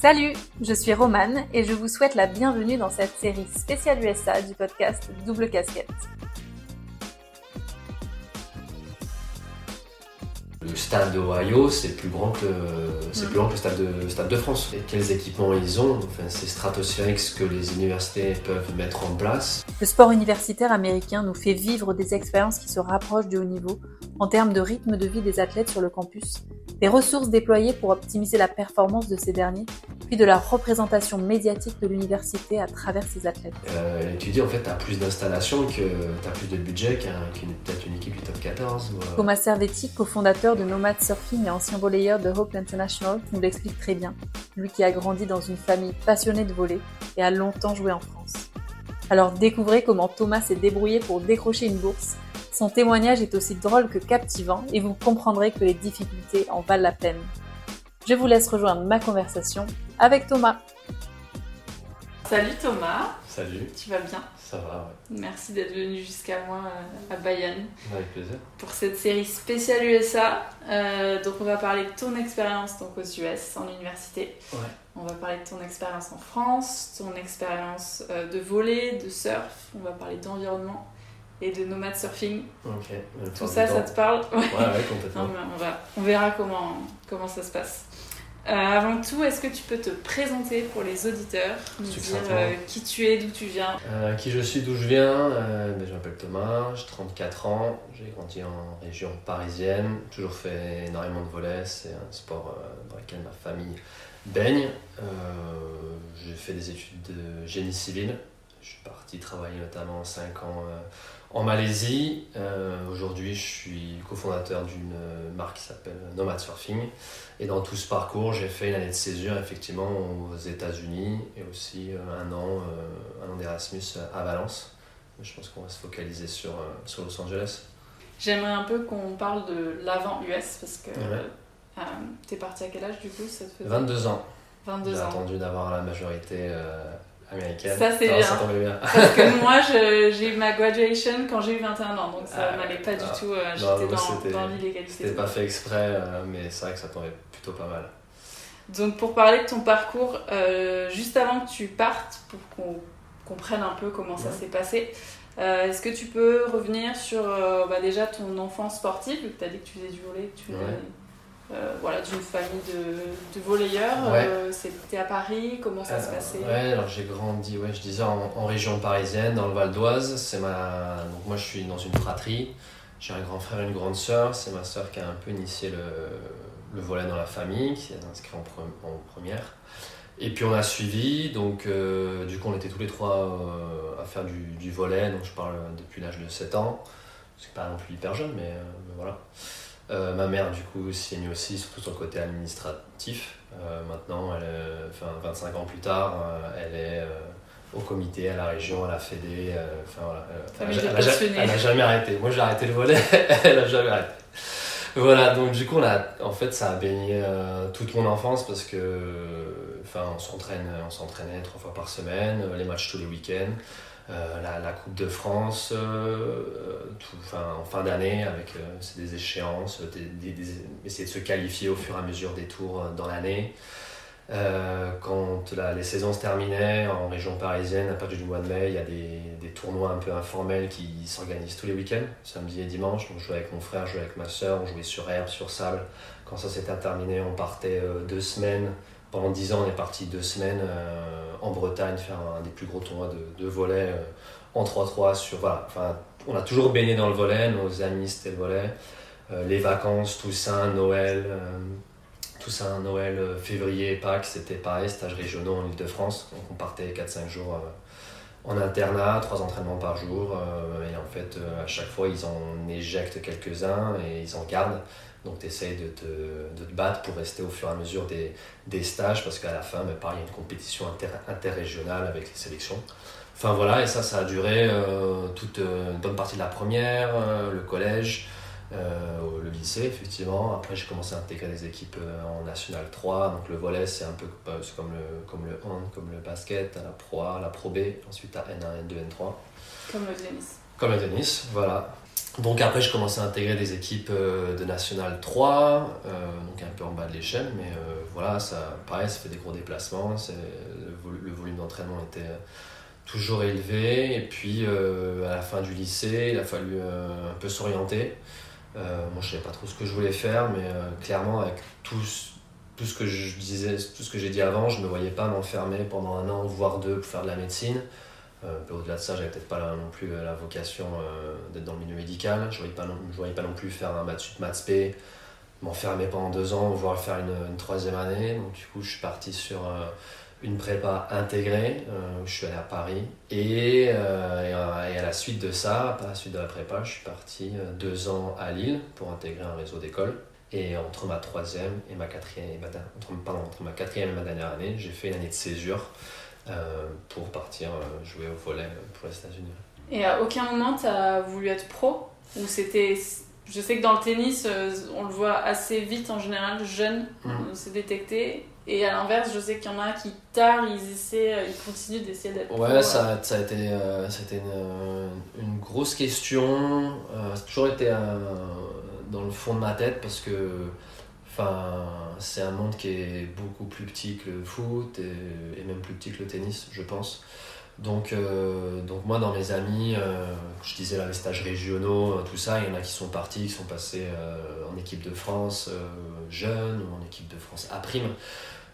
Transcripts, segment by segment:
Salut, je suis Romane et je vous souhaite la bienvenue dans cette série spéciale USA du podcast Double Casquette. Le stade d'Ohio, c'est plus grand que c'est Mm. plus grand que le stade de, stade de France. Et quels équipements ils ont? Enfin, c'est stratosphérique ce que les universités peuvent mettre en place. Le sport universitaire américain nous fait vivre des expériences qui se rapprochent du haut niveau en termes de rythme de vie des athlètes sur le campus, des ressources déployées pour optimiser la performance de ces derniers, puis de la représentation médiatique de l'université à travers ses athlètes. Euh, dis en fait, tu as plus d'installations, que tu as plus de budget qu'un- qu'une peut-être une équipe du top 14. ou, euh, Thomas Servetti, cofondateur de Nomad Surfing et ancien volleyeur de Hope International, nous l'explique très bien. Lui qui a grandi dans une famille passionnée de volley et a longtemps joué en France. Alors découvrez comment Thomas s'est débrouillé pour décrocher une bourse. Son témoignage est aussi drôle que captivant et vous comprendrez que les difficultés en valent la peine. Je vous laisse rejoindre ma conversation avec Thomas. Salut Thomas, Salut, tu vas bien? Ça va, Merci d'être venu jusqu'à moi euh, à Bayonne ouais. avec plaisir. pour cette série spéciale USA. Euh, donc on va parler de ton expérience donc aux US en université. Ouais. On va parler de ton expérience en France, ton expérience euh, de volley, de surf. On va parler d'environnement et de nomade surfing. Tout ça, ça te parle Ouais. Ouais, ouais, complètement. Non, on, va, on verra comment, comment ça se passe. Euh, avant tout, est-ce que tu peux te présenter pour les auditeurs, nous dire euh, qui tu es, d'où tu viens? Euh, qui je suis, d'où je viens? Ben, Je m'appelle Thomas, j'ai 34 ans, j'ai grandi en région parisienne, toujours fait énormément de volets, c'est un sport dans lequel ma famille baigne. J'ai fait des études de génie civil, je suis parti travailler notamment 5 ans en Malaisie. Euh, Aujourd'hui, je suis cofondateur d'une marque qui s'appelle Nomad Surfing. Et dans tout ce parcours, j'ai fait une année de césure effectivement aux États-Unis et aussi euh, un an, euh, un an d'Erasmus à Valence. Je pense qu'on va se focaliser sur, euh, sur Los Angeles. J'aimerais un peu qu'on parle de l'avant US parce que Ouais. euh, t'es parti à quel âge du coup ça te faisait 22 ans. 22 J'ai ans. attendu d'avoir la majorité euh, américaine. Ça, c'est bien. Ça bien. Parce que moi j'ai eu ma graduation quand j'ai eu 21 ans donc ça Ah, m'allait pas du ah. tout. euh, J'étais dans, dans l'illégalité. C'était pas fait exprès, euh, mais c'est vrai que ça tombait plutôt pas mal. Donc pour parler de ton parcours, euh, juste avant que tu partes, pour qu'on comprenne un peu comment ça s'est passé, euh, est-ce que tu peux revenir sur bah, déjà ton enfance sportive? Tu as dit que tu faisais du volley, que tu venais Ouais. Euh, voilà, d'une famille de, de volleyeurs. Ouais. Euh, C'était à Paris, comment ça se Euh, passait? Ouais, alors j'ai grandi, ouais, je disais en, en région parisienne, dans le Val d'Oise. C'est ma, donc moi je suis dans une fratrie. J'ai un grand frère et une grande sœur. C'est ma sœur qui a un peu initié le, le volet dans la famille, qui est inscrit en, pre- en première. Et puis on a suivi, donc du coup on était tous les trois à faire du, du volet, donc je parle depuis l'âge de 7 ans. C'est pas non plus hyper jeune, mais voilà. Euh, ma mère, du coup, s'y est mis aussi, surtout sur le côté administratif. Euh, maintenant, elle, est- enfin, 25 ans plus tard, euh, elle est euh, au comité, à la région, à la Fédé. euh, Enfin, voilà, euh, elle, Famille a- de elle a ja- passionnés. elle a jamais arrêté. Moi, j'ai arrêté le volet, elle a jamais arrêté. Voilà, donc du coup, on a, en fait, ça a baigné euh, toute mon enfance parce que, enfin, on s'entraînait trois fois par semaine, euh, les matchs tous les week-ends. Euh, la, Coupe de France, euh, enfin, en fin d'année, avec euh, des échéances, essayer de se qualifier au fur et à mesure des tours dans l'année. Quand la- les saisons se terminaient en région parisienne, à partir du mois de mai, il y a des, tournois un peu informels qui s'organisent tous les week-ends, samedi et dimanche. Donc je jouais avec mon frère, je jouais avec ma soeur, on jouait sur herbe, sur sable. Quand ça s'était terminé, on partait deux semaines. Pendant dix ans, on est parti deux semaines euh, en Bretagne faire un des plus gros tournois de, de volet euh, en 3-3. Sur, voilà. enfin, on a toujours baigné dans le volet, nos amis c'était le volet. Euh, les vacances, Toussaint, Noël, Toussaint, Noël, février, Pâques, c'était pareil, stages régionaux en Ile-de-France. Donc on partait 4-5 jours en internat, trois entraînements par jour. et en fait, à chaque fois, ils en éjectent quelques-uns et ils en gardent. Donc tu essayes de te, de te battre pour rester au fur et à mesure des, des stages parce qu'à la fin, ben, pareil, il y a une compétition inter, interrégionale avec les sélections. Enfin voilà, et ça, ça a duré euh, toute euh, une bonne partie de la première, euh, le collège, le lycée, effectivement. Après, j'ai commencé à intégrer des équipes en National 3. Donc, le volet, c'est un peu comme le, comme le hand, comme le basket, à la Pro A, la Pro B, ensuite à N1, N2, N3. Comme le tennis. Comme le tennis, voilà. Donc après, je commençais à intégrer des équipes de National 3, donc un peu en bas de l'échelle, mais voilà, ça, pareil, ça fait des gros déplacements, le, volume d'entraînement était toujours élevé. Et puis à la fin du lycée, il a fallu un peu s'orienter. moi, je savais pas trop ce que je voulais faire, mais clairement, avec tout ce que je disais, tout ce que j'ai dit avant, je ne me voyais pas m'enfermer pendant un an, voire deux, pour faire de la médecine. Euh, au-delà de ça, j'avais peut-être pas non plus la vocation euh, d'être dans le milieu médical. Je ne voyais, pas non plus faire un maths sup, maths p, m'enfermer pendant deux ans, voire faire une, troisième année. Donc du coup, je suis parti sur euh, une prépa intégrée. je suis allé à Paris. Et, et, à la suite de ça, à la suite de la prépa, je suis parti deux ans à Lille pour intégrer un réseau d'écoles. Et entre ma troisième et ma quatrième, pardon, entre ma quatrième et ma dernière année, j'ai fait une année de césure euh, pour partir euh, jouer au volet pour les États-Unis. Et à aucun moment tu as voulu être pro? Ou c'était. Je sais que dans le tennis, euh, on le voit assez vite en général, jeune, mmh. c'est détecté. Et à l'inverse, je sais qu'il y en a qui tard, ils essaient, ils continuent d'essayer d'être Ouais, pro, ça, ça, a été, une, une, grosse question. ça a toujours été dans le fond de ma tête parce que c'est un monde qui est beaucoup plus petit que le foot et, même plus petit que le tennis, je pense. Donc, euh, donc moi, dans mes amis, euh, je disais là, les stages régionaux, tout ça, il y en a qui sont partis, qui sont passés euh, en équipe de France jeune ou en équipe de France à prime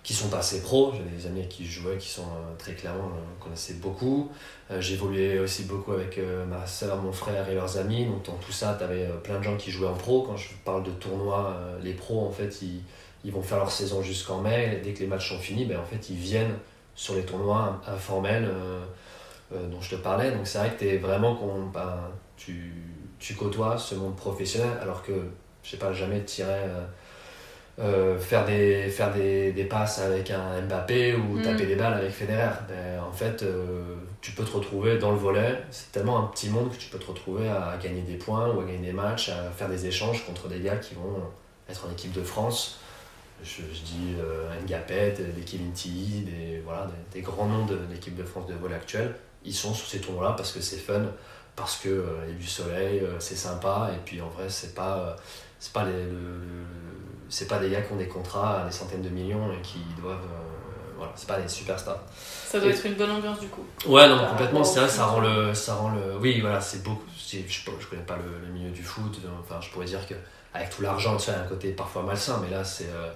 qui sont passés pro. J'ai des amis qui jouaient, qui sont euh, très clairement, on connaissait beaucoup. Euh, évolué aussi beaucoup avec euh, ma soeur, mon frère et leurs amis. Donc dans tout ça, tu avais plein de gens qui jouaient en pro. Quand je parle de tournois, les pros, en fait, ils, vont faire leur saison jusqu'en mai. dès que les matchs sont finis, ben, en fait, ils viennent sur les tournois informels dont je te parlais. Donc c'est vrai que es vraiment, ben, tu, côtoies ce monde professionnel alors que, je sais pas, jamais tirer euh, faire, des, faire des, des, passes avec un Mbappé ou mm. taper des balles avec Federer. Ben, en fait, euh, tu peux te retrouver dans le volet. C'est tellement un petit monde que tu peux te retrouver à gagner des points ou à gagner des matchs, à faire des échanges contre des gars qui vont être en équipe de France. Je, dis euh, Ngapet, des Kevin Tilly, des, voilà, des, grands noms de, l'équipe de France de volet actuelle. Ils sont sur ces tournois-là parce que c'est fun, parce qu'il y a du soleil, c'est sympa, et puis en vrai, c'est pas, c'est pas les, le, c'est pas des gars qui ont des contrats à des centaines de millions et qui doivent. Euh, voilà, c'est pas des superstars. Ça doit être une bonne ambiance du coup. Ouais, non, complètement. C'est vrai, ça rend le, ça rend le. Oui, voilà, c'est beaucoup. Je, je connais pas le, milieu du foot. Enfin, je pourrais dire que avec tout l'argent, tu as un côté parfois malsain, mais là, c'est. Euh,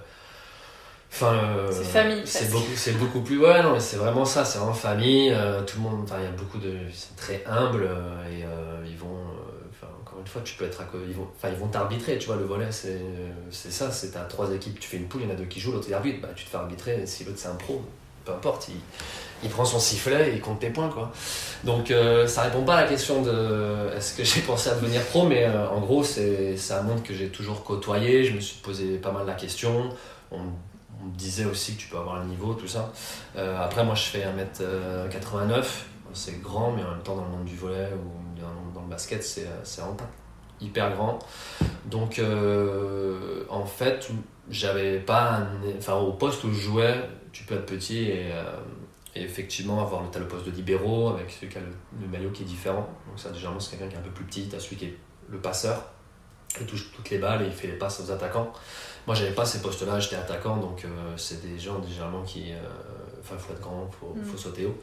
enfin, euh, c'est famille. C'est beaucoup, c'est beaucoup plus. Ouais, non, mais c'est vraiment ça. C'est vraiment famille. tout le monde. Enfin, il y a beaucoup de. Ils sont très humbles et ils vont une fois, tu peux être ils vont, t'arbitrer, tu vois, le volet, c'est, ça, c'est à trois équipes, tu fais une poule, il y en a deux qui jouent, l'autre il arbitre, bah, tu te fais arbitrer, si l'autre c'est un pro, peu importe, il, prend son sifflet et il compte tes points, quoi. Donc euh, ça répond pas à la question de est-ce que j'ai pensé à devenir pro, mais euh, en gros, c'est, un monde que j'ai toujours côtoyé, je me suis posé pas mal la question, on, me disait aussi que tu peux avoir le niveau, tout ça. Euh, après, moi, je fais 1m89, c'est grand, mais en même temps, dans le monde du volet le basket, c'est, c'est vraiment pas hyper grand. Donc, euh, en fait, j'avais pas. enfin, au poste où je jouais, tu peux être petit et, euh, effectivement avoir le, as le poste de libéraux avec celui qui a le, maillot qui est différent. Donc, ça, généralement, c'est quelqu'un qui est un peu plus petit. Tu as celui qui est le passeur, il touche toutes les balles et il fait les passes aux attaquants. Moi, j'avais pas ces postes-là, j'étais attaquant, donc euh, c'est des gens généralement qui. Enfin, il faut être grand, il faut, faut, mm. sauter haut.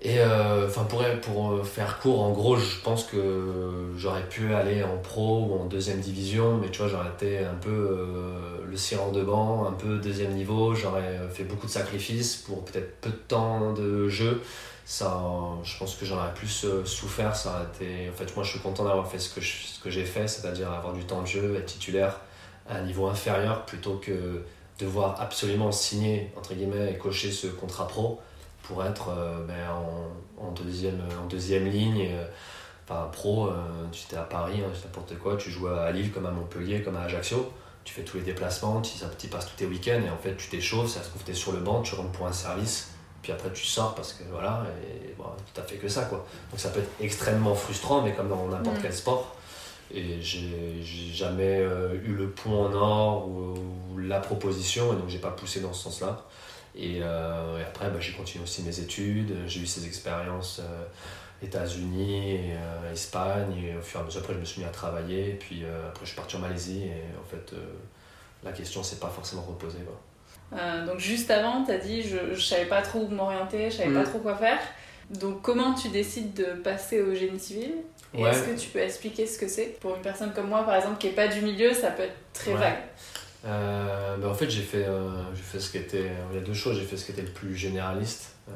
Et euh, enfin pour, pour euh, faire court, en gros, je pense que j'aurais pu aller en pro ou en deuxième division, mais tu vois, j'aurais été un peu euh, le sirant de banc, un peu deuxième niveau, j'aurais fait beaucoup de sacrifices pour peut-être peu de temps de jeu. Ça, je pense que j'en aurais plus souffert. Ça été... En fait, moi, je suis content d'avoir fait ce que, ce que j'ai fait, c'est-à-dire avoir du temps de jeu, être titulaire à un niveau inférieur plutôt que devoir absolument signer, entre guillemets, et cocher ce contrat pro pour être euh, ben, en, en, deuxième, en deuxième ligne. Euh, enfin, pro, euh, tu étais à Paris, hein, n'importe quoi, tu joues à Lille comme à Montpellier, comme à Ajaccio, tu fais tous les déplacements, tu, tu passes tous tes week-ends et en fait tu t'échauffes, ça se trouve tu es sur le banc, tu rentres pour un service, puis après tu sors parce que voilà, et bon, tu fait que ça quoi. Donc ça peut être extrêmement frustrant, mais comme dans n'importe mm. quel sport. Et j'ai jamais eu le point en or ou, ou, la proposition, et donc j'ai pas poussé dans ce sens-là. Euh, et, après, bah, j'ai continué aussi mes études, j'ai eu ces expériences euh, États-Unis, et, Espagne, et au fur et à mesure, après, je me suis mis à travailler, et puis après, je suis parti en Malaisie, et en fait, la question s'est pas forcément reposée. donc, juste avant, tu as dit je, je savais pas trop où m'orienter, je savais pas mm. trop quoi faire. Donc, comment tu décides de passer au génie civil? Et est-ce que tu peux expliquer ce que c'est? Pour une personne comme moi, par exemple, qui n'est pas du milieu, ça peut être très vague. Euh, ben, en fait, j'ai fait, euh, fait ce qui était. Il y a deux choses. J'ai fait ce qui était le plus généraliste, euh,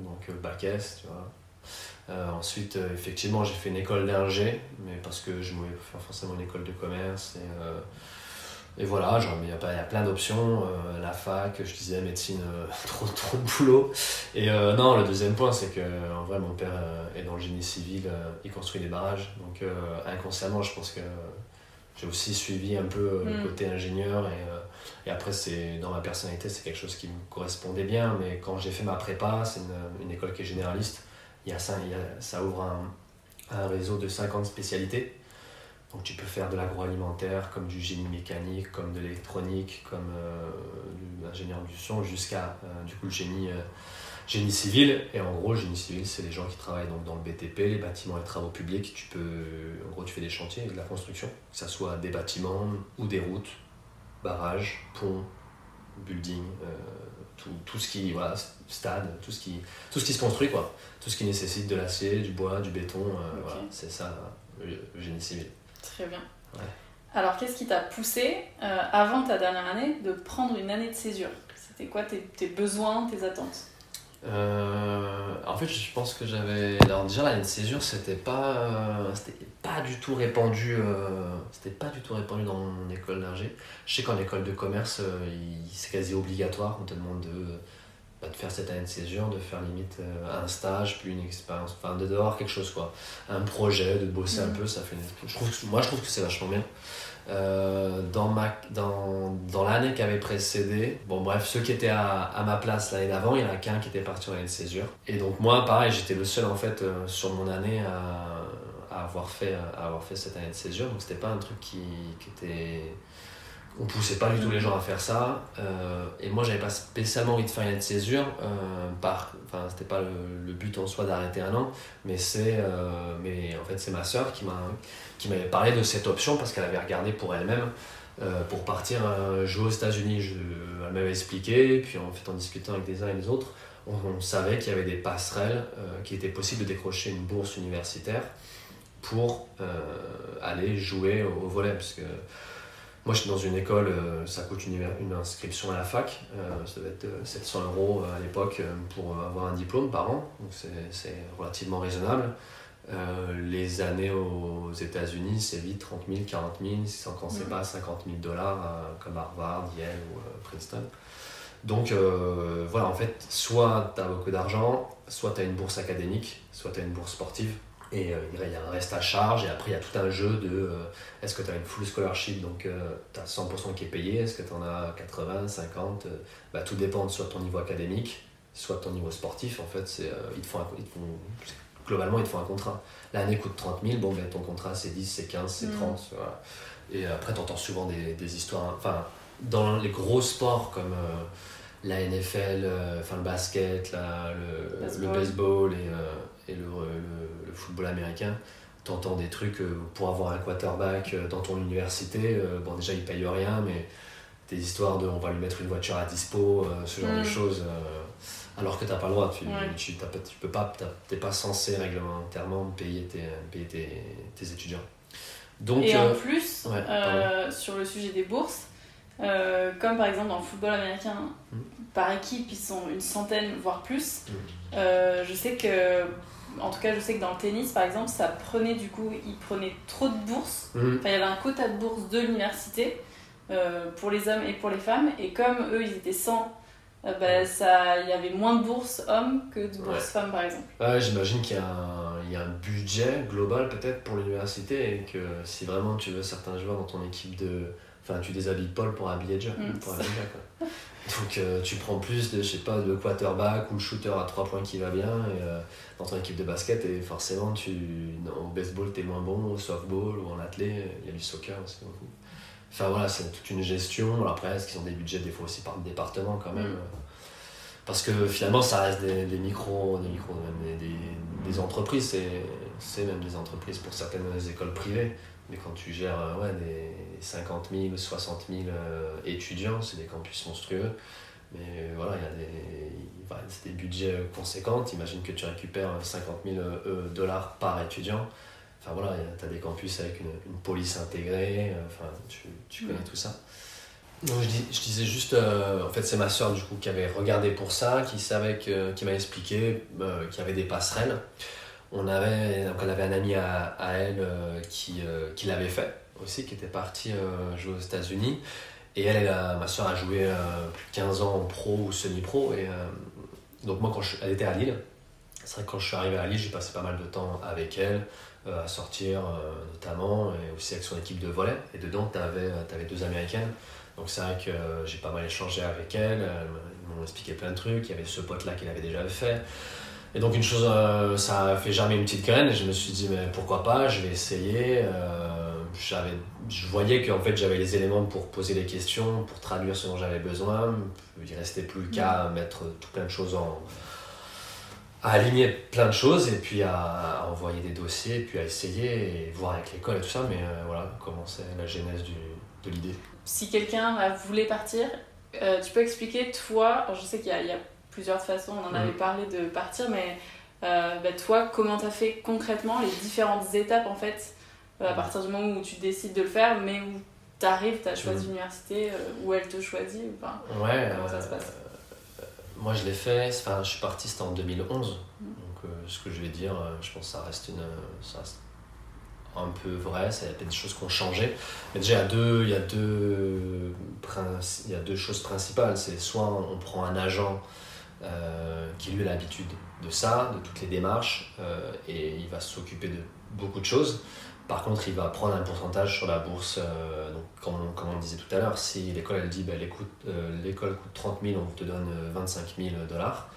donc bac S, tu vois. ensuite, effectivement, j'ai fait une école d'ingé, mais parce que je voulais faire forcément une école de commerce. Et, et voilà, genre, il y, a, y a plein d'options. La fac, je disais médecine, trop, trop de boulot. Et non, le deuxième point, c'est que en vrai, mon père est dans le génie civil, il construit des barrages. Donc inconsciemment, je pense que j'ai aussi suivi un peu le mm. côté ingénieur. Et, et après, c'est dans ma personnalité, c'est quelque chose qui me correspondait bien. Mais quand j'ai fait ma prépa, c'est une, une, école qui est généraliste. Il y a ça, il y a, ça ouvre un, un réseau de 50 spécialités. Donc tu peux faire de l'agroalimentaire, comme du génie mécanique, comme de l'électronique, comme euh, l'ingénieur du son, jusqu'à euh, du coup le génie, euh, génie civil. Et en gros, génie civil, c'est les gens qui travaillent donc, dans le BTP, les bâtiments et travaux publics. Tu peux, en gros, tu fais des chantiers de la construction, que ce soit des bâtiments ou des routes, barrages, ponts, buildings, tout, tout, ce qui, voilà, stade, tout ce qui, tout ce qui se construit, quoi. Tout ce qui nécessite de l'acier, du bois, du béton, voilà, c'est ça le génie civil. Très bien. Alors, qu'est-ce qui t'a poussé, euh, avant ta dernière année, de prendre une année de césure? C'était quoi tes, tes, besoins, tes attentes? Euh, En fait, je pense que j'avais. Alors, déjà, l'année de césure, c'était pas, euh, c'était pas du tout répandu. c'était pas du tout répandu dans mon école d'ingé. Je sais qu'en école de commerce, c'est quasi obligatoire. On te demande de de faire cette année de césure, de faire limite euh, un stage, puis une expérience, enfin de devoir quelque chose quoi. Un projet, de bosser un mm. peu, ça fait je trouve Moi je trouve que c'est vachement bien. Euh, dans ma, dans, dans l'année qui avait précédé, bon bref, ceux qui étaient à, ma place l'année d'avant, il y en a qu'un qui était parti en année de césure. Et donc moi pareil, j'étais le seul en fait euh, sur mon année à, avoir fait, à avoir fait cette année de césure, donc c'était pas un truc qui était on poussait pas du tout les gens à faire ça. Euh, et moi, j'avais pas spécialement envie de faire une césure. Euh, par, enfin, pas le, but en soi d'arrêter un an, mais c'est, euh, mais en fait, c'est ma soeur qui m'a, qui m'avait parlé de cette option parce qu'elle avait regardé pour elle-même euh, pour partir jouer aux États-Unis. elle m'avait expliqué, puis en fait, en discutant avec des uns et des autres, on, savait qu'il y avait des passerelles qui étaient possibles de décrocher une bourse universitaire pour aller jouer au, au volet, moi, je suis dans une école, euh, ça coûte une, une, inscription à la fac, euh, ça doit être 700 euh, euros à l'époque pour avoir un diplôme par an, donc c'est relativement raisonnable. les années aux États-Unis, c'est vite 30 000, 40 000, si quand c'est pas 50 000 dollars comme Harvard, Yale ou Princeton. Donc voilà, en fait, soit tu as beaucoup d'argent, soit tu as une bourse académique, soit tu as une bourse sportive. Et euh, il y a un reste à charge, et après il y a tout un jeu de euh, est-ce que tu as une full scholarship, donc tu as 100% qui est payé, est-ce que tu en as 80, 50 euh, bah, Tout dépend de soit ton niveau académique, soit ton niveau sportif. En fait, c'est, ils, te font globalement, ils te font un contrat. L'année coûte 30 000, bon, ben, ton contrat c'est 10, c'est 15, c'est 30. Mm. Voilà. Et après, tu entends souvent des, des, histoires. Enfin, dans les gros sports comme la NFL, enfin le basket, la, le, le, baseball et et le, le, football américain, t'entends des trucs euh, pour avoir un quarterback euh, dans ton université, euh, bon déjà il paye rien, mais des histoires de on va lui mettre une voiture à dispo, ce genre de mm. choses, alors que t'as pas le droit, tu, tu, tu, peux pas, t'es pas censé réglementairement payer tes, payer tes, tes étudiants. Donc, et en plus, sur le sujet des bourses, comme par exemple dans le football américain, mm. par équipe, ils sont une centaine, voire plus. Mm. je sais que en tout cas, je sais que dans le tennis, par exemple, ça prenait du coup, ils prenaient trop de bourses. Mhm. Enfin, il y avait un quota de bourses de l'université euh, pour les hommes et pour les femmes. Et comme eux, ils étaient 100, euh, bah, ça, il y avait moins de bourses hommes que de bourses femmes, par exemple. J'imagine qu'il y, y, a un budget global peut-être pour l'université et que si vraiment tu veux certains joueurs dans ton équipe de Enfin, tu déshabilles Paul pour habiller John. Mm. Pour habiller quoi. Donc euh, tu prends plus de, je sais pas, de quarterback ou le shooter à 3 points qui va bien et, euh, dans ton équipe de basket et forcément tu, au baseball t'es moins bon, au softball ou en athlé, il y a du soccer aussi beaucoup. Enfin voilà, c'est toute une gestion. après, est-ce qu'ils ont des budgets des fois aussi par département quand même? Mm. Parce que finalement, ça reste des, des micros, des, micros même des, des, entreprises, c'est même des entreprises pour certaines écoles privées. Mais quand tu gères euh, ouais, des 50 000, 60 000 étudiants, c'est des campus monstrueux. Mais voilà, il y a des, des budgets conséquents. Imagine que tu récupères 50 000 dollars par étudiant. Enfin voilà, tu as des campus avec une, une police intégrée. Enfin, tu, tu connais tout ça. Donc je, dis, je, disais juste, euh, en fait c'est ma soeur du coup qui avait regardé pour ça, qui savait que, qui m'a expliqué euh, qu'il y avait des passerelles. On avait, donc elle avait un ami à, à elle euh, qui, qui l'avait fait aussi, qui était parti jouer aux États-Unis. Et elle, ma soeur a joué plus de 15 ans en pro ou semi-pro. Et donc moi quand je, elle était à Lille, c'est vrai que quand je suis arrivé à Lille, j'ai passé pas mal de temps avec elle à sortir notamment et aussi avec son équipe de volet. Et dedans tu avais, deux américaines. Donc c'est vrai que euh, j'ai pas mal échangé avec elle, ils m'ont expliqué plein de trucs, il y avait ce pote-là qui l'avait déjà fait. Et donc une chose, euh, ça a fait germer une petite graine je me suis dit mais pourquoi pas, je vais essayer. Euh, j'avais, je voyais qu'en fait j'avais les éléments pour poser les questions, pour traduire ce dont j'avais besoin. Il restait plus qu'à mm. mettre tout plein de choses en, à aligner plein de choses et puis à, envoyer des dossiers, puis à essayer et voir avec l'école et tout ça. Mais voilà comment c'est la genèse du, de l'idée si quelqu'un voulait partir, euh, tu peux expliquer, toi, je sais qu'il y, y, a plusieurs façons, on en avait mhm. parlé de partir, mais euh, bah, toi, comment tu as fait concrètement les différentes étapes en fait, euh, à partir du moment où tu décides de le faire, mais où tu arrives, tu as choisi mhm. l'université, où elle te choisit ou pas Ouais, comment ça se passe? moi je l'ai fait, enfin je suis parti c'était en 2011, mhm. donc ce que je vais dire, je pense que ça reste une, ça reste un peu vrai, il y a peut-être des choses qui ont changé. Mais déjà, il y a deux, il y a deux, il y a deux choses principales. C'est soit on prend un agent euh, qui lui a l'habitude de ça, de toutes les démarches, euh, et il va s'occuper de beaucoup de choses. Par contre, il va prendre un pourcentage sur la bourse. Euh, donc, comme, on, on disait tout à l'heure, si l'école elle dit bah, l'école coûte 30 000, on te donne 25 000 dollars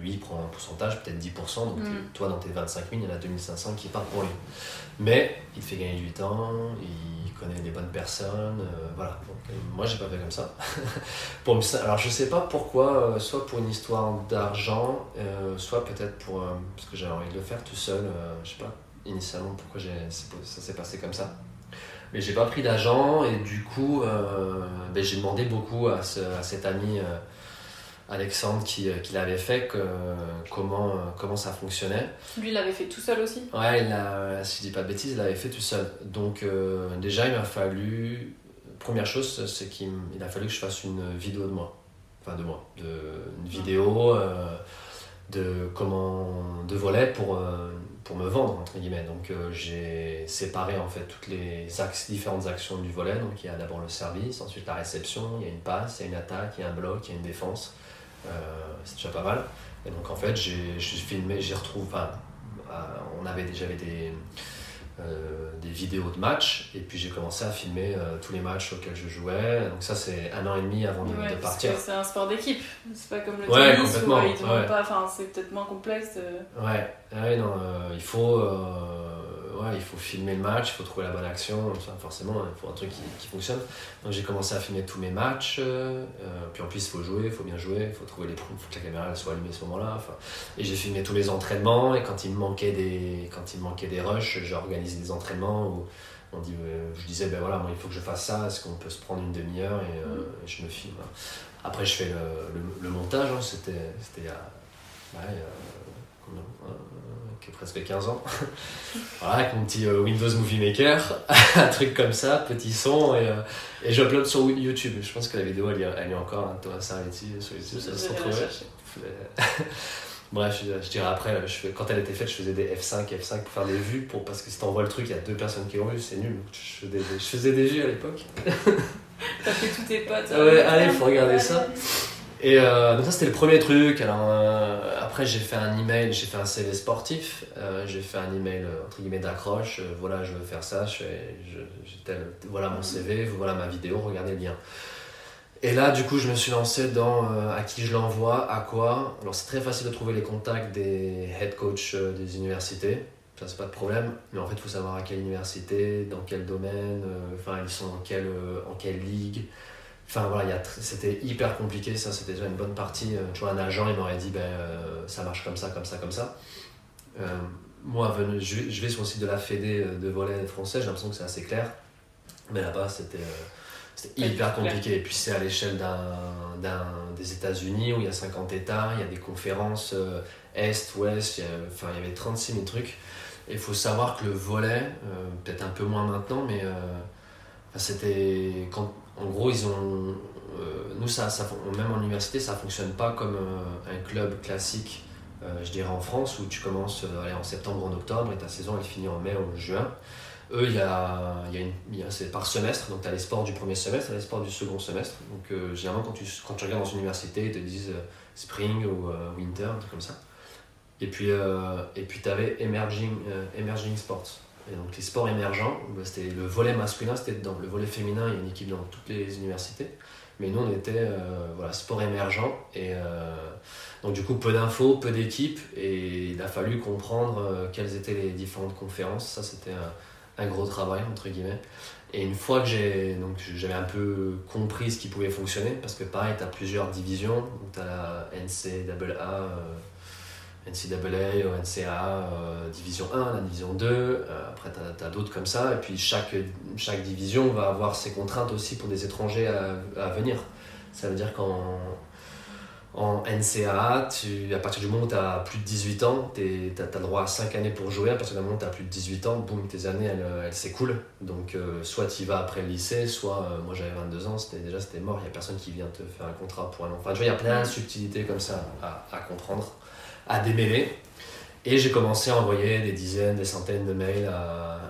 lui il prend un pourcentage, peut-être 10%, donc mm. toi dans tes 25 000, il y en a 2500 qui partent pour lui. Mais il fait gagner du temps, il connaît les bonnes personnes, euh, voilà. Donc, euh, moi j'ai pas fait comme ça. pour Alors je sais pas pourquoi, euh, soit pour une histoire d'argent, soit peut-être pour. parce que j'avais envie de le faire tout seul, je sais pas initialement pourquoi ça s'est passé comme ça. Mais j'ai pas pris d'agent et du coup ben, j'ai demandé beaucoup à, ce, à cet ami Alexandre qui, euh, qui l'avait fait, que, comment, euh, comment ça fonctionnait. Lui, il l'avait fait tout seul aussi? Ouais, il a, si je dis pas de bêtises, il l'avait fait tout seul. Donc euh, déjà, il m'a fallu... Première chose, c'est qu'il il a fallu que je fasse une vidéo de moi. Enfin, de moi. De, une vidéo de comment... de volet pour, pour me vendre, entre guillemets. Donc j'ai séparé en fait toutes les différentes actions du volet. Donc il y a d'abord le service, ensuite la réception, il y a une passe, il y a une attaque, il y a un bloc, il y a une défense. Euh, c'est déjà pas mal. Et donc en fait, j'ai filmé, j'ai retrouvé, enfin, euh, on avait déjà des, euh, des vidéos de matchs et puis j'ai commencé à filmer tous les matchs auxquels je jouais. Donc ça c'est un an et demi avant de, partir. C'est un sport d'équipe, c'est pas comme le ouais, tennis où ils ouais. pas, enfin c'est peut-être moins complexe. Ouais, ouais non, il faut ouais, il faut filmer le match, il faut trouver la bonne action, forcément, il faut un truc qui, qui fonctionne. Donc j'ai commencé à filmer tous mes matchs, euh, puis en plus il faut jouer, il faut bien jouer, il faut trouver les il faut que la caméra soit allumée à ce moment-là. Et j'ai filmé tous les entraînements, et quand il me manquait des, quand il me manquait des rushs, j'organisais des entraînements où on dit, euh, je disais, ben voilà, moi, il faut que je fasse ça, est-ce qu'on peut se prendre une demi-heure et, euh, mm. je me filme. Après, je fais le, le, montage, hein, c'était il y a, ouais, presque 15 ans. voilà, avec mon petit euh, Windows Movie Maker, un truc comme ça, petit son, et, euh, et j'upload sur YouTube. Je pense que la vidéo, elle, elle est encore, hein, Thomas Sarvetti sur YouTube, ça se retrouver. Bref, je, dirais après, je quand elle était faite, je faisais des F5, F5 pour faire des vues, pour, parce que si t'envoies le truc, il y a deux personnes qui l'ont vu, c'est nul. Je faisais, des, je faisais des vues à l'époque. T'as fait tous tes potes. Ouais, allez, faut regarder ça. Et euh, donc ça c'était le premier truc. Alors euh, après j'ai fait un email, j'ai fait un CV sportif, euh, j'ai fait un email entre d'accroche. voilà je veux faire ça, voilà mon CV, voilà ma vidéo, regardez le lien. Et là du coup je me suis lancé dans à qui je l'envoie, à quoi. Alors c'est très facile de trouver les contacts des head coach des universités. Ça c'est pas de problème, mais en fait il faut savoir à quelle université, dans quel domaine, enfin ils sont en quelle, en quelle ligue Enfin voilà, c'était hyper compliqué, ça c'était déjà une bonne partie. Tu vois, un agent, il m'aurait dit, ben, ça marche comme ça, comme ça, comme ça. moi, je vais sur le site de la Fédé de volet français, j'ai l'impression que c'est assez clair. Mais là-bas, c'était c'était hyper compliqué. Et puis c'est à l'échelle des États-Unis où il y a 50 États, il y a des conférences euh, Est, Ouest, il y, enfin, il y avait 36 000 trucs. Et il faut savoir que le volet, euh, peut-être un peu moins maintenant, mais euh, c'était. Quand, en gros, ils ont. nous, ça, ça, même en université, ça fonctionne pas comme un club classique, je dirais en France, où tu commences en septembre, en octobre, et ta saison elle finit en mai ou en juin. Eux, il y a, y a c'est par semestre, donc tu as les sports du premier semestre et les sports du second semestre. Donc euh, généralement, quand tu, quand tu regardes dans une université, ils te disent euh, spring ou euh, winter, un truc comme ça. Et puis et puis tu avais emerging, emerging sports. Donc les sports émergents, bah, c'était le volet masculin, c'était dedans. Le volet féminin, il y a une équipe dans toutes les universités. Mais nous, on était voilà, sport émergent. Et donc du coup, peu d'infos, peu d'équipes. Et il a fallu comprendre quelles étaient les différentes conférences. Ça, c'était un gros travail, entre guillemets. Et une fois que j'avais un peu compris ce qui pouvait fonctionner, parce que pareil, tu as plusieurs divisions. Tu as la NCAA, euh, NCAA ou NCAA euh, division 1, la division 2. Euh, après, tu as, d'autres comme ça. Et puis, chaque, chaque division va avoir ses contraintes aussi pour des étrangers à, venir. Ça veut dire qu'en en NCAA, tu, à partir du moment où tu as plus de 18 ans, tu as, droit à 5 années pour jouer. À partir du moment où tu as plus de 18 ans, boum, tes années, elles, s'écoulent. Donc, euh, soit tu vas après le lycée, soit euh, moi j'avais 22 ans, déjà c'était mort, il n'y a personne qui vient te faire un contrat pour un an. Enfin, tu vois, il y a plein de subtilités comme ça à comprendre, à démêler. Et j'ai commencé à envoyer des dizaines, des centaines de mails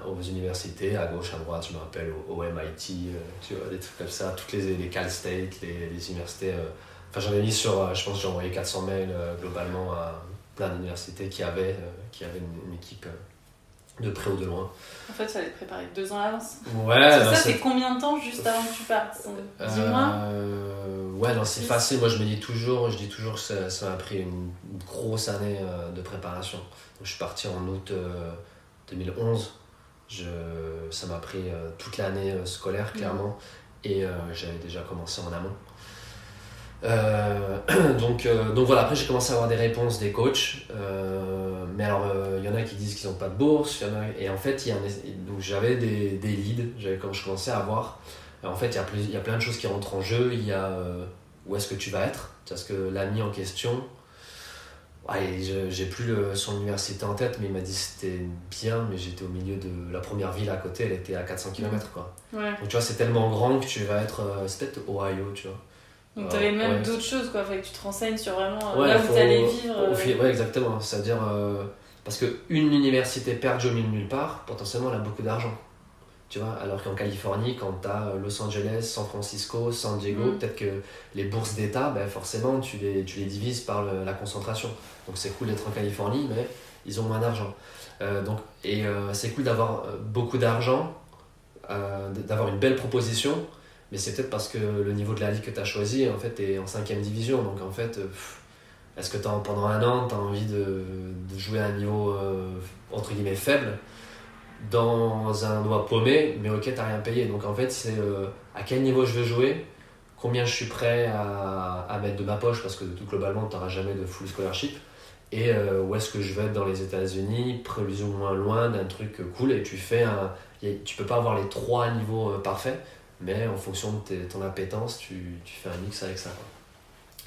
aux universités, à gauche, à droite, je me rappelle, au, MIT, euh, tu vois, des trucs comme ça, toutes les, Cal State, les, universités Enfin, j'en ai mis sur, euh, je pense que j'ai envoyé 400 mails euh, globalement à plein d'universités qui avaient, euh, qui avaient une, équipe de près ou de loin. En fait, ça allait te préparer deux ans à l'avance. Ouais. ça, c'est combien de temps juste avant que tu partes Dis-moi. ouais, non, c'est facile. Moi, je me dis toujours, je dis toujours que ça, ça m'a pris une grosse année de préparation. Donc, je suis parti en août 2011. Je, ça m'a pris toute l'année scolaire, clairement. Et j'avais déjà commencé en amont. Euh, donc, euh, donc voilà, après j'ai commencé à avoir des réponses des coachs. Euh, mais alors, il y en a qui disent qu'ils n'ont pas de bourse. Y en a, et en fait, y donc j'avais des, des leads, j'avais, quand je commençais à avoir. En fait, il y, a y a plein de choses qui rentrent en jeu. Il y a où est-ce que tu vas être? Parce que l'ami en question, ouais, j'ai plus son université en tête, mais il m'a dit c'était bien, mais j'étais au milieu de la première ville à côté, elle était à 400 km. Quoi. Ouais. Donc tu vois, c'est tellement grand que tu vas être. c'est peut-être Ohio, tu vois. Donc tu avais même d'autres choses, quoi. Fallait que tu te renseignes sur vraiment euh, là où tu allais vivre. Euh. Ouais, exactement. C'est-à-dire, euh, parce qu'une université perdue au milieu de nulle part, potentiellement, elle a beaucoup d'argent. Tu vois, alors qu'en Californie, quand tu as Los Angeles, San Francisco, San Diego, mm. peut-être que les bourses d'État, ben forcément, tu les, tu les divises par la concentration. Donc c'est cool d'être en Californie, mais ils ont moins d'argent. donc, et c'est cool d'avoir beaucoup d'argent, d'avoir une belle proposition, mais c'est peut-être parce que le niveau de la ligue que tu as choisi, en fait, est en cinquième division. Donc, en fait, euh, est-ce que pendant un an, tu as envie de, de, jouer à un niveau, euh, entre guillemets, faible? Dans un doigt paumé, mais ok, t'as rien payé. Donc, en fait, c'est euh, à quel niveau je veux jouer, combien je suis prêt à, à mettre de ma poche, parce que tout globalement, tu n'auras jamais de full scholarship. Et où est-ce que je vais être dans les États-Unis, plus ou moins loin d'un truc cool, et tu fais un. Tu peux pas avoir les trois niveaux parfaits mais en fonction de ton appétence, tu, tu, fais un mix avec ça.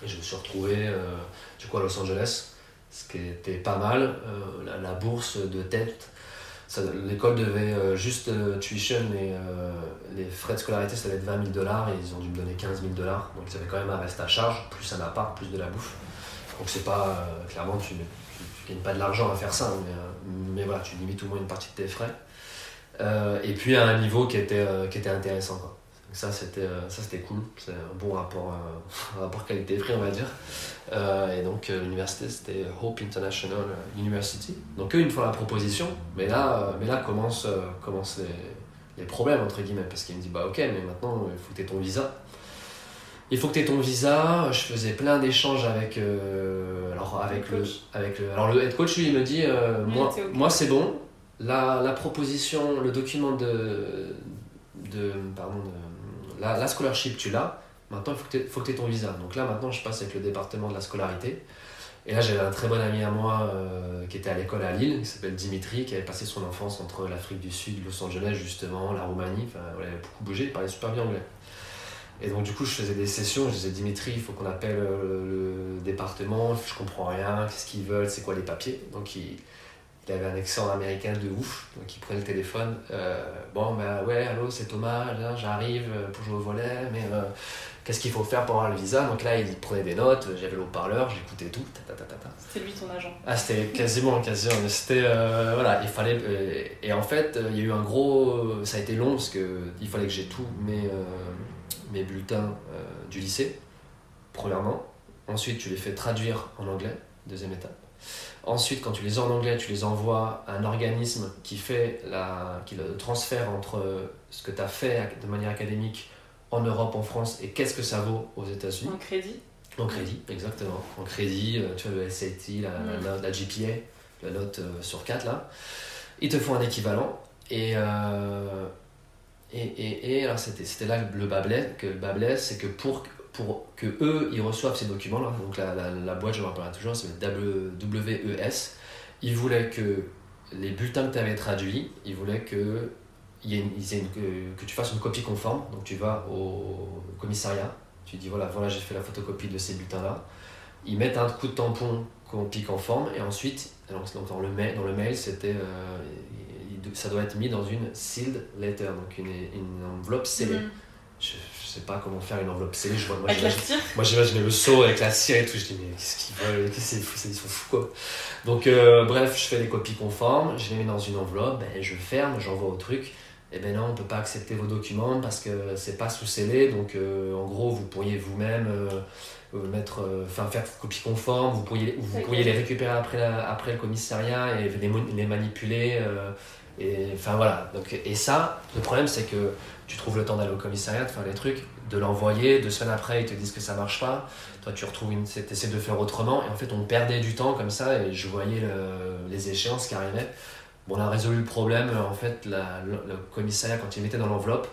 Et je me suis retrouvé euh, du coup à Los Angeles, ce qui était pas mal. Euh, la, bourse de tête, l'école devait euh, juste tuition et les frais de scolarité, ça devait être 20 000 dollars et ils ont dû me donner 15 000 dollars. Donc ils avaient quand même un reste à charge, plus un appart, plus de la bouffe. Donc c'est pas, clairement, tu, tu, gagnes pas de l'argent à faire ça, mais, mais voilà, tu limites au moins une partie de tes frais. et puis à un niveau qui était, qui était intéressant. Ça c'était euh, ça c'était cool. C'est un bon rapport euh, rapport qualité prix on va dire. Euh, et donc l'université c'était Hope International University. Donc eux ils me font la proposition mais là mais là commencent commence les, les, problèmes entre guillemets parce qu'ils me disent bah ok mais maintenant il faut que tu aies ton visa. Il faut que tu aies ton visa. Je faisais plein d'échanges avec alors avec le, avec le alors le head coach lui il me dit moi moi c'est bon. La, la proposition le document de de pardon de la, scholarship, tu l'as, maintenant il faut que tu aies ton visa. Donc là, maintenant, je passe avec le département de la scolarité. Et là, j'avais un très bon ami à moi euh, qui était à l'école à Lille, qui s'appelle Dimitri, qui avait passé son enfance entre l'Afrique du Sud, Los Angeles, justement, la Roumanie. Enfin, il avait beaucoup bougé, il parlait super bien anglais. Et donc, du coup, je faisais des sessions. Je disais, Dimitri, il faut qu'on appelle euh, le, département, je comprends rien, qu'est-ce qu'ils veulent, c'est quoi les papiers? Donc, il, il, avait un accent américain de ouf, donc il prenait le téléphone. Euh, bon, ben ouais, allô, c'est Thomas, j'arrive pour jouer au volet, mais qu'est-ce qu'il faut faire pour avoir le visa? Donc là, il prenait des notes, j'avais le haut-parleur, j'écoutais tout. C'était lui ton agent Ah, c'était quasiment, quasiment. C'était, euh, voilà, il fallait. Euh, et en fait, il y a eu un gros. Ça a été long parce qu'il fallait que j'ai tous mes, euh, mes bulletins du lycée, premièrement. Ensuite, tu les fais traduire en anglais, deuxième étape. Ensuite, quand tu les as en anglais, tu les envoies à un organisme qui fait la, qui le transfère entre ce que tu as fait de manière académique en Europe, en France, et qu'est-ce que ça vaut aux États-Unis En crédit En crédit, exactement. En crédit, euh, tu vois, le SAT, la, la, GPA, la note euh, sur 4, là. Ils te font un équivalent. Et, euh, et, et, et, alors c'était là le bas que le bas c'est que pour, pour que eux, ils reçoivent ces documents-là, donc la, la, la, boîte, je me rappellerai toujours, c'est le WES, ils voulaient que les bulletins que tu avais traduits, ils voulaient que il une, que, tu fasses une copie conforme. Donc tu vas au commissariat, tu dis voilà, voilà j'ai fait la photocopie de ces bulletins-là. Ils mettent un coup de tampon qu'on pique en forme et ensuite, donc dans, le mail, dans le mail, c'était, euh, ça doit être mis dans une sealed letter, donc une, une enveloppe scellée. Mm-hmm. Je, sais pas comment faire une enveloppe scellée. Je vois, moi, avec la cire Moi j'imagine le seau avec la cire et tout. Je dis mais qu'est-ce qu'ils veulent? Qu'est-ce qu'ils font Ils sont fous quoi. Donc euh, bref, je fais les copies conformes, je les mets dans une enveloppe, ben, je ferme, j'envoie au truc eh bien non, on ne peut pas accepter vos documents parce que c'est pas sous scellé. Donc euh, en gros, vous pourriez vous-même euh, mettre, enfin faire copie conforme, vous pourriez, vous pourriez les récupérer après, après le commissariat et les, les manipuler. et enfin voilà. Donc, et ça, le problème c'est que tu trouves le temps d'aller au commissariat, de faire les trucs, de l'envoyer, deux semaines après ils te disent que ça marche pas. Toi tu retrouves une, essaies de faire autrement et en fait on perdait du temps comme ça et je voyais les échéances qui arrivaient on a résolu le problème. En fait, le, commissariat, quand il mettait dans l'enveloppe,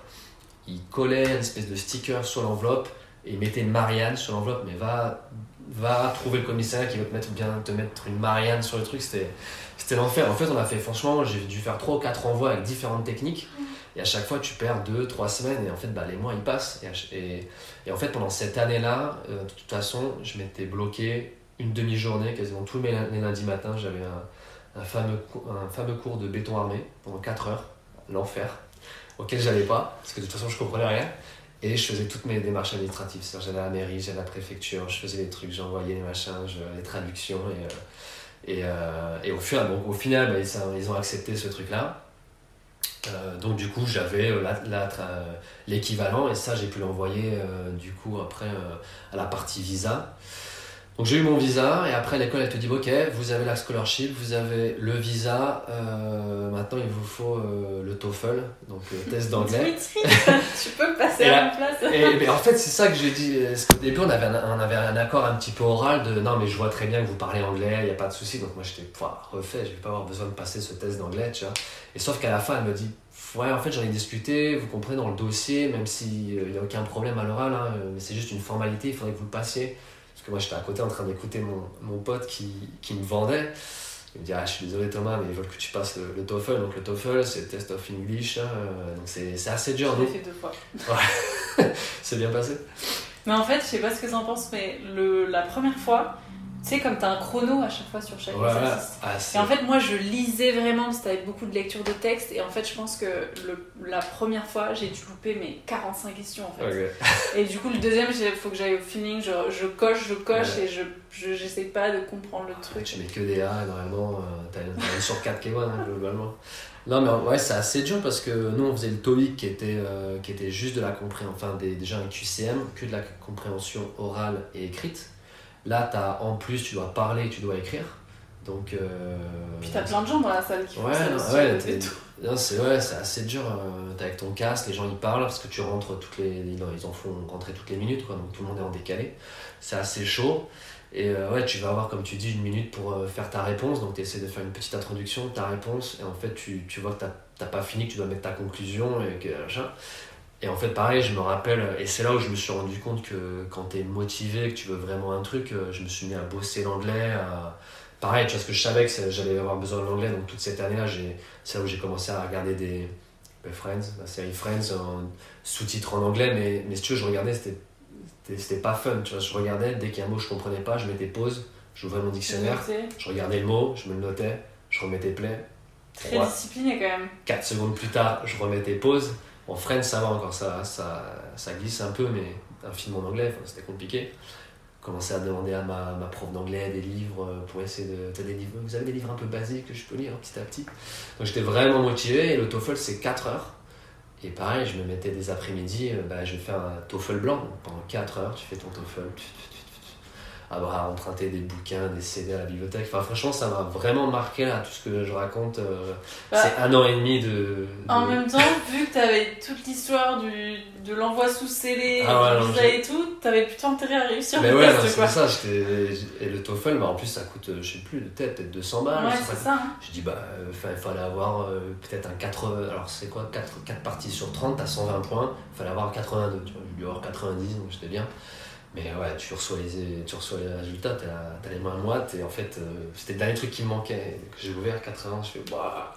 il collait une espèce de sticker sur l'enveloppe et il mettait une Marianne sur l'enveloppe. Mais va, va trouver le commissariat qui va te mettre, bien, te mettre une Marianne sur le truc. C'était, c'était l'enfer. En fait, on a fait, franchement, j'ai dû faire 3 ou 4 envois avec différentes techniques. Et à chaque fois, tu perds 2-3 semaines. Et en fait, bah, les mois, ils passent. Et, en fait, pendant cette année-là, euh, de toute façon, je m'étais bloqué une demi-journée, quasiment tous les lundis matin. J'avais un fameux, un fameux cours de béton armé pendant 4 heures, l'enfer, auquel j'allais pas, parce que de toute façon je comprenais rien. Et je faisais toutes mes démarches administratives. J'allais à la mairie, j'allais à la préfecture, je faisais les trucs, j'envoyais les machins, les traductions. Et, euh, euh, et, au, final, au final bah, ils, ont accepté ce truc-là. Euh, donc du coup j'avais l'équivalent et ça j'ai pu l'envoyer du coup après à la partie visa. Donc j'ai eu mon visa et après l'école elle te dit ok vous avez la scholarship, vous avez le visa, euh, maintenant il vous faut euh, le TOEFL, donc le euh, test d'anglais. tu peux passer à la place. et, en fait c'est ça que j'ai dit, parce qu'au début on avait, un, on avait un accord un petit peu oral de non mais je vois très bien que vous parlez anglais, il n'y a pas de souci, donc moi j'étais refait, je vais pas avoir besoin de passer ce test d'anglais, tu vois. Et sauf qu'à la fin elle me dit ouais en fait j'en ai discuté, vous comprenez dans le dossier, même s'il n'y a aucun problème à l'oral, hein, mais c'est juste une formalité, il faudrait que vous le passiez moi j'étais à côté en train d'écouter mon, mon, pote qui, qui, me vendait. Il me dit ah, je suis désolé Thomas mais ils veulent que tu passes le, TOEFL. Donc le TOEFL c'est le test of English. Hein, euh, donc c'est assez dur. Je l'ai fait deux fois. Ouais. c'est bien passé. Mais en fait je sais pas ce que en penses mais le, la première fois tu sais, comme tu as un chrono à chaque fois sur chaque exercice. Ah, et en fait, moi, je lisais vraiment, parce que t'avais beaucoup de lecture de texte, et en fait, je pense que le, la première fois, j'ai dû louper mes 45 questions, en fait. Et du coup, le deuxième, il faut que j'aille au feeling, je, je, coche, je coche, et je j'essaie pas de comprendre le truc. Tu mets que des A, normalement, euh, t'as une sur 4 qui est bonne, hein, globalement. Non, mais ouais, c'est assez dur parce que nous, on faisait le TOEIC qui était, euh, qui était juste de la compréhension, enfin, des, déjà un QCM, que de la compréhension orale et écrite. Là, as, en plus, tu dois parler, tu dois écrire. Donc, euh... Puis t'as plein de gens dans la salle qui font ouais, ça ouais, c'est ouais, assez dur. Euh, t'es avec ton casque, les gens ils parlent parce que tu rentres toutes les. ils en font rentrer toutes les minutes, quoi, donc tout le monde est en décalé. C'est assez chaud. Et euh, ouais, tu vas avoir, comme tu dis, une minute pour euh, faire ta réponse. Donc tu essaies de faire une petite introduction, ta réponse. Et en fait, tu, tu vois que t'as pas fini, que tu dois mettre ta conclusion et que machin. Et en fait, pareil, je me rappelle, et c'est là où je me suis rendu compte que quand tu es motivé, que tu veux vraiment un truc, euh, je me suis mis à bosser l'anglais. À... Pareil, tu vois, parce que je savais que j'allais avoir besoin de l'anglais, donc toute cette année-là, c'est là où j'ai commencé à regarder des Friends, la série Friends, en sous-titres en anglais, mais, mais si tu veux, je regardais, c'était pas fun, tu vois, je regardais, dès qu'il y a un mot je comprenais pas, je mettais pause, j'ouvrais mon dictionnaire, je regardais le mot, je me le notais, je remettais play. Très discipliné quand même. 4 secondes plus tard, je remettais pause en French, ça va encore, ça, ça, glisse un peu, mais un film en anglais, c'était compliqué. Commencer à demander à ma, prof d'anglais des livres euh, pour essayer de. des livres, vous avez des livres un peu basiques que je peux lire petit à petit Donc j'étais vraiment motivé et le TOEFL c'est 4 heures. Et pareil, je me mettais des après-midi, euh, bah, je vais faire un TOEFL blanc. Pendant 4 heures, tu fais ton TOEFL, avoir emprunté des bouquins, des CD à la bibliothèque. Enfin, franchement, ça m'a vraiment marqué là, tout ce que je raconte. Euh, bah, c'est un an et demi de. En même temps, vu que tu avais toute l'histoire du, de l'envoi sous scellé, ah et tout, tu avais plutôt intérêt à réussir Mais ouais, c'est ça. Et le TOEFL, bah, en plus, ça coûte, euh, je sais plus, peut-être 200 balles. Ouais, c'est ça. Hein. J'ai dit, bah, euh, il fallait avoir peut-être un 4. Alors, c'est quoi 4, 4 parties sur 30, t'as 120 points, il fallait avoir 82. Tu vois, j'ai dû avoir 90, donc j'étais bien. Mais ouais, tu reçois les, tu reçois les résultats, t'as les mains moites, et en fait, euh, c'était le dernier truc qui me manquait. Que j'ai ouvert 80, je fais bah.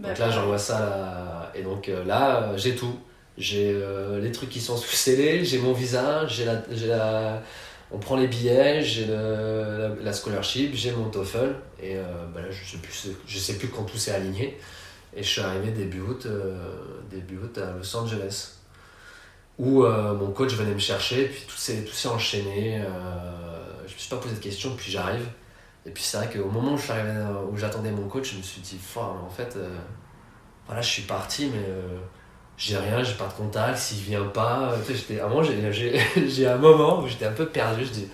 Donc là, j'envoie ça, et donc euh, là, j'ai tout. J'ai euh, les trucs qui sont sous scellés, j'ai mon visa, j'ai la, la, on prend les billets, j'ai la, scholarship, j'ai mon TOEFL, et bah là, je sais, plus, je sais plus quand tout s'est aligné. Et je suis arrivé début août, début août à Los Angeles où euh, mon coach venait me chercher, puis tout s'est, enchaîné. Euh, je me suis pas posé de questions, puis j'arrive. Et puis c'est vrai qu'au moment où, où j'attendais mon coach, je me suis dit, en fait, euh, voilà, je suis parti, mais j'ai rien, j'ai pas de contact, s'il vient pas. À j'ai, un moment où j'étais un peu perdu, je dis,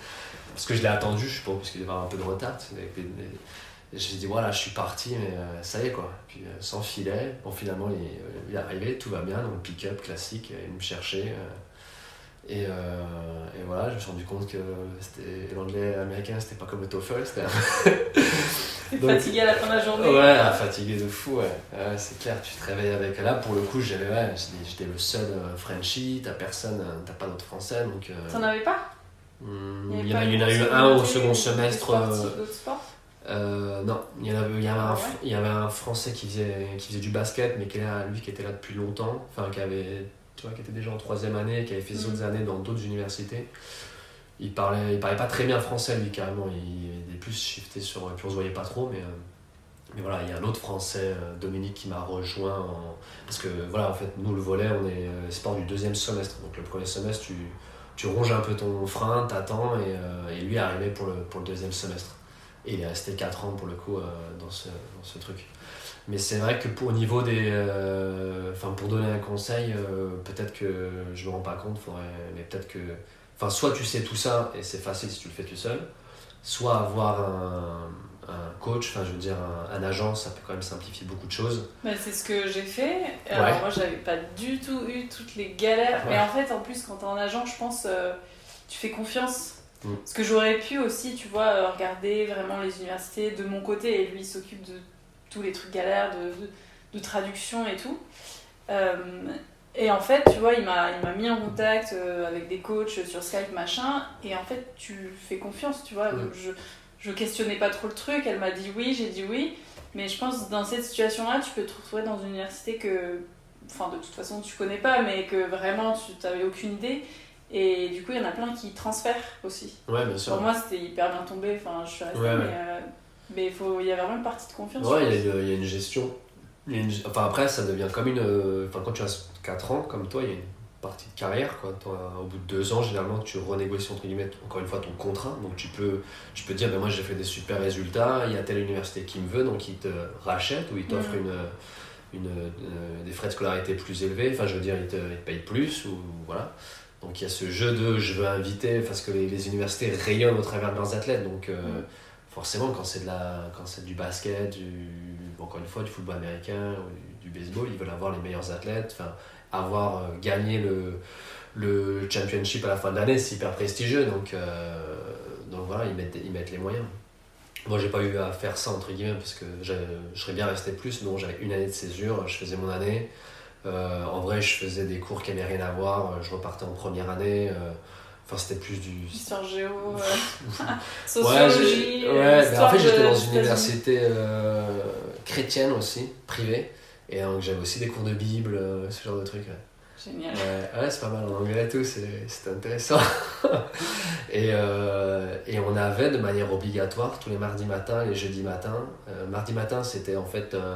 parce que je l'ai attendu, je pense, parce qu'il y avait un peu de retard. J'ai dit voilà, je suis parti, mais euh, ça y est quoi. Puis euh, sans filet, bon finalement il, il, est arrivé, tout va bien, donc pick-up classique, il me cherchait. Euh, et, et, voilà, je me suis rendu compte que l'anglais américain c'était pas comme le TOEFL. C'était fatigué à la fin de la journée. Ouais, fatigué de fou, ouais. c'est clair, tu te réveilles avec. Là pour le coup, j'avais, ouais, j'étais le seul Frenchie, t'as personne, t'as pas d'autres français. donc. T'en avais pas? hmm, Il y, en a, eu un au second semestre. Euh, non, il y, avait, il, y avait un, il y avait un Français qui faisait, qui faisait du basket, mais qui là, lui qui était là depuis longtemps, enfin qui avait, tu vois, qui était déjà en troisième année, qui avait fait des autres mm. années dans d'autres universités. Il parlait, il parlait pas très bien français lui carrément, il, est plus shifté sur, puis on se voyait pas trop, mais, euh, mais voilà, il y a un autre Français, euh, Dominique, qui m'a rejoint parce que voilà, en fait, nous le volet, on est sport du deuxième semestre, donc le premier semestre, tu, tu ronges un peu ton frein, t'attends, et, et lui est arrivé pour le, pour le deuxième semestre. Et il est resté 4 ans pour le coup euh, dans, ce, dans ce truc. Mais c'est vrai que pour, au niveau des. Euh, enfin, pour donner un conseil, euh, peut-être que je me rends pas compte, faudrait, mais peut-être que. Enfin, soit tu sais tout ça et c'est facile si tu le fais tout seul, soit avoir un, un coach, enfin, je veux dire, un, agent, ça peut quand même simplifier beaucoup de choses. mais c'est ce que j'ai fait. Alors, moi, j'avais pas du tout eu toutes les galères. Mais en fait, en plus, quand tu es en agent, je pense, tu fais confiance Mm. Parce que j'aurais pu aussi, tu vois, euh, regarder vraiment les universités de mon côté, et lui il s'occupe de tous les trucs galères, de, de, traduction et tout. Euh, et en fait, tu vois, il m'a mis en contact euh, avec des coachs sur Skype, machin, et en fait, tu fais confiance, tu vois. Mm. Je, je questionnais pas trop le truc, elle m'a dit oui, j'ai dit oui, mais je pense dans cette situation-là, tu peux te retrouver dans une université que, enfin, de toute façon, tu connais pas, mais que vraiment, tu n'avais aucune idée. Et du coup, il y en a plein qui transfèrent aussi. Ouais, bien sûr. Pour moi, c'était hyper bien tombé. Enfin, je suis restée, mais, euh, mais faut, il y a vraiment une partie de confiance. Ouais, il y, a, il y, a une gestion. Enfin, après, ça devient comme une. Euh, enfin, quand tu as 4 ans, comme toi, il y a une partie de carrière. Quoi. Au bout de 2 ans, généralement, tu renégocies entre guillemets, encore une fois, ton contrat. Donc, tu peux, tu peux dire ben, moi, j'ai fait des super résultats, il y a telle université qui me veut, donc ils te rachètent ou ils t'offrent mm. une. Une, euh, des frais de scolarité plus élevés, enfin je veux dire ils te, ils te payent plus ou voilà. Donc il y a ce jeu de je veux inviter, parce que les, universités rayonnent au travers de leurs athlètes. Donc euh, mm. forcément, quand c'est, de la, quand c'est du basket, du, encore une fois, du football américain ou du, baseball, ils veulent avoir les meilleurs athlètes, enfin, avoir euh, gagné le, le championship à la fin de l'année, c'est hyper prestigieux. Donc, euh, donc voilà, ils mettent, ils mettent les moyens. Moi, j'ai pas eu à faire ça, entre guillemets, parce que je serais bien resté plus. Non, j'avais une année de césure, je faisais mon année. En vrai, je faisais des cours qui n'avaient rien à voir. Je repartais en première année. Enfin, c'était plus du. Histoire géo, sociologie. Ouais, ouais mais en fait, j'étais dans une université chrétienne aussi, privée. Et donc, j'avais aussi des cours de Bible, ce genre de trucs. Génial. Ouais, c'est pas mal en anglais et tout, c'est intéressant. et, euh, et, on avait de manière obligatoire tous les mardis matins, les jeudis matins. Euh, mardi matin, c'était en fait. Euh,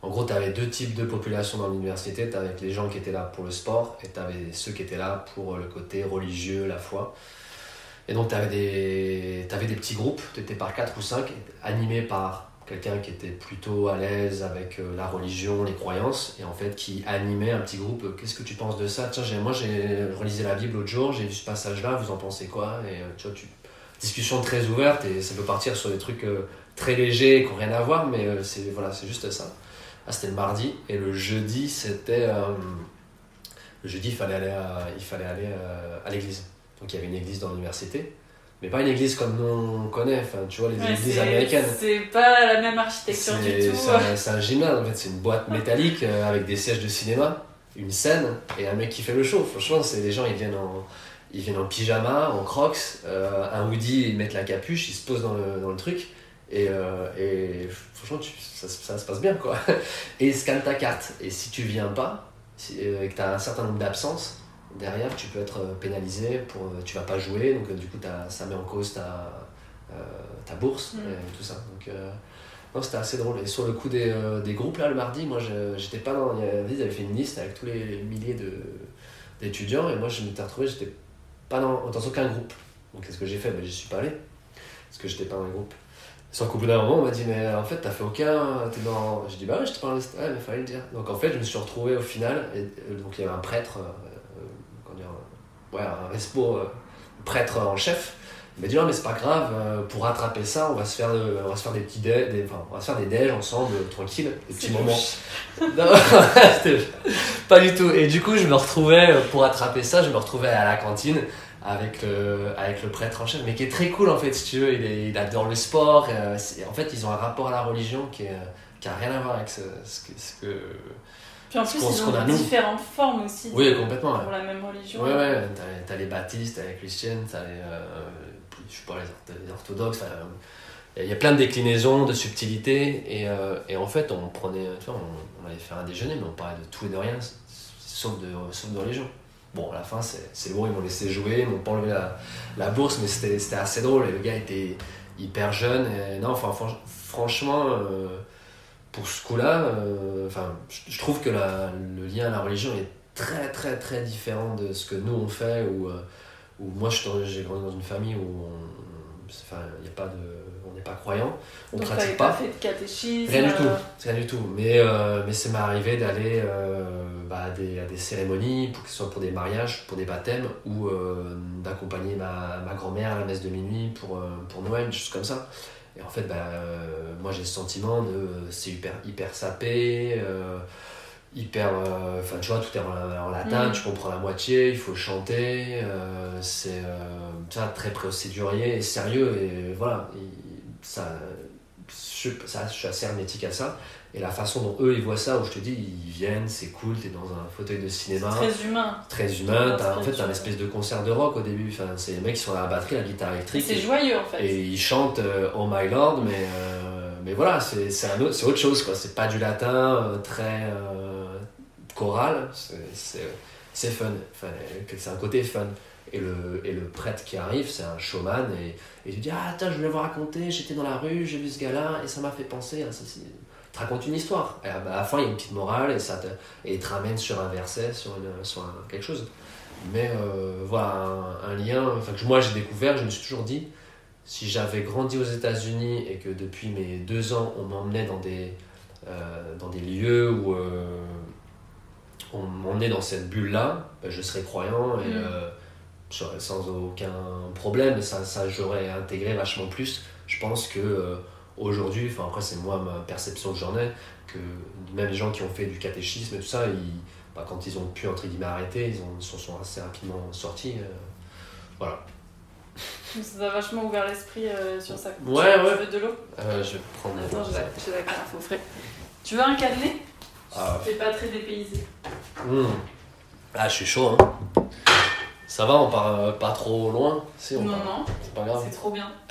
en gros, tu avais deux types de population dans l'université. Tu avais les gens qui étaient là pour le sport et tu avais ceux qui étaient là pour le côté religieux, la foi. Et donc, tu avais, des, avais des petits groupes, tu étais par 4 ou 5, animés par quelqu'un qui était plutôt à l'aise avec euh, la religion, les croyances, et en fait qui animait un petit groupe. Euh, qu'est-ce que tu penses de ça? Tiens, moi j'ai relisé la Bible l'autre jour, j'ai vu ce passage-là, vous en pensez quoi? Et euh, tu vois, discussion très ouverte et ça peut partir sur des trucs très légers qui n'ont rien à voir, mais c'est voilà, juste ça. Ah, c'était le mardi et le jeudi c'était le jeudi il fallait aller il fallait aller à l'église. Donc il y avait une église dans l'université mais pas une église comme nous on connaît, enfin, tu vois, les églises américaines. C'est pas la même architecture du tout. C'est un, gymnase, en fait, c'est une boîte métallique euh, avec des sièges de cinéma, une scène et un mec qui fait le show. Franchement, c'est des gens, ils viennent en, ils viennent en pyjama, en crocs, euh, un hoodie, ils mettent la capuche, ils se posent dans le, dans le truc. Et, euh, et franchement, tu, ça, ça, se passe bien quoi. Et ils scannent ta carte. Et si tu viens pas, et que tu as un certain nombre d'absences, derrière, tu peux être euh, pénalisé, pour, euh, tu vas pas jouer, donc euh, du coup, ça met en cause ta, ta bourse mm. et tout ça. Donc, non, c'était assez drôle. Et sur le coup des, des groupes, là, le mardi, moi, j'étais pas dans. Ils avaient fait une liste avec tous les milliers d'étudiants, et moi, je m'étais retrouvé, j'étais pas dans, dans aucun groupe. Donc, qu'est-ce que j'ai fait? Ben, J'y suis pas allé, parce que j'étais pas dans un groupe. Sauf qu'au bout d'un moment, on m'a dit, mais en fait, t'as fait aucun. T'es dans. J'ai dit, bah ouais, je te parle. Ouais, mais fallait le dire. Donc en fait, je me suis retrouvé au final, et, donc il y avait un prêtre, ouais, un respo euh, prêtre en chef. Il m'a dit non mais c'est pas grave, euh, pour rattraper ça, on va se faire, on va se faire des petits déj, des, enfin, on va se faire des déj ensemble, tranquille, des petits moments. pas du tout. Et du coup, je me retrouvais, euh, pour rattraper ça, je me retrouvais à la cantine avec le, avec le prêtre en chef, mais qui est très cool en fait, si tu veux. Il, il adore le sport. en fait, ils ont un rapport à la religion qui, est, qui a rien à voir avec ce, ce que puis en plus, ils ont différentes formes aussi oui, complètement, pour la même religion. Oui, ouais, t'as, les baptistes, t'as les chrétiennes, t'as les, euh, je sais pas, les, orthodoxes. Il y a plein de déclinaisons, de subtilités, et, euh, et en fait, on prenait, tu vois, on, allait faire un déjeuner, mais on parlait de tout et de rien, sauf de, sauf de religion. Bon, à la fin, c'est, bon, ils m'ont laissé jouer, ils m'ont pas enlevé la, la bourse, mais c'était, assez drôle, et le gars était hyper jeune, et non, enfin, franchement. Euh, pour ce coup-là, euh, je, trouve que le lien à la religion est très très très différent de ce que nous on fait ou euh, moi j'ai grandi dans une famille où il y a pas de pas croyant on ne pratique pas, pas fait de catéchisme rien du tout euh, rien du tout mais mais ça m'est arrivé d'aller bah, à, des, à, des, cérémonies pour que ce soit pour des mariages pour des baptêmes ou d'accompagner ma, ma grand-mère à la messe de minuit pour pour Noël choses comme ça et en fait, bah, euh, moi j'ai ce sentiment de c'est hyper, hyper sapé, euh, hyper. Euh, enfin, tu vois, tout est en, latin, mm. tu comprends la moitié, il faut chanter, c'est ça très procédurier et sérieux, et voilà, ça, ça, je suis assez hermétique à ça. Et la façon dont eux ils voient ça, où je te dis, ils viennent, c'est cool, t'es dans un fauteuil de cinéma. Très humain. Très humain. As, en fait, t'as un espèce de concert de rock au début. Enfin, c'est les mecs qui sont à la batterie, la guitare électrique. C'est joyeux en fait. Et ils chantent euh, Oh My Lord, mais, euh, mais voilà, c'est autre chose quoi. C'est pas du latin euh, très choral, c'est fun. Enfin, c'est un côté fun. Et le, et le prêtre qui arrive, c'est un showman, et, et il dit Ah, attends, je voulais vous raconter, j'étais dans la rue, j'ai vu ce gars-là, et ça m'a fait penser à ceci raconte une histoire. Et à la fin, il y a une petite morale et ça te, et te ramène sur un verset, sur, une, sur quelque chose. Mais euh, voilà, un, lien enfin, que moi j'ai découvert, je me suis toujours dit, si j'avais grandi aux États-Unis et que depuis mes deux ans, on m'emmenait dans des, euh, dans des lieux où euh, on m'emmenait dans cette bulle-là, ben, je serais croyant et mm. Sans aucun problème, ça, ça j'aurais intégré vachement plus. Je pense que aujourd'hui, enfin après c'est moi ma perception que j'en ai, que même les gens qui ont fait du catéchisme et tout ça, ils, bah, quand ils ont pu entre guillemets arrêter, ils en sont, sont assez rapidement sortis. Euh, voilà. Ça t'a vachement ouvert l'esprit euh, sur ça. Ouais, tu, ouais. veux de l'eau? Euh, Je vais prendre Attends, j'ai la carafe au frais. Tu veux un cadenet? Ah, T'es pas très dépaysé. hmm. Ah, je suis chaud, hein. Ça va, on part euh, pas trop loin Si, on Non, part. non, C'est pas grave. c'est trop bien.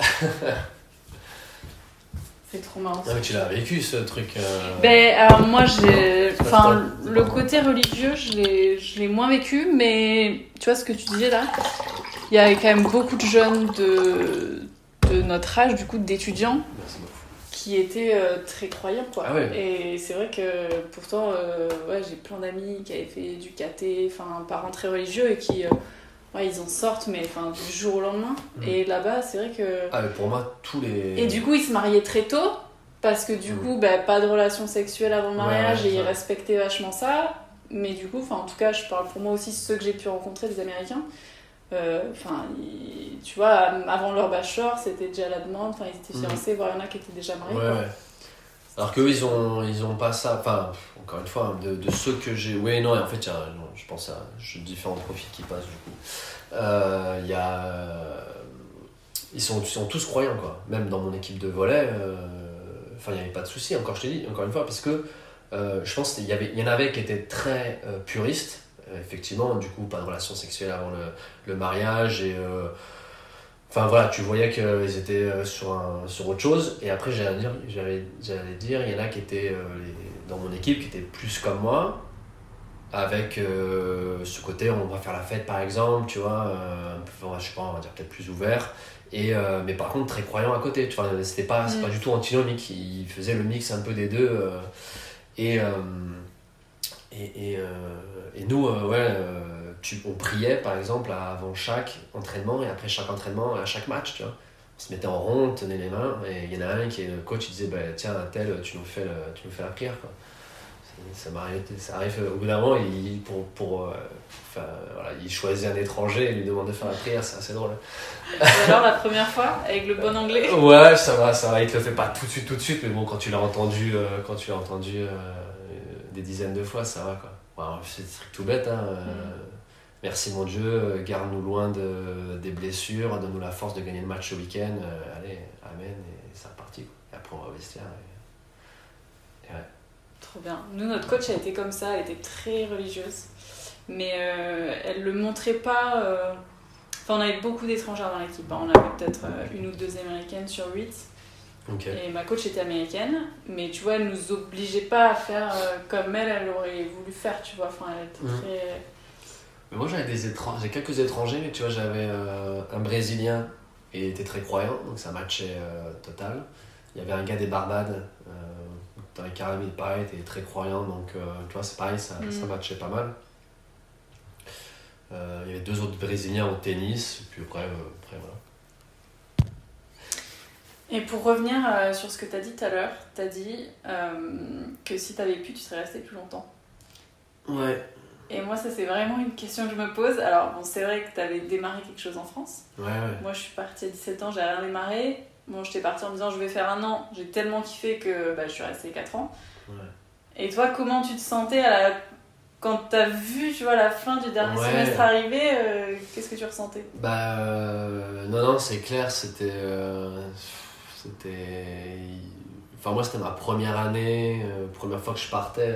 c'est trop marrant. Ah, mais tu l'as vécu ce truc. euh, Ben, alors moi, j'ai. Enfin, le côté religieux, je l'ai moins vécu, mais tu vois ce que tu disais là? Il y avait quand même beaucoup de jeunes de, de notre âge, du coup, d'étudiants, Merci qui étaient euh, très croyants, quoi. Ah ouais. Et c'est vrai que pourtant, euh, ouais, j'ai plein d'amis qui avaient fait du caté, enfin, parents très religieux et qui. euh, ouais, ils en sortent, mais enfin, du jour au lendemain. Mhm. Et là-bas, c'est vrai que. Ah, mais pour moi, tous les. Et du coup, ils se mariaient très tôt parce que du Mm. coup, bah, pas de relation sexuelle avant le mariage ouais, et ils respectaient vachement ça. Mais du coup, en tout cas, je parle pour moi aussi ceux que j'ai pu rencontrer des Américains. euh, Enfin, tu vois, avant leur bachelor, c'était déjà la demande. Enfin, ils étaient Mm. fiancés, voire il y en a qui étaient déjà mariés. Ouais, quoi. Alors qu'eux, ils ont, ils ont pas ça. Enfin, encore une fois, hein, de, ceux que j'ai. Oui, non, et en fait, y a, non, je pense à différents profils qui passent du coup. Euh, Il y a. euh, Ils sont, ils sont tous croyants, quoi. Même dans mon équipe de volet, euh, enfin, il n'y avait pas de souci, encore, je te dis, encore une fois, parce que je pense qu'il y, en avait qui étaient très puristes, effectivement, du coup, pas de relation sexuelle avant le, le mariage, et. Enfin voilà, tu voyais qu'ils étaient euh, sur, un, sur autre chose. Et après, j'allais dire, il y en a qui étaient euh, les- dans mon équipe qui étaient plus comme moi, avec euh, ce côté, on va faire la fête par exemple, tu vois, euh, un peu, je sais pas, on va dire peut-être plus ouvert. Et, mais par contre, très croyant à côté, tu vois, c'était pas, c'est Mm. pas du tout antinomique, il faisait le mix un peu des deux. et, et, et, et nous, ouais, tu, on priait par exemple avant chaque entraînement et après chaque entraînement, à chaque match, tu vois. On se mettait en rond, on tenait les mains, et il y en a un qui est le coach, il disait bah, Tiens, tel, tu nous fais, le- tu nous fais la prière. Quoi. Ça, ça arrive euh, au bout d'un moment, il, pour, pour, euh, enfin, voilà, il choisit un étranger et lui demande de faire la prière, c'est assez drôle. Et alors, la première fois, avec le bon anglais Ouais, ça va, ça va, il te le fait pas tout de suite, tout de suite, mais bon, quand tu l'as entendu, euh, quand tu l'as entendu euh, des dizaines de fois, ça va quoi. Bon, c'est tout bête, hein. euh, Merci mon Dieu, euh, garde-nous loin de, des blessures, donne-nous la force de gagner le match ce week-end. euh, allez, amen, et c'est reparti. Et après, on va au vestiaire. et- Trop bien. Nous, notre coach a été comme ça, elle était très religieuse. Mais euh, elle le montrait pas. euh, Enfin, on avait beaucoup d'étrangères dans l'équipe. hein. On avait peut-être une ou deux américaines sur huit. Ok. Et ma coach était américaine. Mais tu vois, elle nous obligeait pas à faire comme elle, elle aurait voulu faire, tu vois. Enfin, elle était Mhm. très. Mais moi j'avais des étrangers, j'ai quelques étrangers, mais tu vois, j'avais euh, un Brésilien et il était très croyant, donc ça matchait euh, total. Il y avait un gars des Barbades, euh, dans les Caraïbes, pareil, était très croyant, donc tu vois, c'est pareil, ça, Mm. ça matchait pas mal. Il y avait deux autres Brésiliens au tennis, et puis après, après voilà. Et pour revenir euh, sur ce que tu as dit tout à l'heure, tu as dit euh, que si tu avais pu, tu serais resté plus longtemps. Ouais. Et moi, ça, c'est vraiment une question que je me pose. Alors, bon, c'est vrai que tu avais démarré quelque chose en France. Ouais, ouais. Moi, je suis partie à 17 ans, j'ai rien démarré. Bon, j'étais partie en me disant je vais faire un an. J'ai tellement kiffé que bah, je suis restée 4 ans. Ouais. Et toi, comment tu te sentais à la- quand t'as vu tu vois, la fin du dernier semestre arriver euh, Qu'est-ce que tu ressentais? Bah euh, non non c'est clair c'était euh, c'était enfin moi c'était ma première année première fois que je partais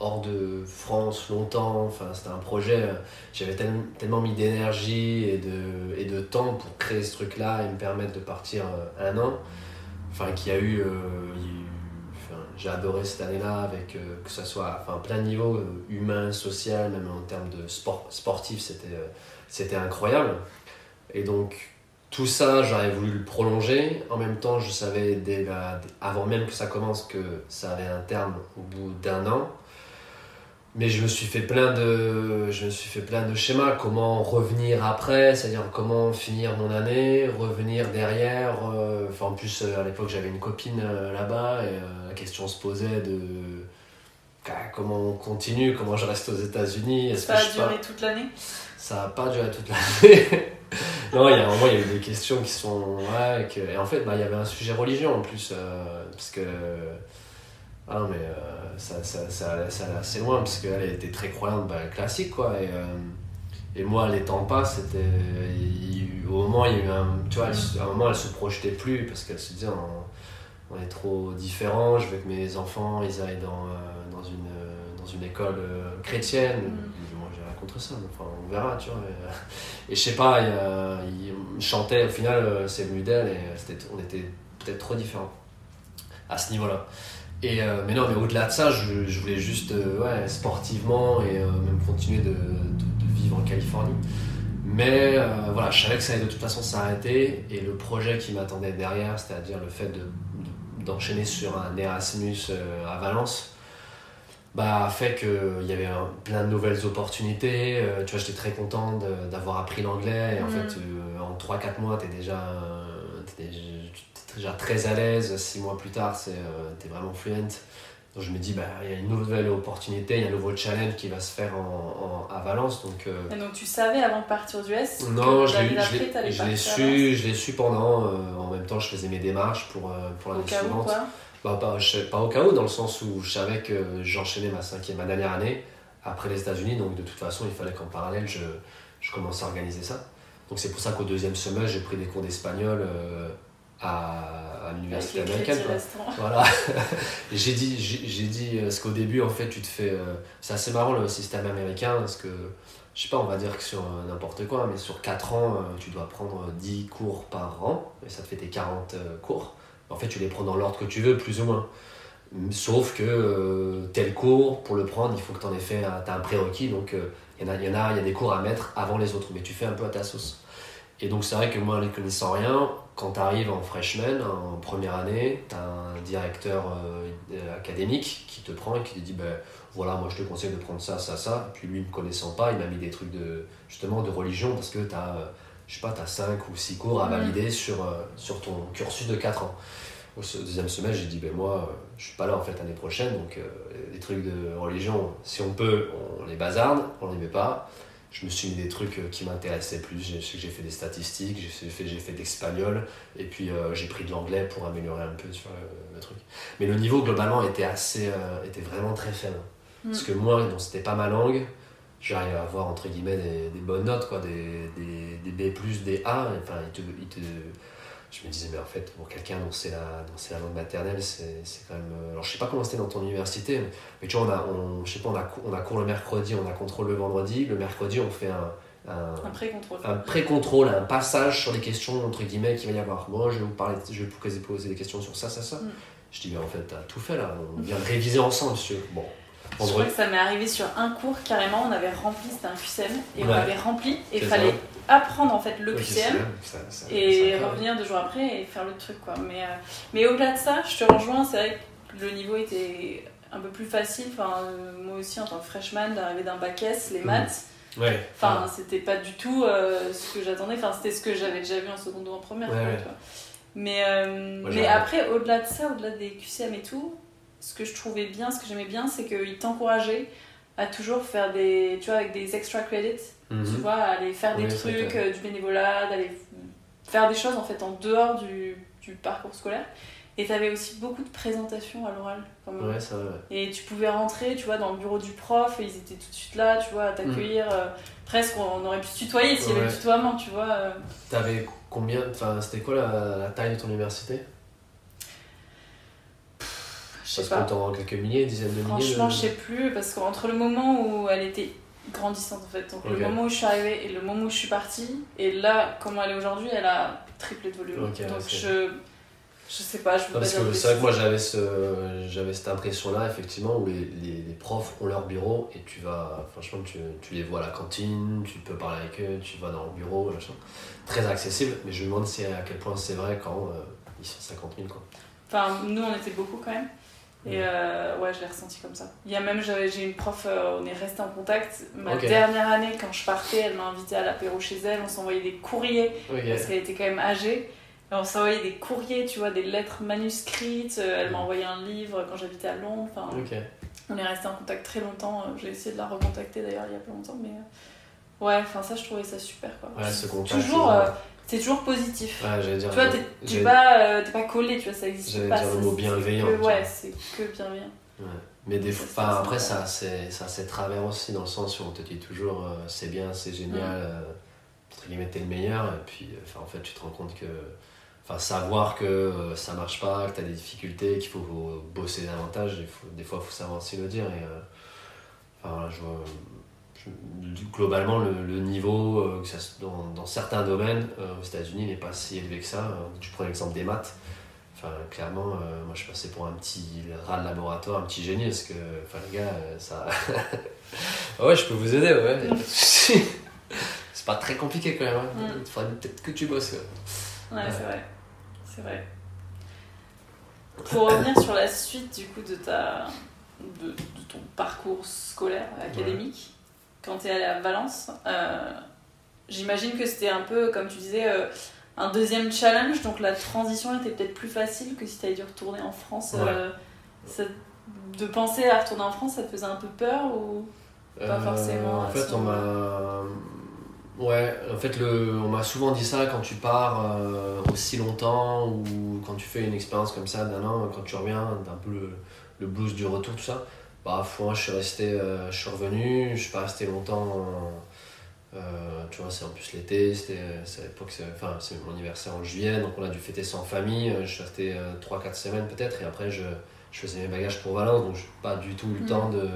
hors de France longtemps enfin c'était un projet euh, j'avais tel- tellement mis d'énergie et de et de temps pour créer ce truc là et me permettre de partir euh, un an. Enfin qu'il y a eu, euh, j'ai adoré cette année-là avec que ce soit enfin plein de niveaux humain social même en termes de sport sportif c'était c'était incroyable. Et donc tout ça j'aurais voulu le prolonger. En même temps je savais dès avant même que ça commence que ça avait un terme au bout d'un an mais je me suis fait plein de je me suis fait plein de schémas comment revenir après c'est à dire comment finir mon année revenir derrière euh, enfin en plus euh, à l'époque j'avais une copine euh, là-bas et euh, la question se posait de ah, comment on continue comment je reste aux États-Unis Ça a duré toute l'année? Ça n'a pas duré toute l'année. non, il y a un moment, il y a eu des questions qui sont. Ouais, que- et en fait, bah, il y avait un sujet religion en plus. parce que. Ah, mais euh, ça, ça, ça, allait- ça allait assez loin, parce qu'elle était très croyante, bah, classique, quoi. Et, euh, et moi, l'étant pas, c'était. Au moment, il y a eu un. Tu vois, elle à un moment, elle se projetait plus, parce qu'elle se disait, on, on est trop différents, je veux que mes enfants, ils aillent dans, euh, dans une une école chrétienne. Mm. Moi, j'ai rien contre ça, mais enfin, on verra, tu vois. Et, je sais pas, il, il chantait, au final, c'est venu d'elle et on était peut-être trop différents à ce niveau-là. Et, mais non, mais au-delà de ça, je, je voulais juste, ouais, sportivement et même continuer de, de, vivre en Californie. Mais euh, voilà, je savais que ça allait de toute façon s'arrêter et le projet qui m'attendait derrière, c'est-à-dire le fait d'enchaîner sur un Erasmus euh, à Valence, bah, a fait qu'il y avait plein de nouvelles opportunités. Euh, tu vois, j'étais très content d'avoir appris l'anglais et en Mm. fait, en 3-4 mois, tu es déjà, t'es déjà, t'es déjà très à l'aise. 6 mois plus tard, tu es vraiment fluent. Donc je me dis, bah, il y a une nouvelle opportunité, il y a un nouveau challenge qui va se faire en, en- à Valence. Donc, euh, Et donc tu savais avant de partir du S non, que je l'ai- su, je l'ai su pendant. euh, en même temps, je faisais mes démarches pour, euh, pour l'année où, suivante. quoi. Bah, pas, je- pas au cas où, dans le sens où je savais que j'enchaînais ma cinquième, ma dernière année après les États-Unis, donc de toute façon, il fallait qu'en parallèle, je, je commence à organiser ça. Donc c'est pour ça qu'au deuxième semestre, j'ai pris des cours d'espagnol euh, à, à l'université américaine. Voilà. J'ai dit, j'ai dit, euh, parce qu'au début, en fait, tu te fais. euh, c'est assez marrant le système américain, parce que, je sais pas, on va dire que sur euh, n'importe quoi, mais sur 4 ans, euh, tu dois prendre 10 cours par an, et ça te fait tes 40 euh, cours. En fait, tu les prends dans l'ordre que tu veux, plus ou moins. Sauf que tel cours, pour le prendre, il faut que tu en aies fait, un- un prérequis, donc il y en a, il y en a, il y a des cours à mettre avant les autres, mais tu fais un peu à ta sauce. Et donc c'est vrai que moi, ne connaissant rien, quand tu arrives en freshman, en première année, tu as un directeur euh, académique qui te prend et qui te dit ben, voilà, moi je te conseille de prendre ça, ça, ça. Et puis lui, ne me connaissant pas, il m'a mis des trucs de, justement de religion parce que tu as, je sais pas, tu as 5 ou 6 cours à valider sur, euh, sur ton cursus de 4 ans. Au deuxième semestre, j'ai dit ben moi, euh, je suis pas là en fait l'année prochaine, donc euh, les trucs de religion, si on peut, on les bazarde, on les met pas. Je me suis mis des trucs euh, qui m'intéressaient plus. J'ai fait des statistiques, j'ai fait, fait de l'espagnol, et puis euh, j'ai pris de l'anglais pour améliorer un peu sur le, le truc. Mais le niveau globalement était assez, euh, était vraiment très faible. Mm. Parce que moi, dont c'était pas ma langue, j'arrivais à avoir entre guillemets des, des bonnes notes, quoi, des, des, des B, des A. Enfin, il te, il te- je me disais, mais en fait, pour quelqu'un dont c'est la, dont la langue maternelle, c'est quand même. euh, Alors, je sais pas comment c'était dans ton université, mais, mais tu vois, on a, on, je sais pas, on a, on a cours le mercredi, on a contrôle le vendredi. Le mercredi, on fait un, un, pré-contrôle. un pré-contrôle, un passage sur les questions entre guillemets qu'il va y avoir. Moi, je vais vous parler, je vais vous poser- poser des questions sur ça, ça, ça. Mm. Je dis, mais en fait, t'as tout fait là, on vient de réviser ensemble, monsieur. Bon, Je crois que ça m'est arrivé sur un cours carrément, on avait rempli, c'était un QCM, et on avait rempli, et il fallait ça. apprendre en fait le QCM, ça- ça- et revenir deux jours après et faire le truc quoi. Mais, euh, mais au-delà de ça, je te rejoins, c'est vrai que le niveau était un peu plus facile. Enfin, euh, moi aussi en tant que freshman, d'arriver d'un bac S, les Mhm. maths, Ouais, enfin c'était pas du tout euh, ce que j'attendais. Enfin, c'était ce que j'avais déjà vu en seconde ou en première. Ouais, quoi. Mais, mais après, au-delà de ça, au-delà des QCM et tout, ce que je trouvais bien, ce que j'aimais bien, c'est qu'ils t'encourageaient à toujours faire des, tu vois, avec des extra credits, Mhm. tu vois, à aller faire des Oui, trucs, euh, du bénévolat, d'aller faire des choses en fait en dehors du, du parcours scolaire. Et t'avais aussi beaucoup de présentations à l'oral. Ouais, ça ouais. Et tu pouvais rentrer, tu vois, dans le bureau du prof, et ils étaient tout de suite là, tu vois, à t'accueillir. euh, presque, on aurait pu se tutoyer s'il y avait le tutoiement, tu vois. euh. T'avais combien, enfin, c'était quoi la, la taille de ton université? Je sais pas. t'en quelques milliers, dizaines de milliers Franchement, de- je sais plus, parce qu'entre le moment où elle était grandissante en fait, donc le moment où je suis arrivée et le moment où je suis partie, et là, comment elle est aujourd'hui, elle a triplé de volume. Donc je. Je sais pas, je peux Non, pas parce dire que c'est vrai que moi j'avais ce, j'avais cette impression-là, effectivement, où les, les, les profs ont leur bureau et tu vas, franchement, tu, tu les vois à la cantine, tu peux parler avec eux, tu vas dans le bureau, machin. Très accessible, mais je me demande si, à quel point c'est vrai quand euh, ils sont 50 000. Quoi. Enfin, nous, on était beaucoup quand même. Et Ouais. euh, ouais, je l'ai ressenti comme ça. Il y a même, j'ai une prof, euh, on est resté en contact. Ma dernière année, quand je partais, elle m'a invité à l'apéro chez elle. On s'envoyait des courriers parce qu'elle était quand même âgée. Et on s'envoyait des courriers, tu vois, des lettres manuscrites. Euh, Elle m'a envoyé un livre quand j'habitais à Londres. Enfin, on est resté en contact très longtemps. J'ai essayé de la recontacter d'ailleurs il y a pas longtemps. Mais ouais, enfin, ça, je trouvais ça super quoi. Ouais, ce contact. toujours, euh, c'est toujours positif. J'allais dire. Tu vois, t'es t'es j'allais- pas, euh, t'es pas collé, tu vois, ça existe J'allais pas. dire le mot bienveillant, que- ouais, c'est que bienveillant. Ouais. Mais des fois, enfin, après, ça, c'est, ça, c'est travers aussi, dans le sens où on te dit toujours euh, c'est bien, c'est génial, Mm. euh, entre guillemets, t'es le meilleur, et puis enfin, en fait, tu te rends compte que. Enfin, savoir que ça marche pas, que t'as des difficultés, qu'il faut bosser davantage, faut, des fois, il faut savoir aussi le dire. Et, Enfin, voilà, je vois, je- globalement, le, le niveau, euh, que ça, se- dans, dans certains domaines euh, aux États-Unis, n'est pas si élevé que ça. Euh, Tu prends l'exemple des maths. Enfin, clairement, euh, moi je suis passé pour un petit rat de laboratoire, un petit génie, parce que, enfin, les gars, ça. ouais, je peux vous aider, ouais, y a pas de souci. C'est pas très compliqué quand même. hein. Mm. Il faudrait peut-être que tu bosses. quoi. Ouais, c'est vrai. C'est vrai. Pour revenir sur la suite du coup de ta de, de ton parcours scolaire académique, quand tu es allé à Valence, euh, j'imagine que c'était un peu, comme tu disais, euh, un deuxième challenge, donc la transition était peut-être plus facile que si tu avais dû retourner en France. euh, ça- de penser à retourner en France, ça te faisait un peu peur ou Pas forcément En fait, on m'a. Ouais, en fait, le... on m'a souvent dit ça quand tu pars euh, aussi longtemps ou quand tu fais une expérience comme ça d'un an, quand tu reviens, d'un peu le, le blues du retour, tout ça. Bah, moi, je suis resté, euh, je suis revenu, je suis pas resté longtemps. euh, tu vois, c'est en plus l'été, c'était à l'époque, c'est enfin, c'est mon anniversaire en juillet, donc on a dû fêter ça en famille. euh, Je suis resté 3-4 semaines peut-être, et après, je, je faisais mes bagages pour Valence, donc je n'ai pas du tout eu le Mhm. temps de,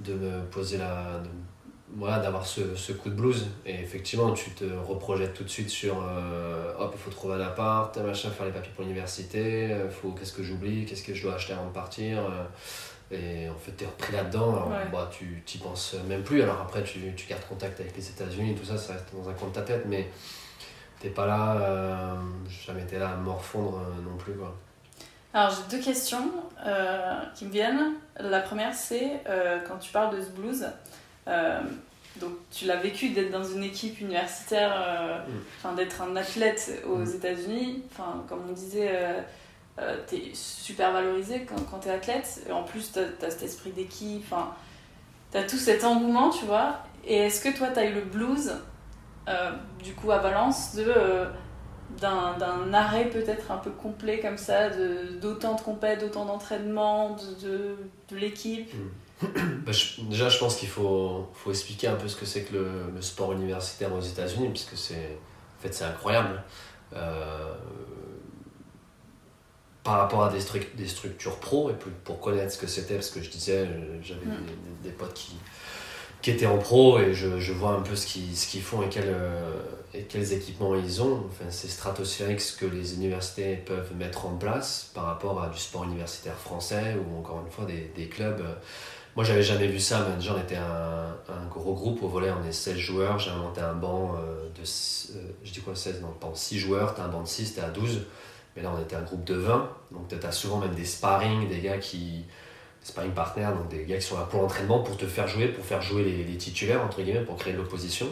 de me poser la. de- voilà, d'avoir ce, ce coup de blues. Et effectivement, tu te reprojettes tout de suite sur euh, hop, il faut trouver un appart, machin, faire les papiers pour l'université, euh, faut qu'est-ce que j'oublie, qu'est-ce que je dois acheter avant de partir. euh, et en fait, tu es repris là-dedans, alors Ouais. bah, tu t'y penses même plus. Alors après, tu, tu gardes contact avec les États-Unis, tout ça, ça reste dans un coin de ta tête, mais t'es pas là, euh, jamais été là à morfondre euh, non plus. Quoi. Alors j'ai deux questions euh, qui me viennent. La première c'est euh, quand tu parles de ce blues, euh, donc tu l'as vécu d'être dans une équipe universitaire, Mm. enfin d'être un athlète aux Mm. États-Unis. Enfin comme on disait, euh, euh, t'es super valorisé quand, quand t'es athlète. Et en plus t'as as cet esprit d'équipe. Enfin t'as tout cet engouement, tu vois. Et est-ce que toi t'as eu le blues euh, du coup à Valence de euh, d'un d'un arrêt peut-être un peu complet comme ça, de- d'autant de compètes, d'autant d'entraînement, de, de, de l'équipe? Bah, je- déjà, je pense qu'il faut, faut expliquer un peu ce que c'est que le, le sport universitaire aux États-Unis, puisque c'est en fait, c'est incroyable. Euh, par rapport à des, stru- des structures pro, et pour, pour connaître ce que c'était, parce que je disais, euh, j'avais Mm. des, des potes qui, qui étaient en pro, et je, je vois un peu ce qu'ils font et, quel, euh, et quels équipements ils ont. Enfin, c'est stratosphérique ce que les universités peuvent mettre en place par rapport à du sport universitaire français, ou encore une fois des, des clubs. moi, j'avais jamais vu ça, mais déjà, on était un, un gros groupe. Au volet, on est 16 joueurs. J'ai inventé un banc euh, de. je dis quoi, 16 Non, pas 6 joueurs. T'as un banc de 6, t'es à 12. Mais là, on était un groupe de 20. Donc, t'as souvent même des sparring, des gars qui. Sparring partners, donc des gars qui sont là pour l'entraînement, pour te faire jouer, pour faire jouer les, titulaires, entre guillemets, pour créer de l'opposition.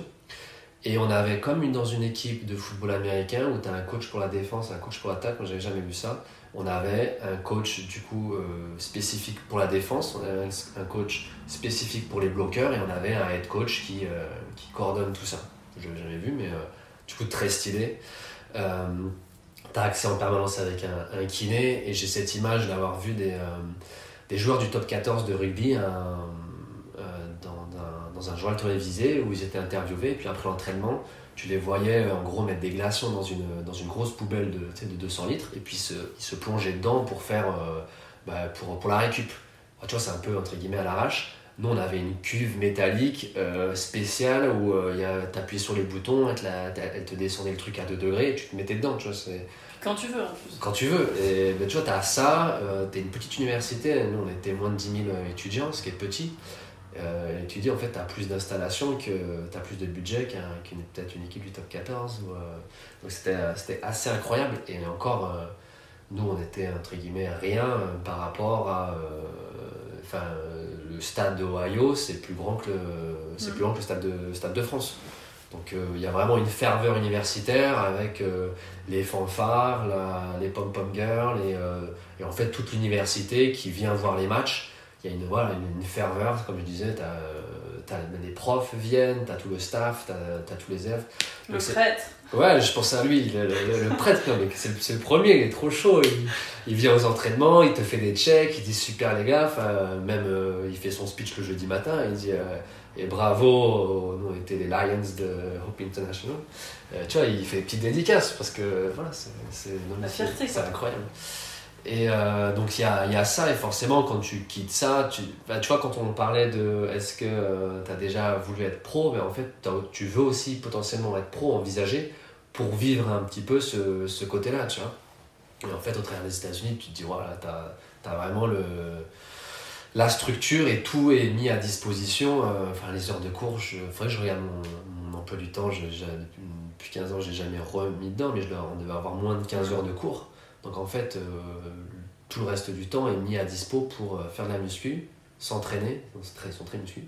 Et on avait comme dans une équipe de football américain où tu as un coach pour la défense, un coach pour l'attaque. Moi, j'avais jamais vu ça. On avait un coach du coup euh, spécifique pour la défense, on avait un, un coach spécifique pour les bloqueurs et on avait un head coach qui, euh, qui coordonne tout ça. Je l'avais jamais vu, mais euh, du coup très stylé. Euh, tu as accès en permanence avec un, un kiné et j'ai cette image d'avoir vu des, euh, des joueurs du top 14 de rugby un- euh, dans, dans- dans un journal télévisé où ils étaient interviewés et puis après l'entraînement tu les voyais en gros mettre des glaçons dans une, dans une grosse poubelle de, de 200 litres et puis ils se plongeaient dedans pour faire euh, bah, pour, pour la récup. Ah, tu vois, c'est un peu entre guillemets à l'arrache. Nous, on avait une cuve métallique euh, spéciale où euh, tu appuyais sur les boutons, elle te, descendait le truc à 2 degrés et tu te mettais dedans. Tu vois, Quand tu veux en plus. quand tu veux. Et ben, tu vois, tu as ça, tu es une petite université, nous on était moins de 10 000 étudiants, ce qui est petit. Euh, et tu dis en fait, tu as plus d'installations, que tu as plus de budget qu'un- qu'une peut-être une équipe du top 14. ou, euh, donc c'était c'était assez incroyable. Et encore, euh, nous on était entre guillemets rien euh, par rapport à. euh, Enfin, euh, le stade d'Ohio, c'est plus grand que le, c'est Mm. plus grand que le stade de, stade de France. Donc euh, il y a vraiment une ferveur universitaire avec euh, les fanfares, la- les pom-pom girls et, euh, et en fait toute l'université qui vient voir les matchs. Il y a une, voilà, une, une ferveur, comme je disais, t'as- les profs viennent, t'as tout le staff, t'as, t'as tous les élèves. Le Donc prêtre. Ouais, je pense à lui, le, le- le prêtre, c'est, le- premier, il est trop chaud. Il, il vient aux entraînements, il te fait des checks, il dit super les gars, même euh, il fait son speech le jeudi matin, il dit euh, et bravo, nous on était les Lions de Hope International. Euh, tu vois, il fait des petites dédicaces parce que voilà, c'est, incroyable. Et euh, donc il y a, y a, ça, et forcément quand tu quittes ça, tu, bah, tu vois, quand on parlait de est-ce que euh, tu as déjà voulu être pro, mais en fait tu veux aussi potentiellement être pro, envisager, pour vivre un petit peu ce, ce côté-là, tu vois. Et en fait, au travers des États-Unis, tu te dis, voilà, tu as, as, vraiment le, la structure et tout est mis à disposition. Euh, enfin, les heures de cours, je, que je regarde mon, emploi du temps, depuis 15 ans, j'ai jamais remis dedans, mais on devait avoir moins de 15 heures de cours. Donc en fait, euh, tout le reste du temps est mis à dispo pour euh, faire de la muscu, s'entraîner, très, très muscu,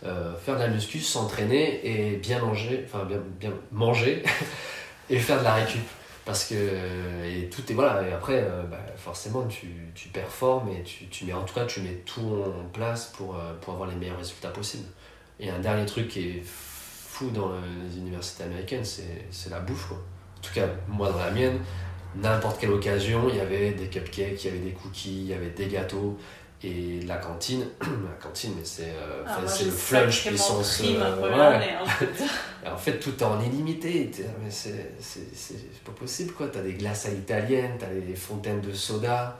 faire de la muscu, s'entraîner et bien manger, enfin bien manger et faire de la récup. Parce que, et tout est, voilà, et après, bah, forcément, tu, tu, performes et tu, mets, en tout cas, tout en place pour, pour avoir les meilleurs résultats possibles. Et un dernier truc qui est fou dans les universités américaines, c'est la bouffe. En tout cas, moi, dans la mienne, n'importe quelle occasion, il y avait des cupcakes, il y avait des cookies, il y avait des gâteaux. Et la cantine, la cantine, mais c'est euh, ah, le flunch puissance. Euh, en fait, tout est en illimité. Mais c'est pas possible, quoi. T'as des glaces à l'italienne, t'as des fontaines de soda,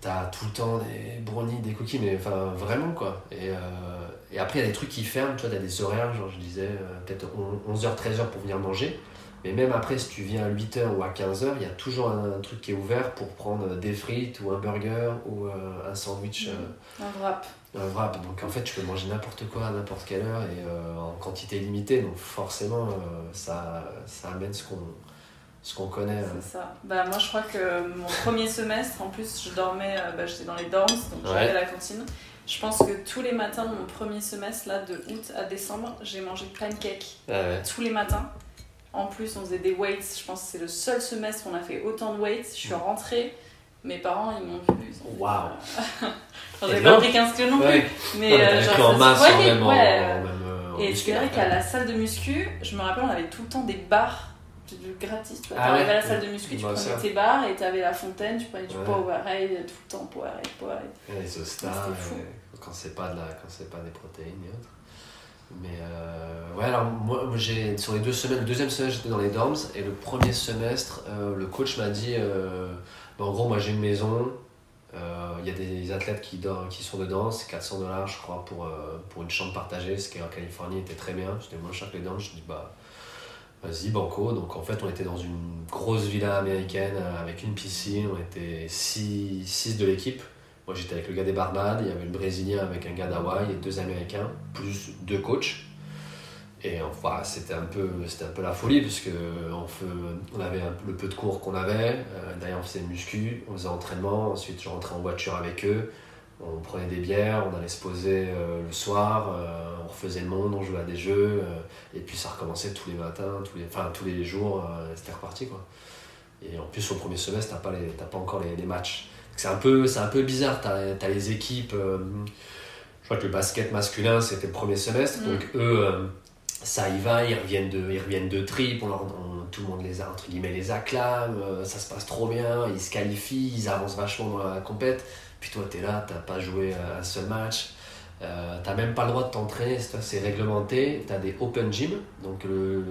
t'as tout le temps des brownies, des cookies, mais enfin, vraiment, quoi. Et, euh, et après, il y a des trucs qui ferment, tu vois, t'as des horaires, genre je disais, peut-être 11h, 13h pour venir manger. Mais même après, si tu viens à 8h ou à 15h, il y a toujours un, truc qui est ouvert pour prendre des frites ou un burger ou euh, un sandwich. Euh, un wrap. Un wrap. Donc en fait, tu peux manger n'importe quoi à n'importe quelle heure et euh, en quantité limitée. Donc forcément, ça, ça amène ce qu'on ce qu'on connaît. C'est ça. Bah, moi, je crois que mon premier semestre, en plus, je dormais, bah, j'étais dans les dorms, donc j'allais à la cantine. Je pense que tous les matins de mon premier semestre, là, de août à décembre, j'ai mangé pancake. Ah tous les matins. En plus, on faisait des weights. Je pense que c'est le seul semestre où on a fait autant de weights. Je suis rentrée. Mes parents, ils m'ont vu. Waouh! J'avais pas pris 15 kilos non plus. Mais euh, genre, en masse, même, ouais. en, Et c'est vrai qu'à la salle de muscu, je me rappelle, on avait tout le temps des barres gratis. Tu ah arrivais à la salle de muscu, tu bah, prenais tes barres et tu avais la fontaine, tu prenais du Powerade tout le temps, Powerade, Powerade. Les Ostar, quand c'est pas, pas des protéines et autres. Mais euh, ouais, alors moi, j'ai, sur les deux semaines, le deuxième semestre j'étais dans les dorms et le premier semestre, euh, le coach m'a dit euh, bah, en gros, moi j'ai une maison, il y a des athlètes qui, qui sont dedans, c'est 400 dollars je crois pour, pour une chambre partagée, ce qui en Californie était très bien, c'était moins cher que les dorms. Je dis bah vas-y, banco. Donc en fait, on était dans une grosse villa américaine avec une piscine, on était 6 de l'équipe. Moi, j'étais avec le gars des Barbades, il y avait le Brésilien avec un gars d'Hawaï et deux Américains, plus deux coachs. Et enfin, c'était un, peu, un peu la folie, parce on, on avait le peu de cours qu'on avait. Euh, D'ailleurs, on faisait muscu, on faisait entraînement. Ensuite, je rentrais en voiture avec eux. On prenait des bières, on allait se poser euh, le soir, euh, on refaisait le monde, on jouait à des jeux. et puis, ça recommençait tous les matins, tous les, enfin, tous les jours. c'était reparti. Quoi. Et en plus, au premier semestre, tu n'as pas, pas encore les matchs. C'est un, peu, un peu bizarre, tu as, les équipes, euh, je crois que le basket masculin c'était le premier semestre, donc mm. eux, euh, ça y va, ils reviennent de, ils reviennent de trip, tout le monde les a, entre guillemets, les acclame, euh, ça se passe trop bien, ils se qualifient, ils avancent vachement dans la compète, puis toi tu es là, tu pas joué un seul match. Euh, t'as même pas le droit de t'entraîner, c'est réglementé. Tu as des open gym, donc le,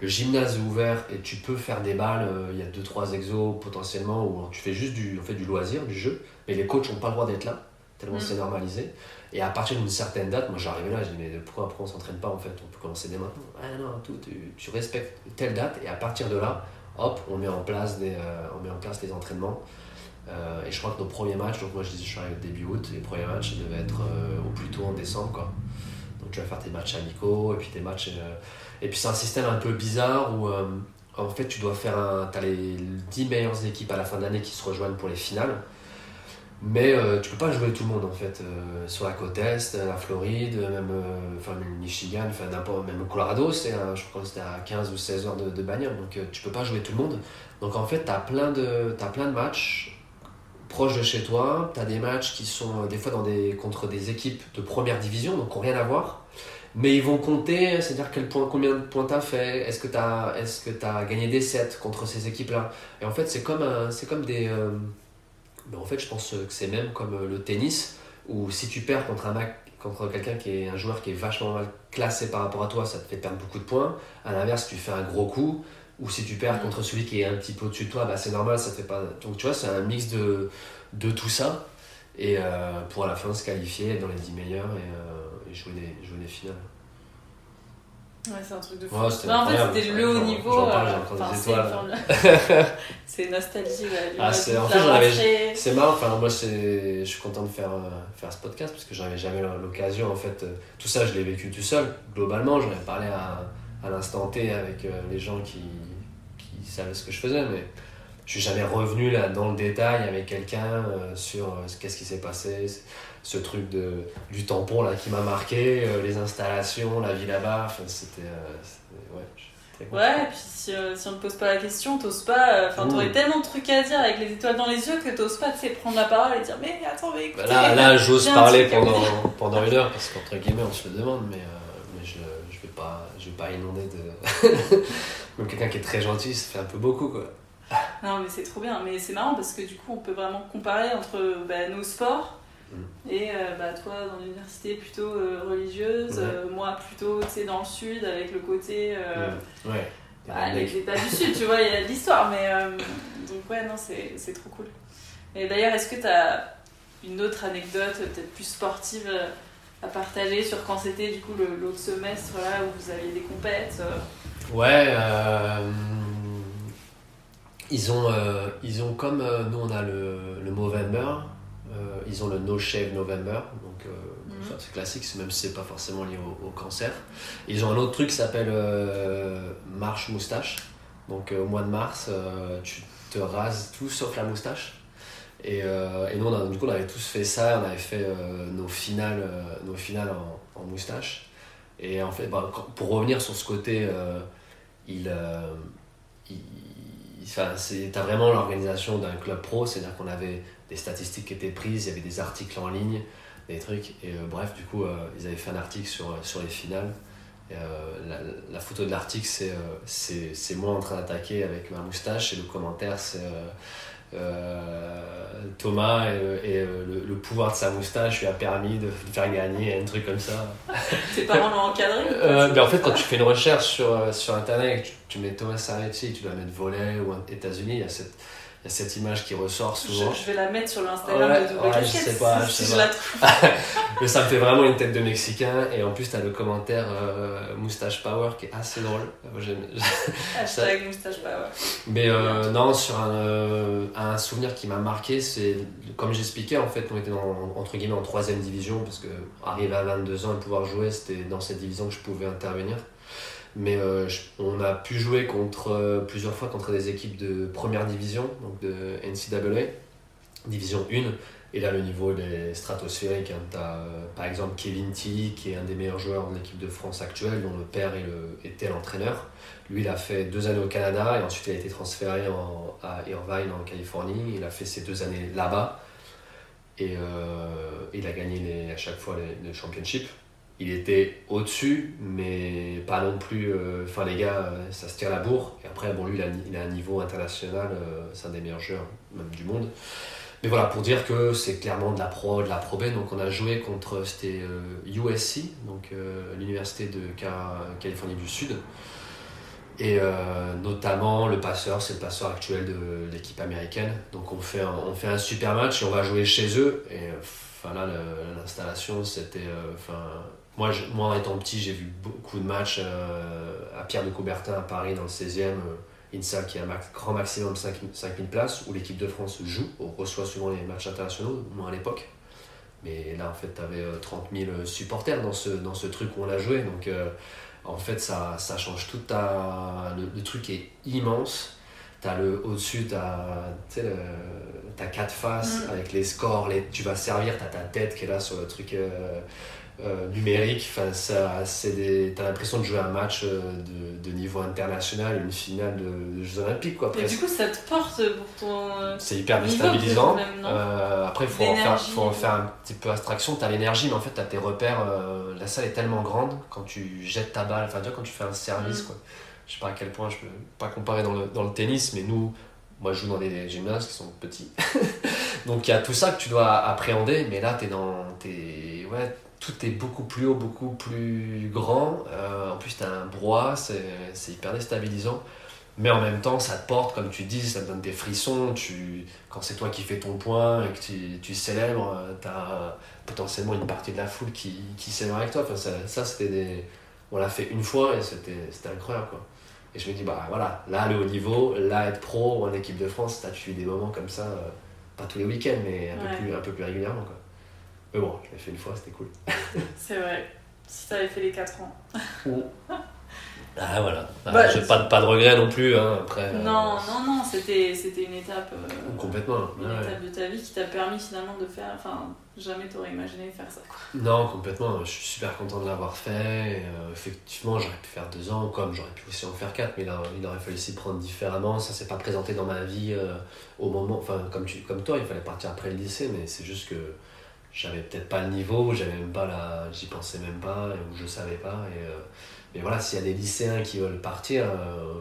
le, gymnase est ouvert et tu peux faire des balles. Euh, il y a 2-3 exos potentiellement où tu fais juste du, fait, du loisir, du jeu, mais les coachs n'ont pas le droit d'être là, tellement mm. c'est normalisé. Et à partir d'une certaine date, moi j'arrivais là, je dis mais pourquoi après on s'entraîne pas en fait? On peut commencer dès maintenant. Ah non, tout, tu, tu, respectes telle date et à partir de là, hop, on met en place, des, euh, on met en place les entraînements. Euh, et je crois que nos premiers matchs, donc moi je disais je suis arrivé début août, les premiers matchs devaient être euh, au plus tôt en décembre quoi. Donc tu vas faire tes matchs amicaux et puis tes matchs. Euh, et puis c'est un système un peu bizarre où en fait tu dois faire un. Tu as les 10 meilleures équipes à la fin de l'année qui se rejoignent pour les finales. Mais tu peux pas jouer tout le monde en fait. sur la côte Est, la Floride, même enfin, Michigan, enfin, même au Colorado, c'est je crois que c'était à 15 ou 16 heures de, de bagnole. Donc tu peux pas jouer tout le monde. Donc en fait tu as, as plein de matchs proche de chez toi. Tu as des matchs qui sont euh, des fois dans des, contre des équipes de première division, donc qui n'ont rien à voir. Mais ils vont compter, c'est-à-dire quel point, combien de points tu as fait, est-ce que tu as, gagné des sets contre ces équipes-là. Et en fait, c'est comme, c'est comme des. Euh, ben, en fait, je pense que c'est même comme euh, le tennis, où si tu perds contre un mec, contre quelqu'un qui est un joueur qui est vachement mal classé par rapport à toi, ça te fait perdre beaucoup de points. À l'inverse, tu fais un gros coup, ou si tu perds Mm. contre celui qui est un petit peu au-dessus de toi, bah, c'est normal, ça fait pas. Donc tu vois, c'est un mix de, de tout ça. Et euh, pour à la fin se qualifier être dans les 10 meilleurs et, euh, et jouer, des, jouer des finales. Ouais, c'est un truc de fou. Ouais, en fait, c'était le haut niveau. euh, c'est nostalgie. là, Ah, en fait. C'est marrant, enfin, moi je suis content de faire, euh, faire ce podcast parce que j'avais jamais l'occasion. En fait, tout ça, je l'ai vécu tout seul. Globalement, j'en ai parlé à, à l'instant T avec euh, les gens qui, qui savaient ce que je faisais, mais je suis jamais revenu là dans le détail avec quelqu'un euh, sur euh, qu'est-ce qui s'est passé, ce truc de, du tampon là qui m'a marqué, euh, les installations, la vie là-bas. Enfin, c'était. ouais. Ouais, et puis si, si on te pose pas la question, t'oses pas. Enfin, Mmh. t'aurais tellement de trucs à dire avec les étoiles dans les yeux que t'oses pas prendre la parole et dire Mais attends, mais écoutez. Bah là, là j'ose parler pendant, pendant une heure parce qu'entre guillemets on se le demande, mais, mais je, je vais pas, vais pas inonder de. Même quelqu'un qui est très gentil, ça fait un peu beaucoup quoi. Non, mais c'est trop bien. Mais c'est marrant parce que du coup, on peut vraiment comparer entre bah, nos sports Mm. et euh, bah, toi dans l'université plutôt euh, religieuse, Ouais. euh, moi plutôt tu sais, dans le sud avec le côté. euh, Mm. Ouais. bah, Les les États du Sud, tu vois, il y a de l'histoire. Mais donc, ouais, non, c'est c'est trop cool. Et d'ailleurs, est-ce que tu as une autre anecdote, peut-être plus sportive, à partager sur quand c'était du coup l'autre semestre là où vous aviez des compètes euh, Ouais, euh, ils, ont, euh, ils ont comme euh, nous on a le, le Movember, ils ont le No Shave November, donc Mhm. c'est classique, même si c'est pas forcément lié au, au cancer. Ils ont un autre truc qui s'appelle Marche Moustache, donc au mois de mars, tu te rases tout sauf la moustache. Et, euh, et nous, on du coup, on avait tous fait ça, on avait fait euh, nos finales, euh, nos finales en, moustache. Et en fait, bah, pour revenir sur ce côté, il, il, enfin, t'as vraiment l'organisation d'un club pro, c'est-à-dire qu'on avait des statistiques qui étaient prises, il y avait des articles en ligne, des trucs. Et bref, du coup, ils avaient fait un article sur, sur les finales. La, la photo de l'article, c'est, moi en train d'attaquer avec ma moustache, et le commentaire, c'est Thomas et, et, euh, le, le pouvoir de sa moustache lui a permis de, faire gagner, un truc comme ça. Tes parents l'ont encadré Euh, mais en fait, quand tu fais une recherche sur, euh, sur internet, tu, tu mets Thomas Saracchi, tu dois mettre volet ou États-Unis, il y a cette, il y a cette image qui ressort je, souvent. je vais la mettre sur l'Instagram Ouais, de Double ouais, je sais pas, je si sais je pas. la trouve. Mais ça me fait vraiment une tête de Mexicain, et en plus, tu as le commentaire euh, Moustache Power qui est assez drôle. Hashtag moustache power. Mais euh, non, sur un, euh, un souvenir qui m'a marqué, c'est comme j'expliquais, en fait, on était dans, entre guillemets en troisième division parce que arriver à 22 ans et pouvoir jouer, c'était dans cette division que je pouvais intervenir. Mais euh, on a pu jouer contre, euh, plusieurs fois contre des équipes de première division, donc de NCAA, division 1. Et là, le niveau est stratosphérique. Tu as par exemple Kevin Tilly, qui est un des meilleurs joueurs de l'équipe de France actuelle, dont le père le- était l'entraîneur. Lui, il a fait deux années au Canada et ensuite il a été transféré à Irvine en Californie. Il a fait ces deux années là-bas et euh, il a gagné à chaque fois les championships. Il était au-dessus, mais pas non plus. euh, Enfin, les gars, euh, ça se tire la bourre. Et après, bon, lui, il a, un niveau international, euh, c'est un des meilleurs joueurs, même du monde. Mais voilà, pour dire que c'est clairement de la pro, de la pro B. Donc, on a joué contre, c'était USC, donc l'université de Ca- Californie du Sud. Et notamment, le passeur, c'est le passeur actuel de l'équipe américaine. Donc, on fait, un, on fait un super match et on va jouer chez eux. Et là, l'installation, c'était. Moi, je- moi, étant petit, j'ai vu beaucoup de matchs euh, à Pierre de Coubertin à Paris, dans le 16e. euh, une salle qui a un max- grand maximum 5000 5000 places, où l'équipe de France joue, on reçoit souvent les matchs internationaux, moins à l'époque. Mais là, en fait, tu avais 30 000 supporters dans ce, dans ce truc où on a joué. Donc, euh, en fait, ça, ça change tout. Ta, le, le truc est immense. T'as le au-dessus, t'as tu le- t'as quatre faces Mm. avec les scores. Les, tu vas servir, t'as ta tête qui est là sur le truc euh, euh, numérique. Enfin, ça, c'est des, t'as l'impression de jouer un match euh, de, de niveau international, une finale de, de Jeux Olympiques, quoi. Et du coup, ça te porte pour ton. euh, C'est hyper déstabilisant. Euh, après, il faut, en faire, L'énergie. faut en faire un petit peu abstraction. Tu as l'énergie, mais en fait, tu as tes repères. la salle est tellement grande quand tu jettes ta balle, enfin, tu vois, quand tu fais un service. Mm. Quoi. Je sais pas à quel point je peux pas comparer dans le, dans le tennis, mais nous, moi, je joue dans des gymnases qui sont petits. Donc, il y a tout ça que tu dois appréhender, mais là, tu es dans. t'es- ouais, tout est beaucoup plus haut, beaucoup plus grand. Euh, en plus, tu as un brouhaha, c'est c'est hyper déstabilisant. Mais en même temps, ça te porte, comme tu dis, ça te donne des frissons. Tu, quand c'est toi qui fais ton point et que tu, tu célèbres, tu as potentiellement une partie de la foule qui, qui célèbre avec toi. Enfin, ça, ça c'était des... On l'a fait une fois et c'était incroyable. Quoi. Et je me dis, bah voilà, là, le haut niveau, là, être pro ou en équipe de France, tu vis des moments comme ça, euh, pas tous les week-ends, mais un, peu plus, un peu plus régulièrement. Quoi. Mais bon, je l'ai fait une fois, c'était cool. C'est vrai. Si t'avais fait les 4 ans. Ah voilà, ah, bah, j'ai pas, pas de regrets non plus. Hein, après, euh, non, non, non, c'était, une étape. Euh, complètement. Une étape de ta vie qui t'a permis finalement de faire. Enfin, jamais t'aurais imaginé faire ça. Quoi. Non, complètement. Je suis super content de l'avoir fait. Euh, effectivement, j'aurais pu faire deux ans, comme j'aurais pu aussi en faire quatre, mais là, il aurait fallu s'y prendre différemment. Ça s'est pas présenté dans ma vie au moment. Enfin, comme, tu, comme toi, il fallait partir après le lycée, mais c'est juste que j'avais peut-être pas le niveau, j'avais même pas. J'y pensais même pas, ou je savais pas. Et mais voilà, s'il y a des lycéens qui veulent partir, euh,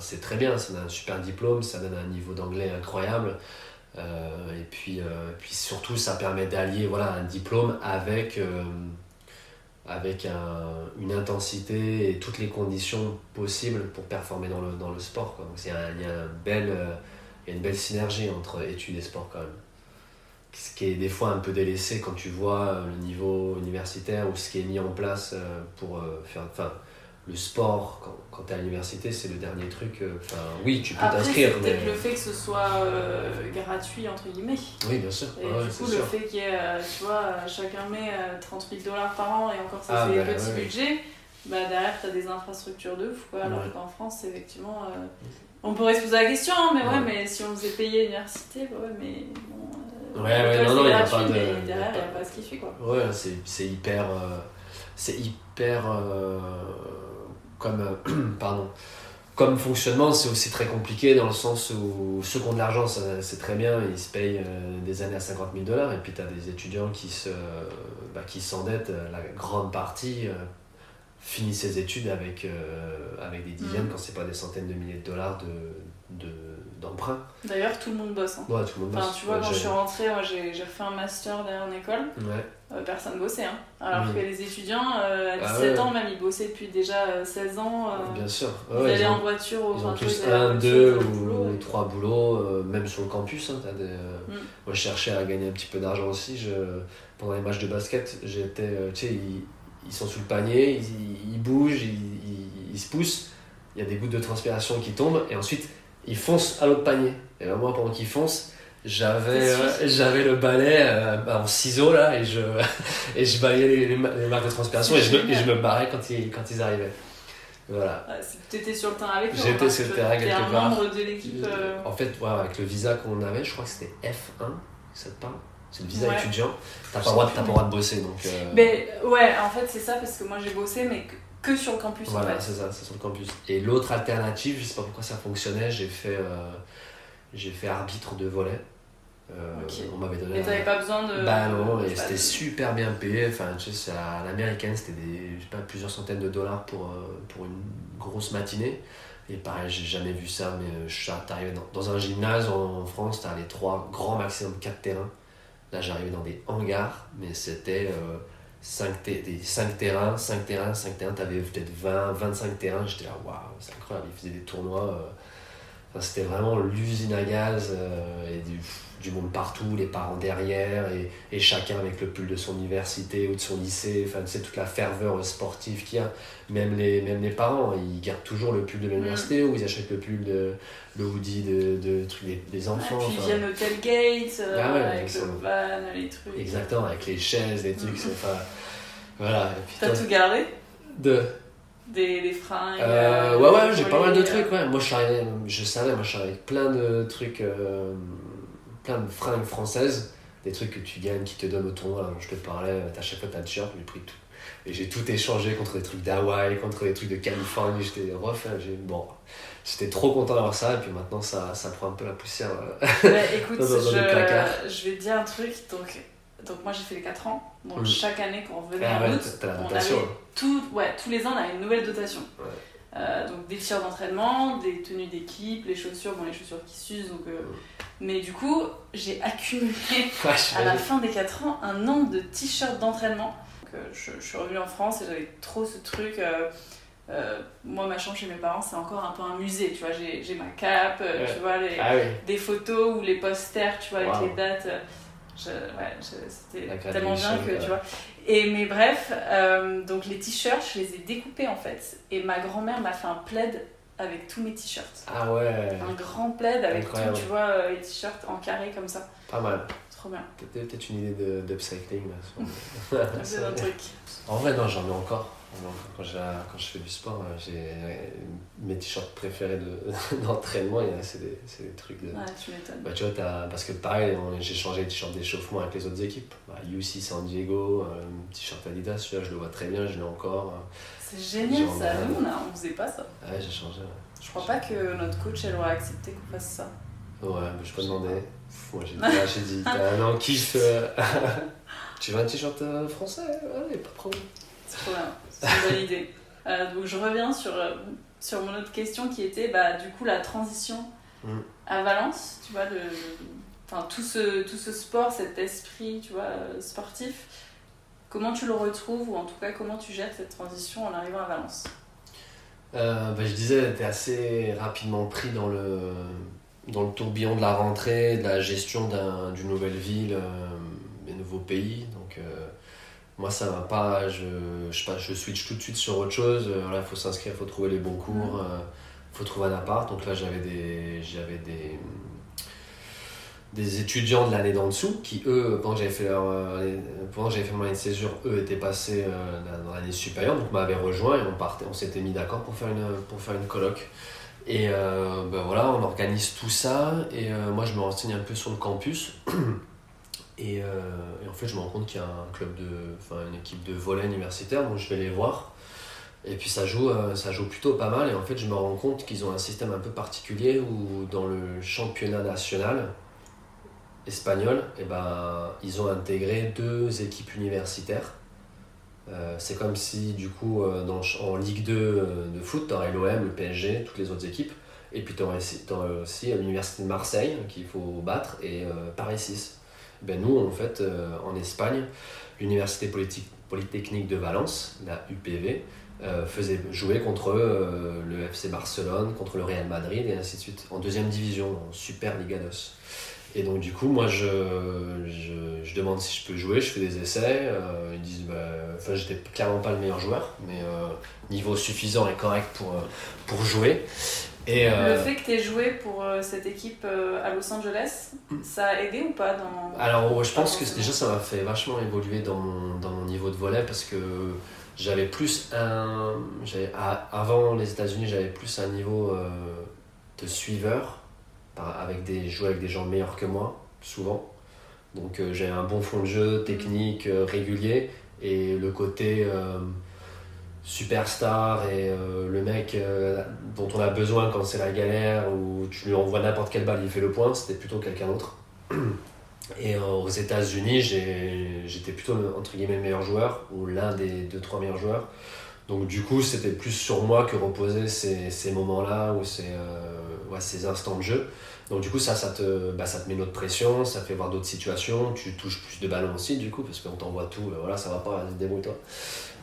c'est très bien, ça donne un super diplôme, ça donne un niveau d'anglais incroyable. Euh, et puis, euh, puis surtout, ça permet d'allier voilà, un diplôme avec, avec une intensité et toutes les conditions possibles pour performer dans le, dans le sport. Quoi. Donc il y, a, y a une belle synergie entre études et sport quand même ce qui est des fois un peu délaissé quand tu vois le niveau universitaire ou ce qui est mis en place pour faire enfin le sport, quand, quand tu es à l'université, c'est le dernier truc. Euh, enfin, oui, tu peux t'inscrire. C'est peut-être le fait que ce soit euh, gratuit, entre guillemets. Oui, bien sûr. Et du coup, le fait qu'il y ait, euh, tu vois, chacun met 30 000 dollars par an et encore ça, ah, c'est bah, des petits budgets, bah, derrière, tu as des infrastructures de fou. Quoi, alors qu'en France, effectivement. on pourrait se poser la question, hein, mais ouais, mais si on faisait payer l'université, bah ouais, mais bon. Ouais, ouais, non, non, il n'y a pas de. derrière, il n'y a, pas ce qui suit, quoi. Ouais, c'est hyper. c'est hyper comme, euh, pardon, comme fonctionnement, c'est aussi très compliqué dans le sens où ceux qui ont de l'argent, c'est très bien, ils se payent euh, des années à 50 000 dollars, et puis tu as des étudiants qui se, bah, qui s'endettent, euh, la grande partie finit ses études avec, avec des dizaines, mm. quand c'est pas des centaines de milliers de dollars de, de d'emprunt. D'ailleurs, tout le monde bosse. Hein. Ouais, tout le monde bosse. tu vois, quand je suis rentrée, j'ai, j'ai refait un master derrière une école. Ouais. Euh, personne bossait. Hein. Alors que les étudiants, euh, à 17 ah ans même, ils bossaient depuis déjà 16 euh, ans. Bien sûr. ils allaient en voiture Ils ont tous un, deux ou trois boulots, même sur le campus. Hein, des, mm. Moi, je cherchais à gagner un petit peu d'argent aussi. Je, pendant les matchs de basket, j'étais, tu sais, ils, ils, sont sous le panier, ils, ils bougent, ils, ils, se poussent. Il y a des gouttes de transpiration qui tombent et ensuite ils foncent à l'autre panier. Et ben, moi, pendant qu'ils foncent, j'avais euh, j'avais le balai euh, en ciseaux là et je et je balayais les, marques de transpiration et je, et je, me barrais quand ils quand ils arrivaient. Voilà. Tu étais sur le terrain avec eux j'étais sur le terrain quelque un part. membre de l'équipe euh. en fait ouais, avec le visa qu'on avait je crois que c'était F1 ça te parle? C'est le visa étudiant. T'as pas, droit, pas le droit de bosser donc mais ouais en fait c'est ça parce que moi j'ai bossé mais que sur le campus voilà c'est ça c'est sur le campus et l'autre alternative je sais pas pourquoi ça fonctionnait j'ai fait j'ai fait arbitre de volet euh, on m'avait donné. Et t'avais pas besoin de. Bah non, et c'était super bien payé. Enfin, tu sais, à l'américaine, c'était des, pas, plusieurs centaines de dollars pour, euh, pour une grosse matinée. Et pareil, j'ai jamais vu ça, mais euh, je suis arrivé dans, dans un gymnase en, France, t'as les trois grands maximum 4 terrains. Là, j'arrivais dans des hangars, mais c'était 5, des 5 terrains, 5 terrains, 5 terrains, t'avais peut-être 20, 25 terrains. J'étais là, waouh, c'est incroyable. Ils faisaient des tournois. Enfin, c'était vraiment l'usine à gaz et du du monde partout, les parents derrière, et, et, chacun avec le pull de son université ou de son lycée, enfin, tu sais, toute la ferveur sportive qu'il y a. Même les, même les parents, ils gardent toujours le pull de l'université mm. ou ils achètent le pull de le hoodie de, de, des, des, enfants. Puis ils viennent au tailgate, euh, ah avec le van, les trucs. Exactement, avec les chaises, les trucs, mm. enfin, voilà. T'as tout gardé? De des, des fringues euh, Ouais, ouais, j'ai pas mal de trucs, ouais. Moi, je, savais, moi, je savais avec plein de trucs. Euh, plein de fringues françaises, des trucs que tu gagnes, qui te donnent au tournoi. je te parlais, à chaque fois, t'as le shirt, j'ai pris tout. Et j'ai tout échangé contre des trucs d'Hawaï, contre des trucs de Californie. J'étais refait. Bon, j'étais trop content d'avoir ça. Et puis maintenant, ça, ça prend un peu la poussière euh, écoute, dans, je, je vais te dire un truc. Donc, donc moi, j'ai fait les 4 ans. Donc mm. chaque année, quand on venait ah, en août, on avait tout, ouais, tous les ans, on avait une nouvelle dotation. Euh, donc des t-shirts d'entraînement, des tenues d'équipe, les chaussures, bon les chaussures qui s'usent donc... Euh, mais du coup, j'ai accumulé à la fin des 4 ans un nombre de t-shirts d'entraînement. Euh, je, je, suis revenue en France et j'avais trop ce truc euh, moi, ma chambre chez mes parents, c'est encore un peu un musée, tu vois. J'ai ma cape, Ouais. tu vois, les, Ah oui. des photos ou les posters, tu vois, avec les dates. ouais, c'était tellement bien que, tu vois. Et, mais bref, euh, donc les t-shirts, je les ai découpés en fait. Et ma grand-mère m'a fait un plaid avec tous mes t-shirts. Ah ouais, Un grand plaid avec tout, tu vois, euh, les t-shirts en carré comme ça. pas mal. Trop bien. Peut-être une idée d'upcycling. là, C'est un truc. En vrai, non, j'en ai encore. Encore. Quand, j'ai- quand je fais du sport, euh, j'ai mes t-shirts préférés de- d'entraînement, a- c'est des, des trucs de. Ouais, tu m'étonnes. Bah, tu vois, t'as- parce que pareil, j'ai changé les t-shirts d'échauffement avec les autres équipes. Bah, UC San Diego, euh, t-shirt Adidas, celui-là, je le vois très bien, je l'ai encore. C'est génial ça. euh, Nous, on, a- on faisait pas ça. Ouais, j'ai changé. ouais. Je crois pas que notre coach, elle aurait accepté qu'on fasse ça. Ouais, mais je peux demander. Moi, j'ai dit, ah, j'ai dit, t'as un kiff. euh, tu veux un t-shirt euh, français? Allez, pas de problème. C'est trop bien. C'est une bonne idée. Euh, donc je reviens sur, euh, sur mon autre question qui était bah, du coup la transition Mm. à Valence, tu vois, de, enfin, tout, ce, tout ce sport, cet esprit tu vois, euh, sportif. Comment tu le retrouves ou en tout cas comment tu gères cette transition en arrivant à Valence? Bah, je disais, t'es assez rapidement pris dans le, dans le tourbillon de la rentrée, de la gestion d'un- d'une nouvelle ville, des nouveaux pays. Donc, moi, ça va pas. Je, je, pas, je switch tout de suite sur autre chose. Il faut s'inscrire, il faut trouver les bons cours, il faut trouver un appart. Donc là, j'avais des, j'avais des, des étudiants de l'année d'en dessous qui, eux, pendant que j'avais fait, leur, euh, pendant que fait mon année de césure, eux étaient passés euh, dans l'année supérieure, donc m'avaient rejoint et on, partait, on s'était mis d'accord pour, faire une- pour faire une coloc. Et euh, ben voilà, on organise tout ça et euh, moi je me renseigne un peu sur le campus. Et, euh, et en fait, je me rends compte qu'il y a un club de, une équipe de volley universitaire, donc je vais les voir. Et puis ça joue, euh, ça joue plutôt pas mal. Et en fait, je me rends compte qu'ils ont un système un peu particulier où dans le championnat national espagnol, eh ben, ils ont intégré deux équipes universitaires. Euh, c'est comme si du coup en Ligue 2 euh, de foot, tu aurais l'OM, le PSG, toutes les autres équipes. Et puis tu aurais aussi, l'Université de Marseille qu'il faut battre et Paris 6. Ben, nous, en fait, euh, en Espagne, l'Université Polytechnique de Valence, la UPV, euh, faisait jouer contre euh, le FC Barcelone, contre le Real Madrid et ainsi de suite, en deuxième division, en Super Liga 2. Et donc du coup, moi, je, demande si je peux jouer, je fais des essais. ils disent, bah, enfin, j'étais clairement pas le meilleur joueur, mais niveau suffisant et correct pour, pour jouer. Et, Le euh, fait que tu aies joué pour euh, cette équipe euh, à Los Angeles, ça a aidé ou pas dans... Alors, je pense que déjà ça m'a fait vachement évoluer dans mon, dans mon niveau de volet parce que j'avais plus un. à- Avant les États-Unis, j'avais plus un niveau de suiveur, avec des, jouer avec des gens meilleurs que moi, souvent. Donc, j'avais un bon fond de jeu, technique, euh, régulier, et le côté. Superstar et euh, le mec euh, dont on a besoin quand c'est la galère ou tu lui envoies n'importe quelle balle il fait le point c'était plutôt quelqu'un d'autre et euh, aux États-Unis, j'étais plutôt entre guillemets le meilleur joueur ou l'un des deux trois meilleurs joueurs. Donc du coup, c'était plus sur moi que reposaient ces, moments-là ou ces, ces instants de jeu. Donc du coup, ça, ça te, bah, ça te met une autre pression, ça fait voir d'autres situations, tu touches plus de ballons aussi du coup parce qu'on t'envoie tout, euh, voilà, ça va pas, débrouille-toi.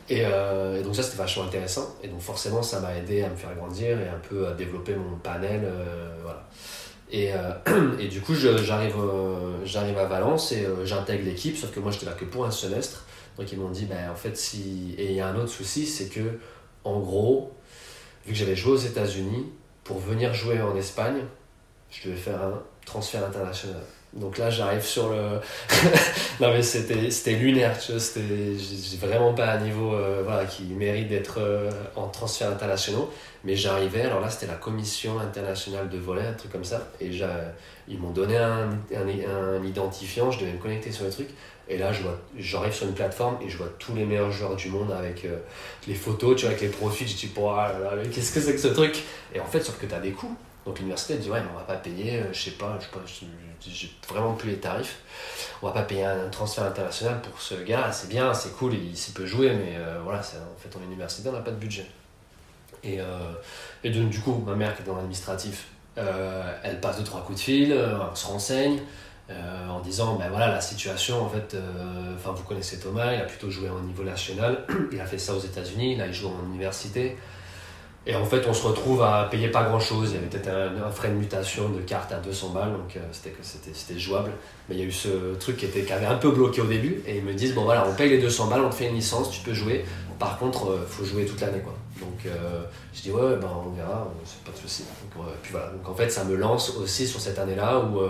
Et, euh, et donc ça, c'était vachement intéressant. Et donc forcément, ça m'a aidé à me faire grandir et un peu à développer mon panel, euh, voilà. Et, euh, et du coup, j'arrive à Valence et j'intègre l'équipe, sauf que moi, j'étais là que pour un semestre. Donc, ils m'ont dit, ben, en fait, si. Et il y a un autre souci, c'est que, en gros, vu que j'avais joué aux États-Unis, pour venir jouer en Espagne, je devais faire un transfert international. Donc là, j'arrive sur le. non, mais c'était c'était lunaire, tu vois. c'était- J'ai vraiment pas un niveau euh, voilà, qui mérite d'être euh, en transfert international. Mais j'arrivais, alors là, c'était la commission internationale de volley, un truc comme ça. Et ils m'ont donné un, un, identifiant, je devais me connecter sur le truc. Et là, j'arrive sur une plateforme et je vois tous les meilleurs joueurs du monde avec euh, les photos, tu vois, avec les profils. Je dis, oh là qu'est-ce que c'est que ce truc? Et en fait, sauf que tu as des coûts. Donc l'université dit, ouais, mais on va pas payer, je sais pas, je sais pas, j'ai vraiment plus les tarifs. On va pas payer un transfert international pour ce gars, c'est bien, c'est cool, il, il peut jouer, mais euh, voilà, en fait, est université, on n'a pas de budget. Et, euh, et donc, du coup, ma mère qui est dans l'administratif, euh, elle passe deux, trois coups de fil, on se renseigne en disant ben voilà, la situation, en fait, enfin, vous connaissez Thomas, il a plutôt joué au niveau national, il a fait ça aux États-Unis, là, il joue en université. Et en fait, on se retrouve à payer pas grand chose. Il y avait peut-être un, frais de mutation de carte à 200 balles, donc c'était, c'était jouable. Mais il y a eu ce truc qui, était, avait un peu bloqué au début. Et ils me disent bon, voilà, on paye les 200 balles, on te fait une licence, tu peux jouer. Par contre, il faut jouer toute l'année. quoi. Donc je dis ouais, ben, on verra, c'est pas de souci. Donc, puis voilà. Donc en fait, ça me lance aussi sur cette année-là où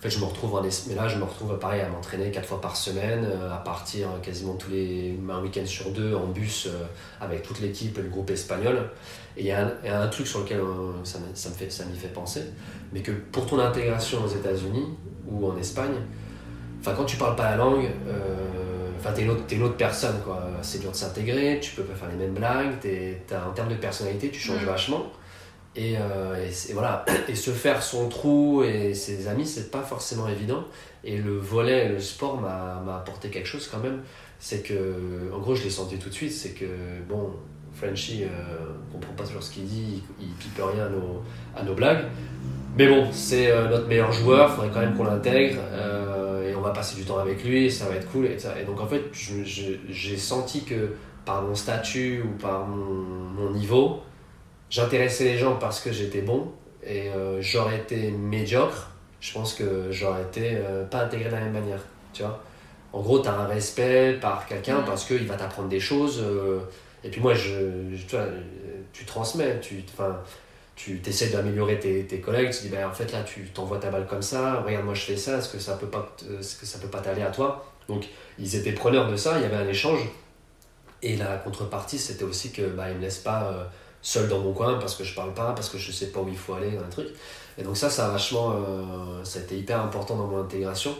en fait, je me retrouve en mais là, je me retrouve pareil à m'entraîner quatre fois par semaine, euh, à partir quasiment tous les un week-end sur deux en bus euh, avec toute l'équipe et le groupe espagnol. Et il y, a un truc sur lequel euh, ça, ça me fait, ça m'y fait penser, mais que pour ton intégration aux États-Unis ou en Espagne, enfin quand tu parles pas la langue, enfin t'es une, autre, es une autre personne quoi. C'est dur de s'intégrer, tu peux pas faire les mêmes blagues, en termes de personnalité, tu changes mm. vachement. Euh, et, voilà, et se faire son trou et ses amis, c'est pas forcément évident. Et le volet, le sport m'a apporté quelque chose quand même. C'est que, en gros, je l'ai senti tout de suite. C'est que, bon, Frenchy euh, comprend pas toujours ce qu'il dit, il, il, pipe rien à nos, à nos blagues. Mais bon, c'est euh, notre meilleur joueur, il faudrait quand même qu'on l'intègre. et on va passer du temps avec lui, ça va être cool. Et, et donc, en fait, j'ai senti que par mon statut ou par mon, mon niveau, j'intéressais les gens parce que j'étais bon et euh, j'aurais été médiocre, je pense que j'aurais été euh, pas intégré de la même manière. Tu vois en gros, tu as un respect par quelqu'un parce qu'il va t'apprendre des choses. Euh, et puis moi, je, tu, vois, tu transmets, tu, tu essaies d'améliorer tes, tes, collègues. Tu dis, ben, en fait, là, tu t'envoies ta balle comme ça. Regarde, moi, je fais ça. Est-ce que ça peut pas, est-ce que ça peut pas t'aller à toi? Donc, ils étaient preneurs de ça. Il y avait un échange. Et la contrepartie, c'était aussi que bah, me laissent pas seul dans mon coin parce que je parle pas, parce que je sais pas où il faut aller un truc. Et donc ça, ça a vachement, euh, ça a été hyper important dans mon intégration.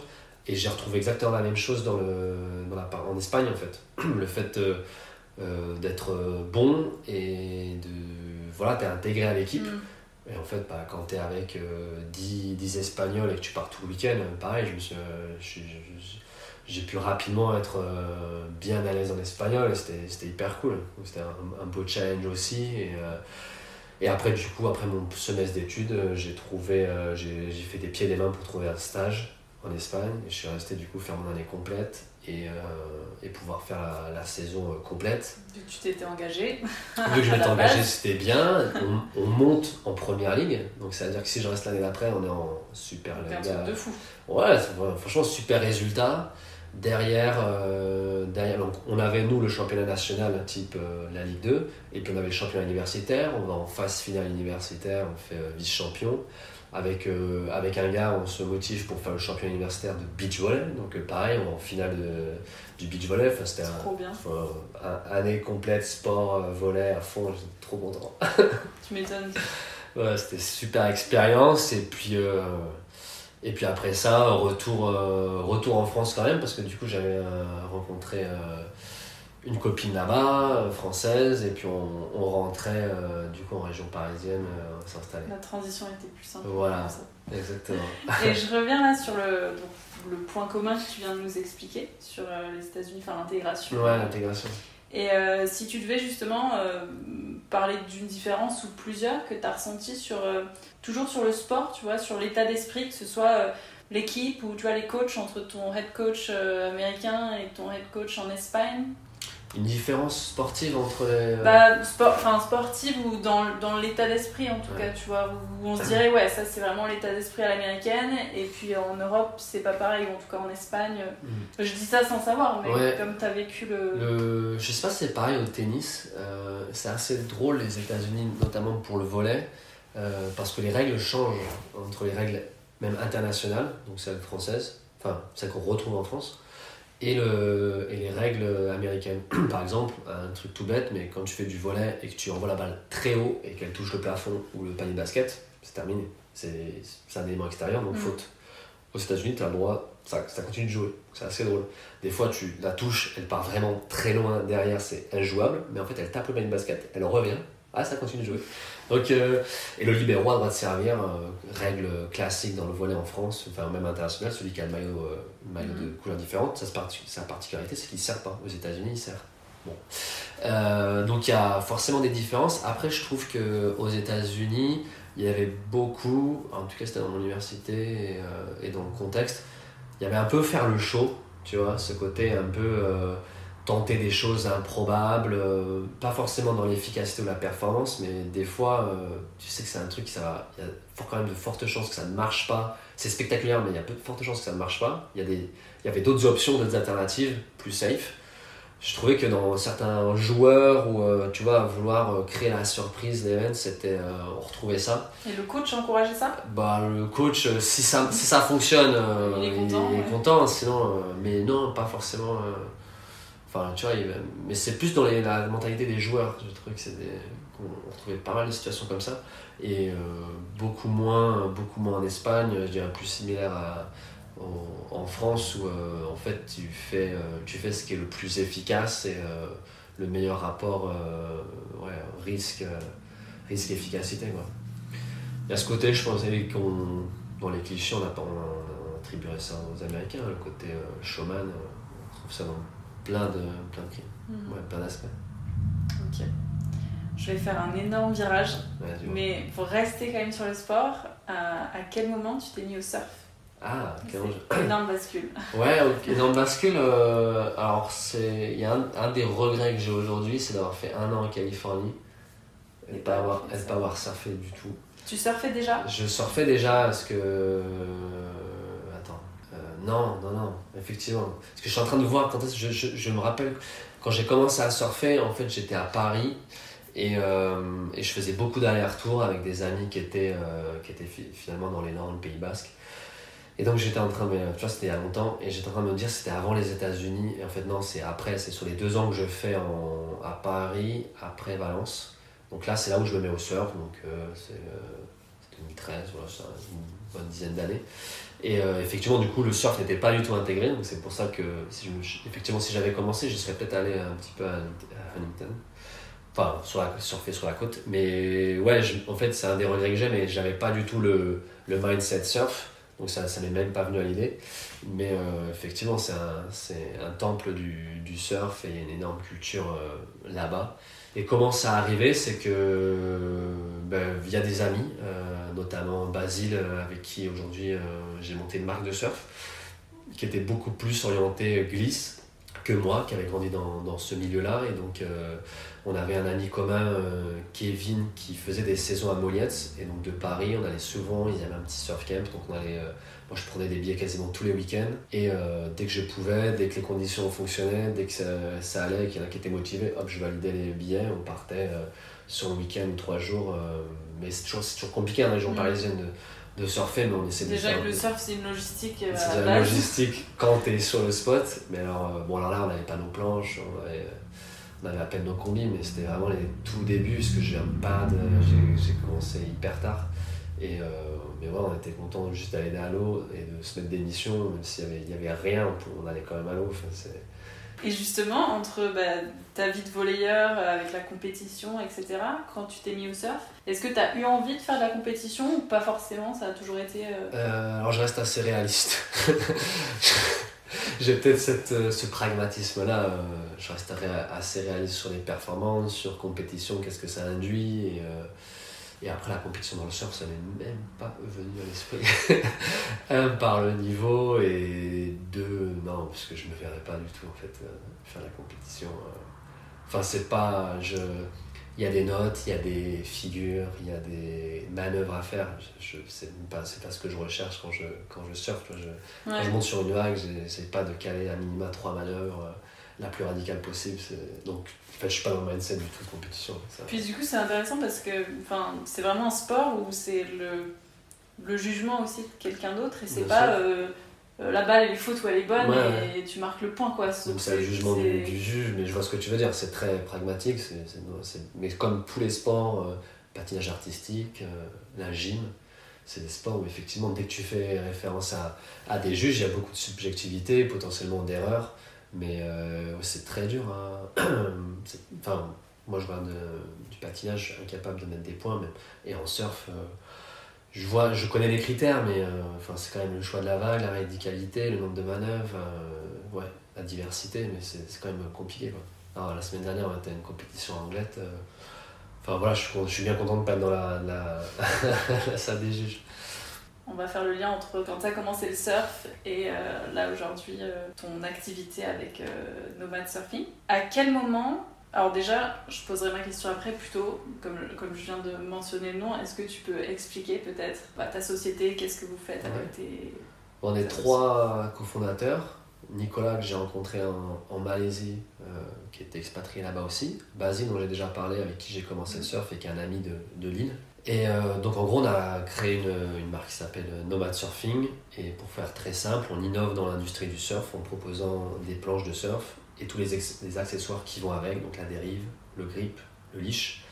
Et j'ai retrouvé exactement la même chose dans le, dans la, en Espagne en fait. le fait euh, d'être bon et de, voilà, t'es intégré à l'équipe. Mm. Et en fait, bah, quand tu es avec 10, euh, 10, Espagnols et que tu pars tout le week-end, pareil, je me suis, je, j'ai pu rapidement être euh, bien à l'aise en espagnol et c'était hyper cool. C'était un, beau challenge aussi. Et, euh, et après, du coup, après mon semestre d'études, euh, j'ai trouvé, j'ai fait des pieds et des mains pour trouver un stage en Espagne. Et je suis resté du coup faire mon année complète et, et pouvoir faire la, saison complète. Vu que tu t'étais engagé. Vu que je m'étais engagé, c'était bien. On, on, monte en première ligue. Donc ça veut dire que si je reste l'année d'après, on est en super ligue. de fou. Ouais, franchement, super résultat. Derrière, euh, derrière donc on avait nous le championnat national type euh, la Ligue 2, et puis on avait le championnat universitaire, on va en phase finale universitaire, on fait euh, vice-champion. Avec, avec un gars, on se motive pour faire le championnat universitaire de beach volley, donc pareil, on est en finale de, du beach volley. Enfin, c'était un, un, année complète sport, volley à fond, j'étais trop content. tu m'étonnes. ouais, c'était super expérience, et puis et puis après ça, retour, euh, retour en France quand même, parce que du coup j'avais euh, rencontré euh, une copine là-bas, française, et puis on, on rentrait du coup en région parisienne s'installer. La transition était plus simple. Voilà, exactement. et je reviens là sur le, le point commun que tu viens de nous expliquer sur les États-Unis, enfin l'intégration. Ouais, l'intégration. Et si tu devais justement parler d'une différence ou plusieurs que tu as ressenti sur toujours sur le sport, tu vois, sur l'état d'esprit, que ce soit euh, l'équipe ou tu vois les coachs entre ton head coach euh, américain et ton head coach en Espagne? Une différence sportive entre les. Euh, bah, sport, enfin, sportive ou dans, dans l'état d'esprit en tout cas, tu vois, où on se dirait, ouais, ça c'est vraiment l'état d'esprit à l'américaine, et puis en Europe c'est pas pareil, ou en tout cas en Espagne. Mm. Je dis ça sans savoir, mais comme tu as vécu le... le. Je sais pas si c'est pareil au tennis, c'est assez drôle les États-Unis, notamment pour le volet. Euh, parce que les règles changent entre les règles même internationales, donc celles françaises, enfin celles qu'on retrouve en France, et, le, et les règles américaines. Par exemple, un truc tout bête, mais quand tu fais du volet et que tu envoies la balle très haut et qu'elle touche le plafond ou le panier de basket, c'est terminé. C'est un élément extérieur, donc mm. faute. Aux États-Unis, tu as le droit, ça, ça continue de jouer. C'est assez drôle. Des fois, tu la touches, elle part vraiment très loin derrière, c'est injouable, mais en fait, elle tape le panier de basket, elle revient, ah, ça continue de jouer. Donc, euh, et le libéro a le droit de servir, euh, règle classique dans le volet en France, enfin même international, celui qui a le maillot, euh, maillot de mhm. couleurs différentes, sa, sa particularité c'est qu'il ne sert pas. Aux États-Unis, il sert. Bon. donc il y a forcément des différences. Après, je trouve qu'aux États-Unis, il y avait beaucoup, en tout cas c'était dans mon université et, et, dans le contexte, il y avait un peu faire le show, tu vois, ce côté un peu tenter des choses improbables, euh, pas forcément dans l'efficacité ou la performance, mais des fois, euh, tu sais que c'est un truc qui ça il y a quand même de fortes chances que ça ne marche pas. C'est spectaculaire, mais il y a peu de fortes chances que ça ne marche pas. Il y, a des, il y avait d'autres options, d'autres alternatives plus safe. Je trouvais que dans certains joueurs ou euh, tu vois vouloir créer la surprise, l'event, c'était on retrouvait ça. Et le coach encourageait ça? Bah le coach, si ça si ça fonctionne, il est content. Il est content sinon, mais non, pas forcément. Enfin, tu vois, mais c'est plus dans la mentalité des joueurs. Je trouve que c'est On retrouvait pas mal de situations comme ça. Et euh, beaucoup, moins, beaucoup moins en Espagne, je dirais plus similaire à, en, France où euh, en fait tu fais, euh, tu fais ce qui est le plus efficace et le meilleur rapport ouais, risque, risque efficacité quoi. Il y a ce côté, je pense, qu'on dans les clichés, on, a, on, attribuerait ça aux Américains, le côté showman, on trouve ça dans plein de, plein de mhm. plein d'aspects. Ok. Je vais faire un énorme virage, mais pour rester quand même sur le sport, euh, à quel moment tu t'es mis au surf? Ah, quel énorme bascule. Ouais, énorme bascule. Euh, alors, il y a un, des regrets que j'ai aujourd'hui, c'est d'avoir fait un an en Californie et, pas avoir, pas avoir surfé du tout. Tu surfais déjà? Je surfais déjà parce que non, non, non, effectivement. Parce que je suis en train de voir, quand je, je, je me rappelle, quand j'ai commencé à surfer, en fait, j'étais à Paris et, euh, et, je faisais beaucoup d'allers-retours avec des amis qui étaient, euh, qui étaient finalement dans les Nord, le Pays Basque. Et donc j'étais en train de, tu vois, c'était il y a longtemps, et j'étais en train de me dire c'était avant les États-Unis, et en fait non, c'est après, c'est sur les deux ans que je fais en, à Paris, après Valence. Donc là, c'est là où je me mets au surf, donc euh, c'est 2013, voilà, c'est une bonne dizaine d'années. Et euh, effectivement, du coup, le surf n'était pas du tout intégré. Donc, c'est pour ça que, effectivement, si j'avais commencé, je serais peut-être allé un petit peu à Huntington. Enfin, surfer sur la côte. Mais ouais, en fait, c'est un des regrets que j'ai, mais j'avais pas du tout le, le mindset surf. Donc, ça ne m'est même pas venu à l'idée. Mais euh, effectivement, c'est un, un, temple du, du, surf et il y a une énorme culture euh, là-bas. Et comment ça arrivé C'est que ben, via des amis, euh, notamment Basile, avec qui aujourd'hui j'ai monté une marque de surf, qui était beaucoup plus orientée glisse que moi, qui avait grandi dans, dans ce milieu-là. Et donc, on avait un ami commun, Kevin, qui faisait des saisons à Moliette. Et donc, de Paris, on allait souvent, il y avait un petit surf camp, donc on allait moi, je prenais des billets quasiment tous les week-ends. Et euh, dès que je pouvais, dès que les conditions fonctionnaient, dès que ça, allait, qu'il y en a qui étaient motivés, hop, je validais les billets. On partait euh, sur un week-end ou trois jours. Euh, mais c'est toujours, toujours compliqué, dans les régions mm. parisiennes, de, de, surfer. Mais on essaie de Déjà que le surf, c'est une logistique. c'est une logistique quand tu es sur le spot. Mais alors, bon, alors là, on n'avait pas nos planches. On avait, on avait à peine nos combis, mais c'était vraiment les tout débuts, parce que j'ai un pad, j'ai commencé hyper tard. Et, euh, mais ouais, on était content juste d'aller à l'eau et de se mettre des missions, même s'il n'y avait, avait rien, on allait quand même à l'eau. Enfin, et justement, entre bah, ta vie de volleyeur avec la compétition, etc., quand tu t'es mis au surf, est-ce que tu as eu envie de faire de la compétition ou pas forcément Ça a toujours été. Euh... Euh, alors je reste assez réaliste. J'ai peut-être euh, ce pragmatisme-là. je reste assez réaliste sur les performances, sur compétition, qu'est-ce que ça induit. Et, et après, la compétition dans le surf, ça n'est même pas venu à l'esprit. un, par le niveau, et deux, non, parce que je ne me verrais pas du tout, en fait, euh, faire la compétition. Euh. Enfin, c'est pas. Je... Il y a des notes, il y a des figures, il y a des manœuvres à faire. Je, c'est pas, pas ce que je recherche quand je, quand je surfe. Je, Quand je monte sur une vague, j'essaie pas de caler à minima trois manœuvres euh, la plus radicale possible. Donc, je suis pas dans le mindset du tout de compétition. Puis du coup, c'est intéressant parce que c'est vraiment un sport où c'est le, le jugement aussi de quelqu'un d'autre et c'est pas euh, la balle elle est faute ou elle est bonne et tu marques le point. Quoi. Donc c'est le jugement du, juge, mais je vois ce que tu veux dire, c'est très pragmatique. mais comme tous les sports, euh, patinage artistique, la gym, c'est des sports où effectivement, dès que tu fais référence à, à des juges, il y a beaucoup de subjectivité, potentiellement d'erreurs. Mais euh, c'est très dur. Hein. enfin, moi, je vois du patinage, incapable de mettre des points. Et en surf, euh, je, vois, je connais les critères, mais euh, enfin, c'est quand même le choix de la vague, la radicalité, le nombre de manœuvres, ouais, la diversité, mais c'est quand même compliqué. Quoi. Alors, la semaine dernière, on était à une compétition anglaise. Enfin voilà, je, suis bien content de pas être dans la, salle des juges. on va faire le lien entre quand tu as commencé le surf et euh, là aujourd'hui euh, ton activité avec Nomad Surfing. À quel moment alors déjà, je poserai ma question après plutôt, comme, comme je viens de mentionner le nom, est-ce que tu peux expliquer peut-être bah, ta société, qu'est-ce que vous faites avec tes... On est trois cofondateurs. Nicolas que j'ai rencontré en, Malaisie, euh, qui était expatrié là-bas aussi. Basile dont j'ai déjà parlé, avec qui j'ai commencé le surf et qui est un ami de, de Lille. Et euh, donc en gros on a créé une, une marque qui s'appelle Nomad Surfing. Et pour faire très simple, on innove dans l'industrie du surf en proposant des planches de surf et tous les, les, accessoires qui vont avec, donc la dérive, le grip, le leash,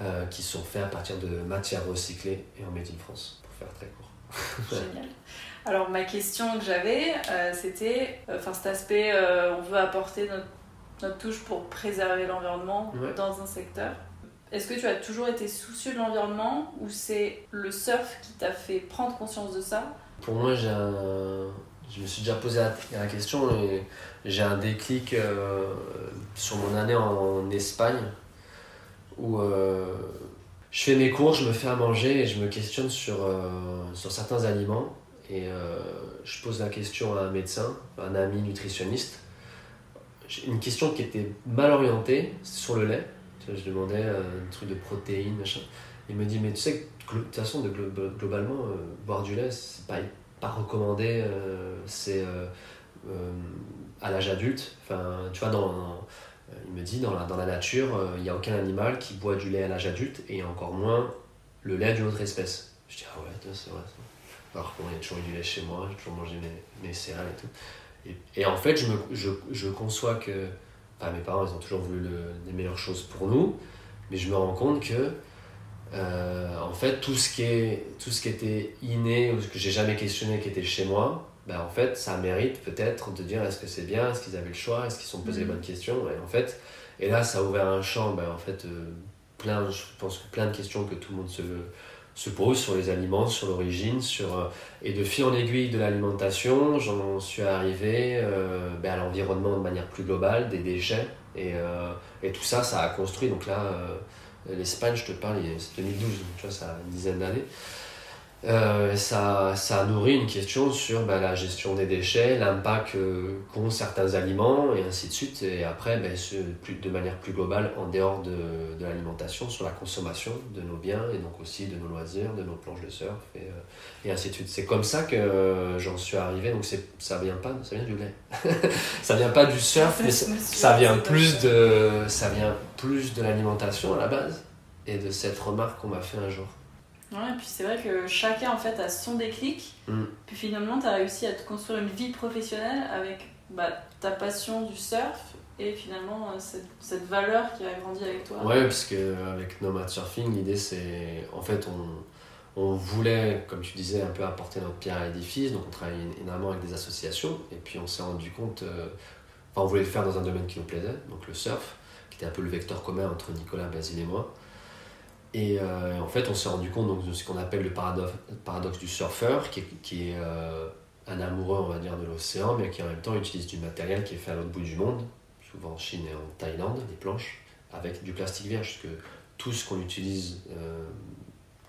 euh, qui sont faits à partir de matières recyclées et en made in France, pour faire très court. Génial. Alors ma question que j'avais, euh, c'était, euh, enfin cet aspect, on veut apporter notre, notre, touche pour préserver l'environnement dans un secteur. Est-ce que tu as toujours été soucieux de l'environnement ou c'est le surf qui t'a fait prendre conscience de ça? Pour moi, j'ai un, je me suis déjà posé la, question et j'ai un déclic euh, sur mon année en, Espagne où euh, je fais mes cours, je me fais à manger et je me questionne sur, euh, certains aliments. Et je pose la question à un médecin, un ami nutritionniste. Une question qui était mal orientée sur le lait. Je demandais un truc de protéines, machin. Il me dit, mais tu sais, de toute façon, globalement, boire du lait, c'est pas pas recommandé, euh, c'est euh, euh, à l'âge adulte. Enfin, tu vois, dans, il me dit, dans la, dans la nature, il n'y a aucun animal qui boit du lait à l'âge adulte et encore moins le lait d'une autre espèce. Je dis, ah ouais, c'est vrai. Alors qu'il y a toujours eu du lait chez moi, j'ai toujours mangé mes, mes céréales et tout. Et, en fait, je, me, je, je conçois que. Enfin, mes parents, ils ont toujours voulu le, les meilleures choses pour nous, mais je me rends compte que euh, en fait, tout ce, qui est, tout ce qui était inné ou ce que j'ai jamais questionné qui était chez moi, ben, en fait, ça mérite peut-être de dire est-ce que c'est bien, est-ce qu'ils avaient le choix, est-ce qu'ils se sont posés les mhm. bonnes questions? Et en fait, et là, ça a ouvert un champ, ben, en fait, euh, plein, je pense que plein de questions que tout le monde se, se pose sur les aliments, sur l'origine, sur euh, et de fil en aiguille de l'alimentation, j'en suis arrivé ben, à l'environnement de manière plus globale, des déchets, et, et tout ça, ça a construit. Donc là L'Espagne, je te parle, c'est 2012, tu vois, ça a une dizaine d'années. Euh, ça, ça nourrit une question sur bah, la gestion des déchets, l'impact qu'ont certains aliments et ainsi de suite. Et après, bah, plus, de manière plus globale, en dehors de, de l'alimentation, sur la consommation de nos biens et donc aussi de nos loisirs, de nos planches de surf et, euh, et ainsi de suite. C'est comme ça que j'en suis arrivé. Donc ça vient pas, ça vient du lait. ça vient pas du surf, mais ça, vient plus de, ça vient plus de l'alimentation à la base et de cette remarque qu'on m'a fait un jour. Ouais, et puis c'est vrai que chacun en fait a son déclic. Mm. Puis finalement, tu as réussi à te construire une vie professionnelle avec bah, ta passion du surf et finalement euh, cette, cette, valeur qui a grandi avec toi. Ouais, parce qu'avec Nomad Surfing, l'idée c'est en fait on, on voulait, comme tu disais, un peu apporter notre pierre à l'édifice. Donc on travaille énormément avec des associations et puis on s'est rendu compte, euh, enfin on voulait le faire dans un domaine qui nous plaisait, donc le surf, qui était un peu le vecteur commun entre Nicolas, Basile et moi. Et euh, en fait, on s'est rendu compte de ce qu'on appelle le paradoxe, du surfeur, qui est, qui est euh, un amoureux, on va dire, de l'océan, mais qui en même temps utilise du matériel qui est fait à l'autre bout du monde, souvent en Chine et en Thaïlande, des planches, avec du plastique vierge, parce que tout ce qu'on utilise euh,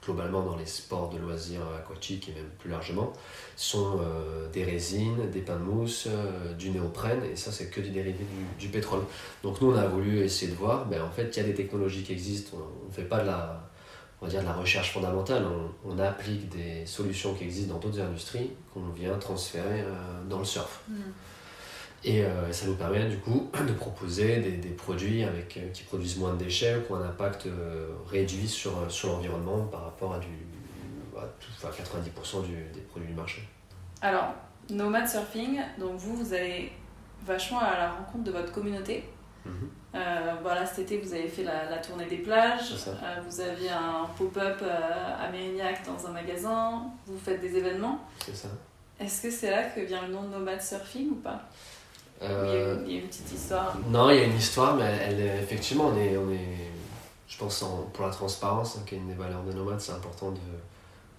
globalement dans les sports de loisirs aquatiques et même plus largement, sont euh, des résines, des pains de mousse, euh, du néoprène, et ça c'est que des dérivés du, pétrole. Donc nous on a voulu essayer de voir, ben, en fait il y a des technologies qui existent, on ne fait pas de la, on va dire de la recherche fondamentale, on, on applique des solutions qui existent dans d'autres industries qu'on vient transférer euh, dans le surf. Mm. Et euh, ça nous permet du coup de proposer des, des produits avec, euh, qui produisent moins de déchets ou qui ont un impact euh, réduit sur, sur l'environnement par rapport à, du, à, tout, 90% du, des produits du marché. Alors, Nomad Surfing, donc vous, vous allez vachement à la rencontre de votre communauté. Mhm. voilà, cet été, vous avez fait la, la tournée des plages. vous aviez un pop-up à Mérignac dans un magasin. Vous faites des événements. C'est ça. Est-ce que c'est là que vient le nom de Nomad Surfing ou pas? Euh, il, y a, une petite histoire. Non, il y a une histoire, mais elle, effectivement, on est, on est, je pense, pour la transparence, hein, qui est une des valeurs de Nomad, c'est important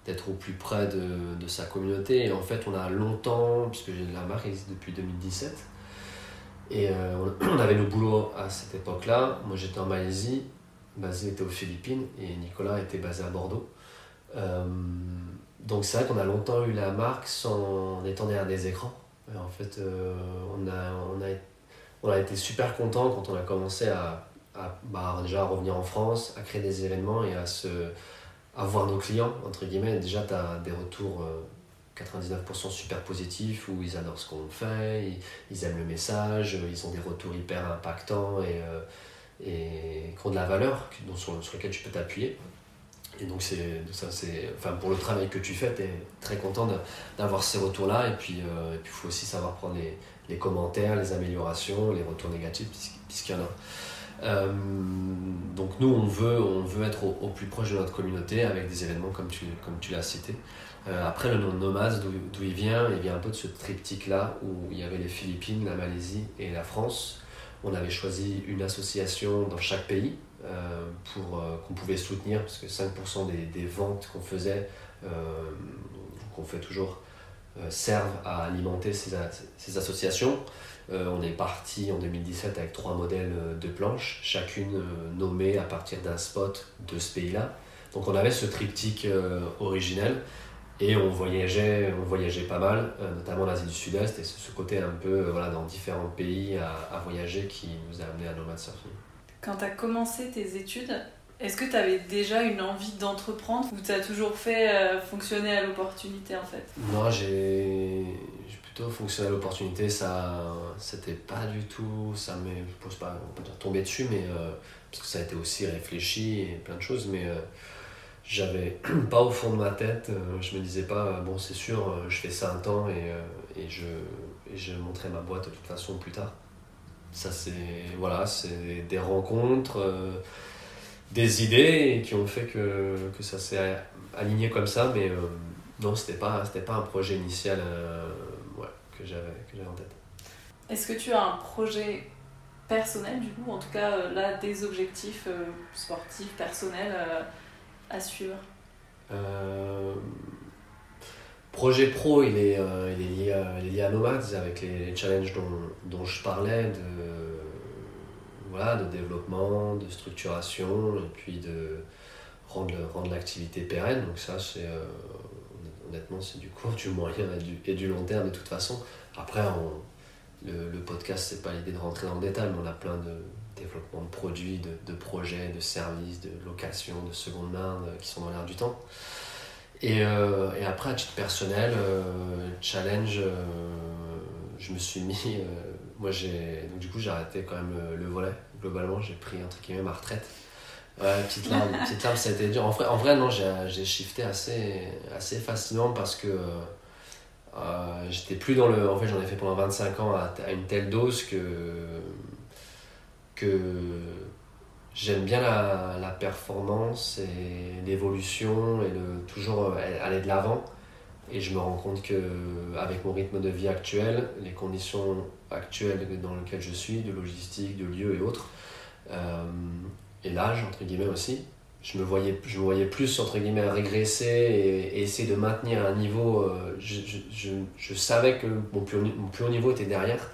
d'être au plus près de, de, sa communauté. Et en fait, on a longtemps, puisque la marque existe depuis 2017, et euh, on avait le boulot à cette époque-là. Moi, j'étais en Malaisie, Basile était aux Philippines, et Nicolas était basé à Bordeaux. Euh, donc c'est vrai qu'on a longtemps eu la marque sans en étant derrière des écrans. En fait, on, a, on, a, on a été super content quand on a commencé à, à bah, déjà revenir en France, à créer des événements et à, se, à voir nos clients, entre guillemets. Déjà, tu as des retours 99% super positifs où ils adorent ce qu'on fait, ils, aiment le message, ils ont des retours hyper impactants et, euh, qui ont de la valeur sur, lequel tu peux t'appuyer. Et donc, c'est, ça, c'est, enfin, pour le travail que tu fais, tu es très content d'avoir ces retours-là. Et puis, euh, il faut aussi savoir prendre les, commentaires, les améliorations, les retours négatifs, puisqu'il y en a. Euh, donc nous, on veut, on veut être au, plus proche de notre communauté avec des événements comme tu, comme tu l'as cité. Euh, après, le nom Nomades, d'où il vient, il vient un peu de ce triptyque-là où il y avait les Philippines, la Malaisie et la France. On avait choisi une association dans chaque pays euh, pour qu'on pouvait soutenir, parce que 5% des, des, ventes qu'on faisait, qu'on fait toujours, servent à alimenter ces, ces associations. Euh, on est parti en 2017 avec trois modèles euh, de planches, chacune euh, nommée à partir d'un spot de ce pays-là. Donc on avait ce triptyque originel et on voyageait, on voyageait pas mal, notamment en Asie du Sud-Est et ce côté un peu voilà, dans différents pays à, voyager qui nous a amené à Nomad Surfing. Quand tu as commencé tes études, est-ce que tu avais déjà une envie d'entreprendre ou tu as toujours fait fonctionner à l'opportunité en fait? Moi j'ai plutôt fonctionner à l'opportunité, ça c'était pas du tout, ça me pose pas, on peut dessus, mais euh, parce que ça a été aussi réfléchi et plein de choses, mais euh, j'avais pas au fond de ma tête, euh, je me disais pas, bon c'est sûr, je fais ça un temps et, et je, et je montrerai ma boîte de toute façon plus tard. Ça c'est, voilà, c'est des rencontres, des idées qui ont fait que, que ça s'est aligné comme ça, mais non, c'était pas, c'était pas un projet initial que j'avais en tête. Est-ce que tu as un projet personnel du coup, en tout cas euh, là des objectifs euh, sportifs, personnels euh, à suivre? Projet pro, il est, il, est lié à, Nomads avec les challenges dont, je parlais, de, développement, de structuration et puis de rendre, l'activité pérenne. Donc ça, c'est honnêtement, c'est du court, du moyen et du, long terme de toute façon. Après, le, le, podcast, c'est pas l'idée de rentrer dans le détail, mais on a plein de développements de produits, de projets, de services, de locations, de seconde main qui sont dans l'air du temps. Et, euh, et, après, à titre personnel, euh, challenge, euh, je me suis mis. moi, j'ai. Donc, du coup, j'ai arrêté quand même le, le volet. Globalement, j'ai pris entre guillemets ma retraite. Petite larme, petite larme, ça a été dur. En vrai, en vrai non, j'ai shifté assez, assez facilement parce que j'étais plus dans le. En fait, j'en ai fait pendant 25 ans à, une telle dose que. que j'aime bien la, la, performance et l'évolution et le, toujours euh, aller de l'avant. Et je me rends compte que avec mon rythme de vie actuel, les conditions actuelles dans lesquelles je suis, de logistique, de lieu et autres, euh, et l'âge, entre guillemets aussi. Je me voyais, je me voyais plus, entre guillemets, régresser et, essayer de maintenir un niveau. Euh, je, je, je, savais que mon plus, haut, mon plus haut niveau était derrière.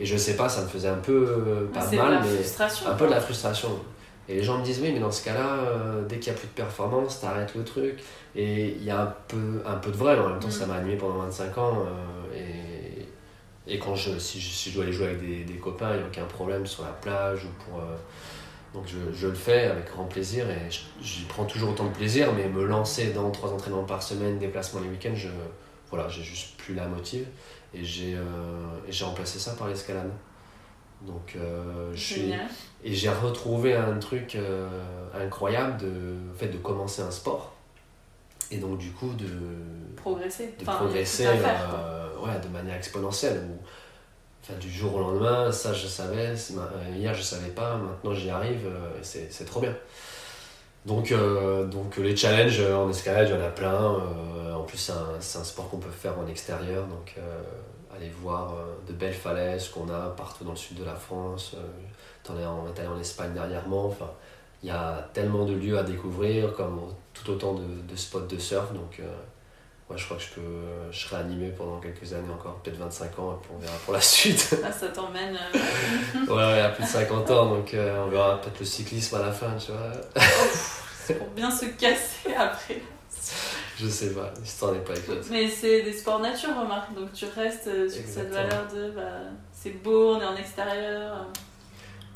Et je sais pas, ça me faisait un peu, euh, pas mal, mais un peu de la frustration. Et les gens me disent, oui, mais dans ce cas-là, euh, dès qu'il n'y a plus de performance, t'arrêtes le truc. Et il y a un peu, un peu de vrai, mais en même temps, mm. ça m'a animé pendant 25 ans. et, et quand je si, je, dois aller jouer avec des, des copains, il n'y a aucun problème sur la plage ou pour donc je, je, le fais avec grand plaisir et j'y prends toujours autant de plaisir, mais me lancer dans trois entraînements par semaine, déplacements les week-ends, je, voilà, j'ai juste plus la motive et j'ai, euh, j'ai remplacé ça par l'escalade. Donc euh, je suis, et j'ai retrouvé un truc euh, incroyable de fait de commencer un sport et donc du coup de progresser, de progresser ouais, de manière exponentielle Enfin, du jour au lendemain, ça je savais, euh, hier je savais pas, maintenant j'y arrive, euh, c'est trop bien. Donc, euh, donc les challenges en escalade, il y en a plein. en plus, c'est un, un, sport qu'on peut faire en extérieur. Donc, aller voir de belles falaises qu'on a partout dans le sud de la France. on est allé en Espagne dernièrement. Enfin, il y a tellement de lieux à découvrir, comme tout autant de, de spots de surf. Donc, je crois que je, peux, je serai animé pendant quelques années encore, peut-être 25 ans, et puis on verra pour la suite. Ah, ça t'emmène. Euh, ouais, ouais, à plus de 50 ans, donc euh, on verra peut-être le cyclisme à la fin, tu vois. c'est pour bien se casser après. je sais pas, l'histoire n'est pas écrite. Mais c'est des sports nature, remarque, donc tu restes euh, sur cette valeur de bah, c'est beau, on est en extérieur.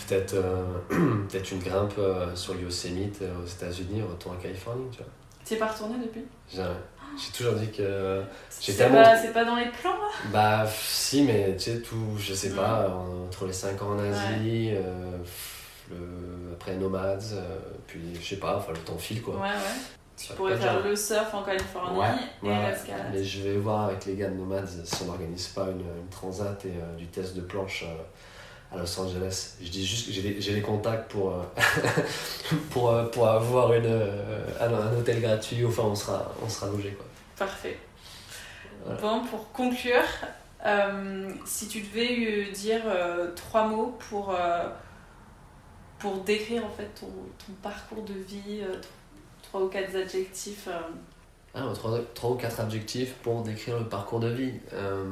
Peut-être euh, une grimpe euh, sur Yosemite aux États-Unis, retour en Californie, tu vois. T'y es pas retourné depuis? Jamais. J'ai toujours dit que. C'est tellement- pas, dans les plans là? Bah, si, mais tu sais, tout, je sais Mm. pas, entre les 5 ans en Asie, euh, le, après Nomads, puis je sais pas, enfin le temps file quoi. Ouais, ouais. Tu pourrais faire le surf en Californie Ouais, et Ouais, l'escalade. mais je vais voir avec les gars de Nomads si on n'organise pas une, une transat et euh, du test de planche euh, à Los Angeles. Je dis juste que j'ai des contacts pour, euh, pour, pour avoir une, un, un hôtel gratuit, enfin on sera, on sera logé quoi. Parfait. Voilà. Bon, pour conclure, si tu devais dire trois mots pour, pour décrire en fait ton, ton parcours de vie, trois ou quatre adjectifs. euh, Ah, trois, trois ou quatre adjectifs pour décrire le parcours de vie. Euh,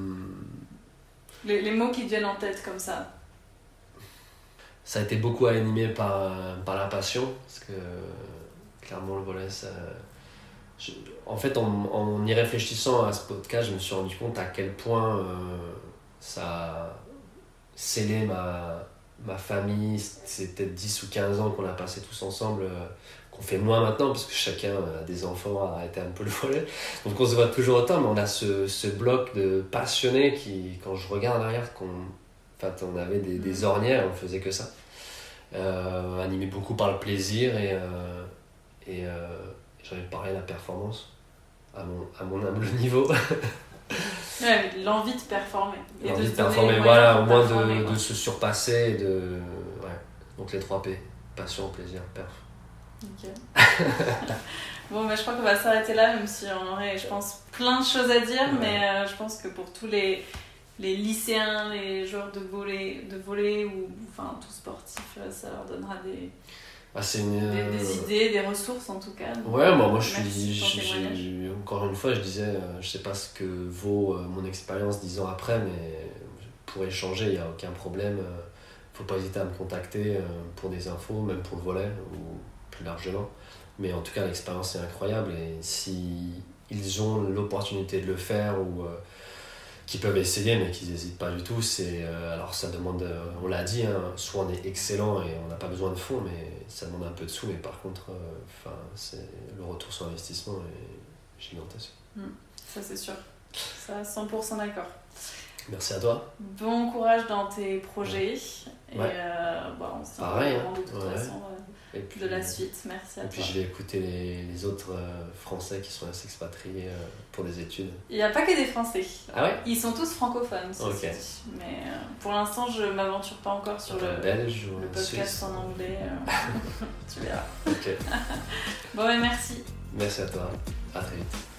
les, les mots qui viennent en tête comme ça. Ça a été beaucoup animé par, par la passion, parce que clairement le volet, ça... je- en fait, en, en y réfléchissant à ce podcast, je me suis rendu compte à quel point euh, ça a scellé ma, ma famille. C'est peut-être 10 ou 15 ans qu'on a passé tous ensemble, euh, qu'on fait moins maintenant, parce que chacun a des enfants, a arrêté un peu le volet. Donc on se voit toujours autant, mais on a ce, ce bloc de passionnés qui, quand je regarde en arrière, qu'on en fait, on avait des, des ornières, on faisait que ça. Euh, animé beaucoup par le plaisir et, euh, et euh, j'en ai parlé de la performance à mon, à mon humble niveau. Ouais, l'envie de performer. Et Envie de performer, voilà, au moins de de, se surpasser et de. Ouais. Donc les 3 P passion, plaisir, perf. Bon, bah, je crois qu'on va s'arrêter là, même si on aurait, je pense, plein de choses à dire, Ouais. mais euh, je pense que pour tous les, les lycéens, les joueurs de volley, de volley ou enfin tout sportif, euh, ça leur donnera des, Ah, une. des, des euh, idées, des ressources en tout cas. Donc, Ouais, moi, moi je suis. Encore une fois, je disais, je sais pas ce que vaut mon expérience dix ans après, mais pour échanger, il n'y a aucun problème. faut pas hésiter à me contacter pour des infos, même pour le volet ou plus largement. Mais en tout cas, l'expérience est incroyable et si ils ont l'opportunité de le faire ou euh, qui peuvent essayer mais qu'ils n'hésitent pas du tout, c'est euh, alors ça demande, euh, on l'a dit, hein, soit on est excellent et on n'a pas besoin de fonds, mais ça demande un peu de sous. Mais par contre, enfin, c'est le retour sur investissement est gigantesque. Ça, c'est sûr. Ça, 100% d'accord. Merci à toi. Bon courage dans tes projets. Et Ouais. euh, bah, on se tient Pareil, courant hein. de toute Ouais. façon euh, Et puis, de la suite. Merci à Et puis je vais écouter les, les autres euh, Français qui sont à s'expatrier euh, pour des études. Il n'y a pas que des Français. Ah ouais? Ils sont tous francophones, ceci Ok. dit. Mais euh, pour l'instant, je m'aventure pas encore sur le, Belge ou le podcast Suisse en anglais. tu verras. Ok. Bon, ben merci. Merci à toi. À très vite.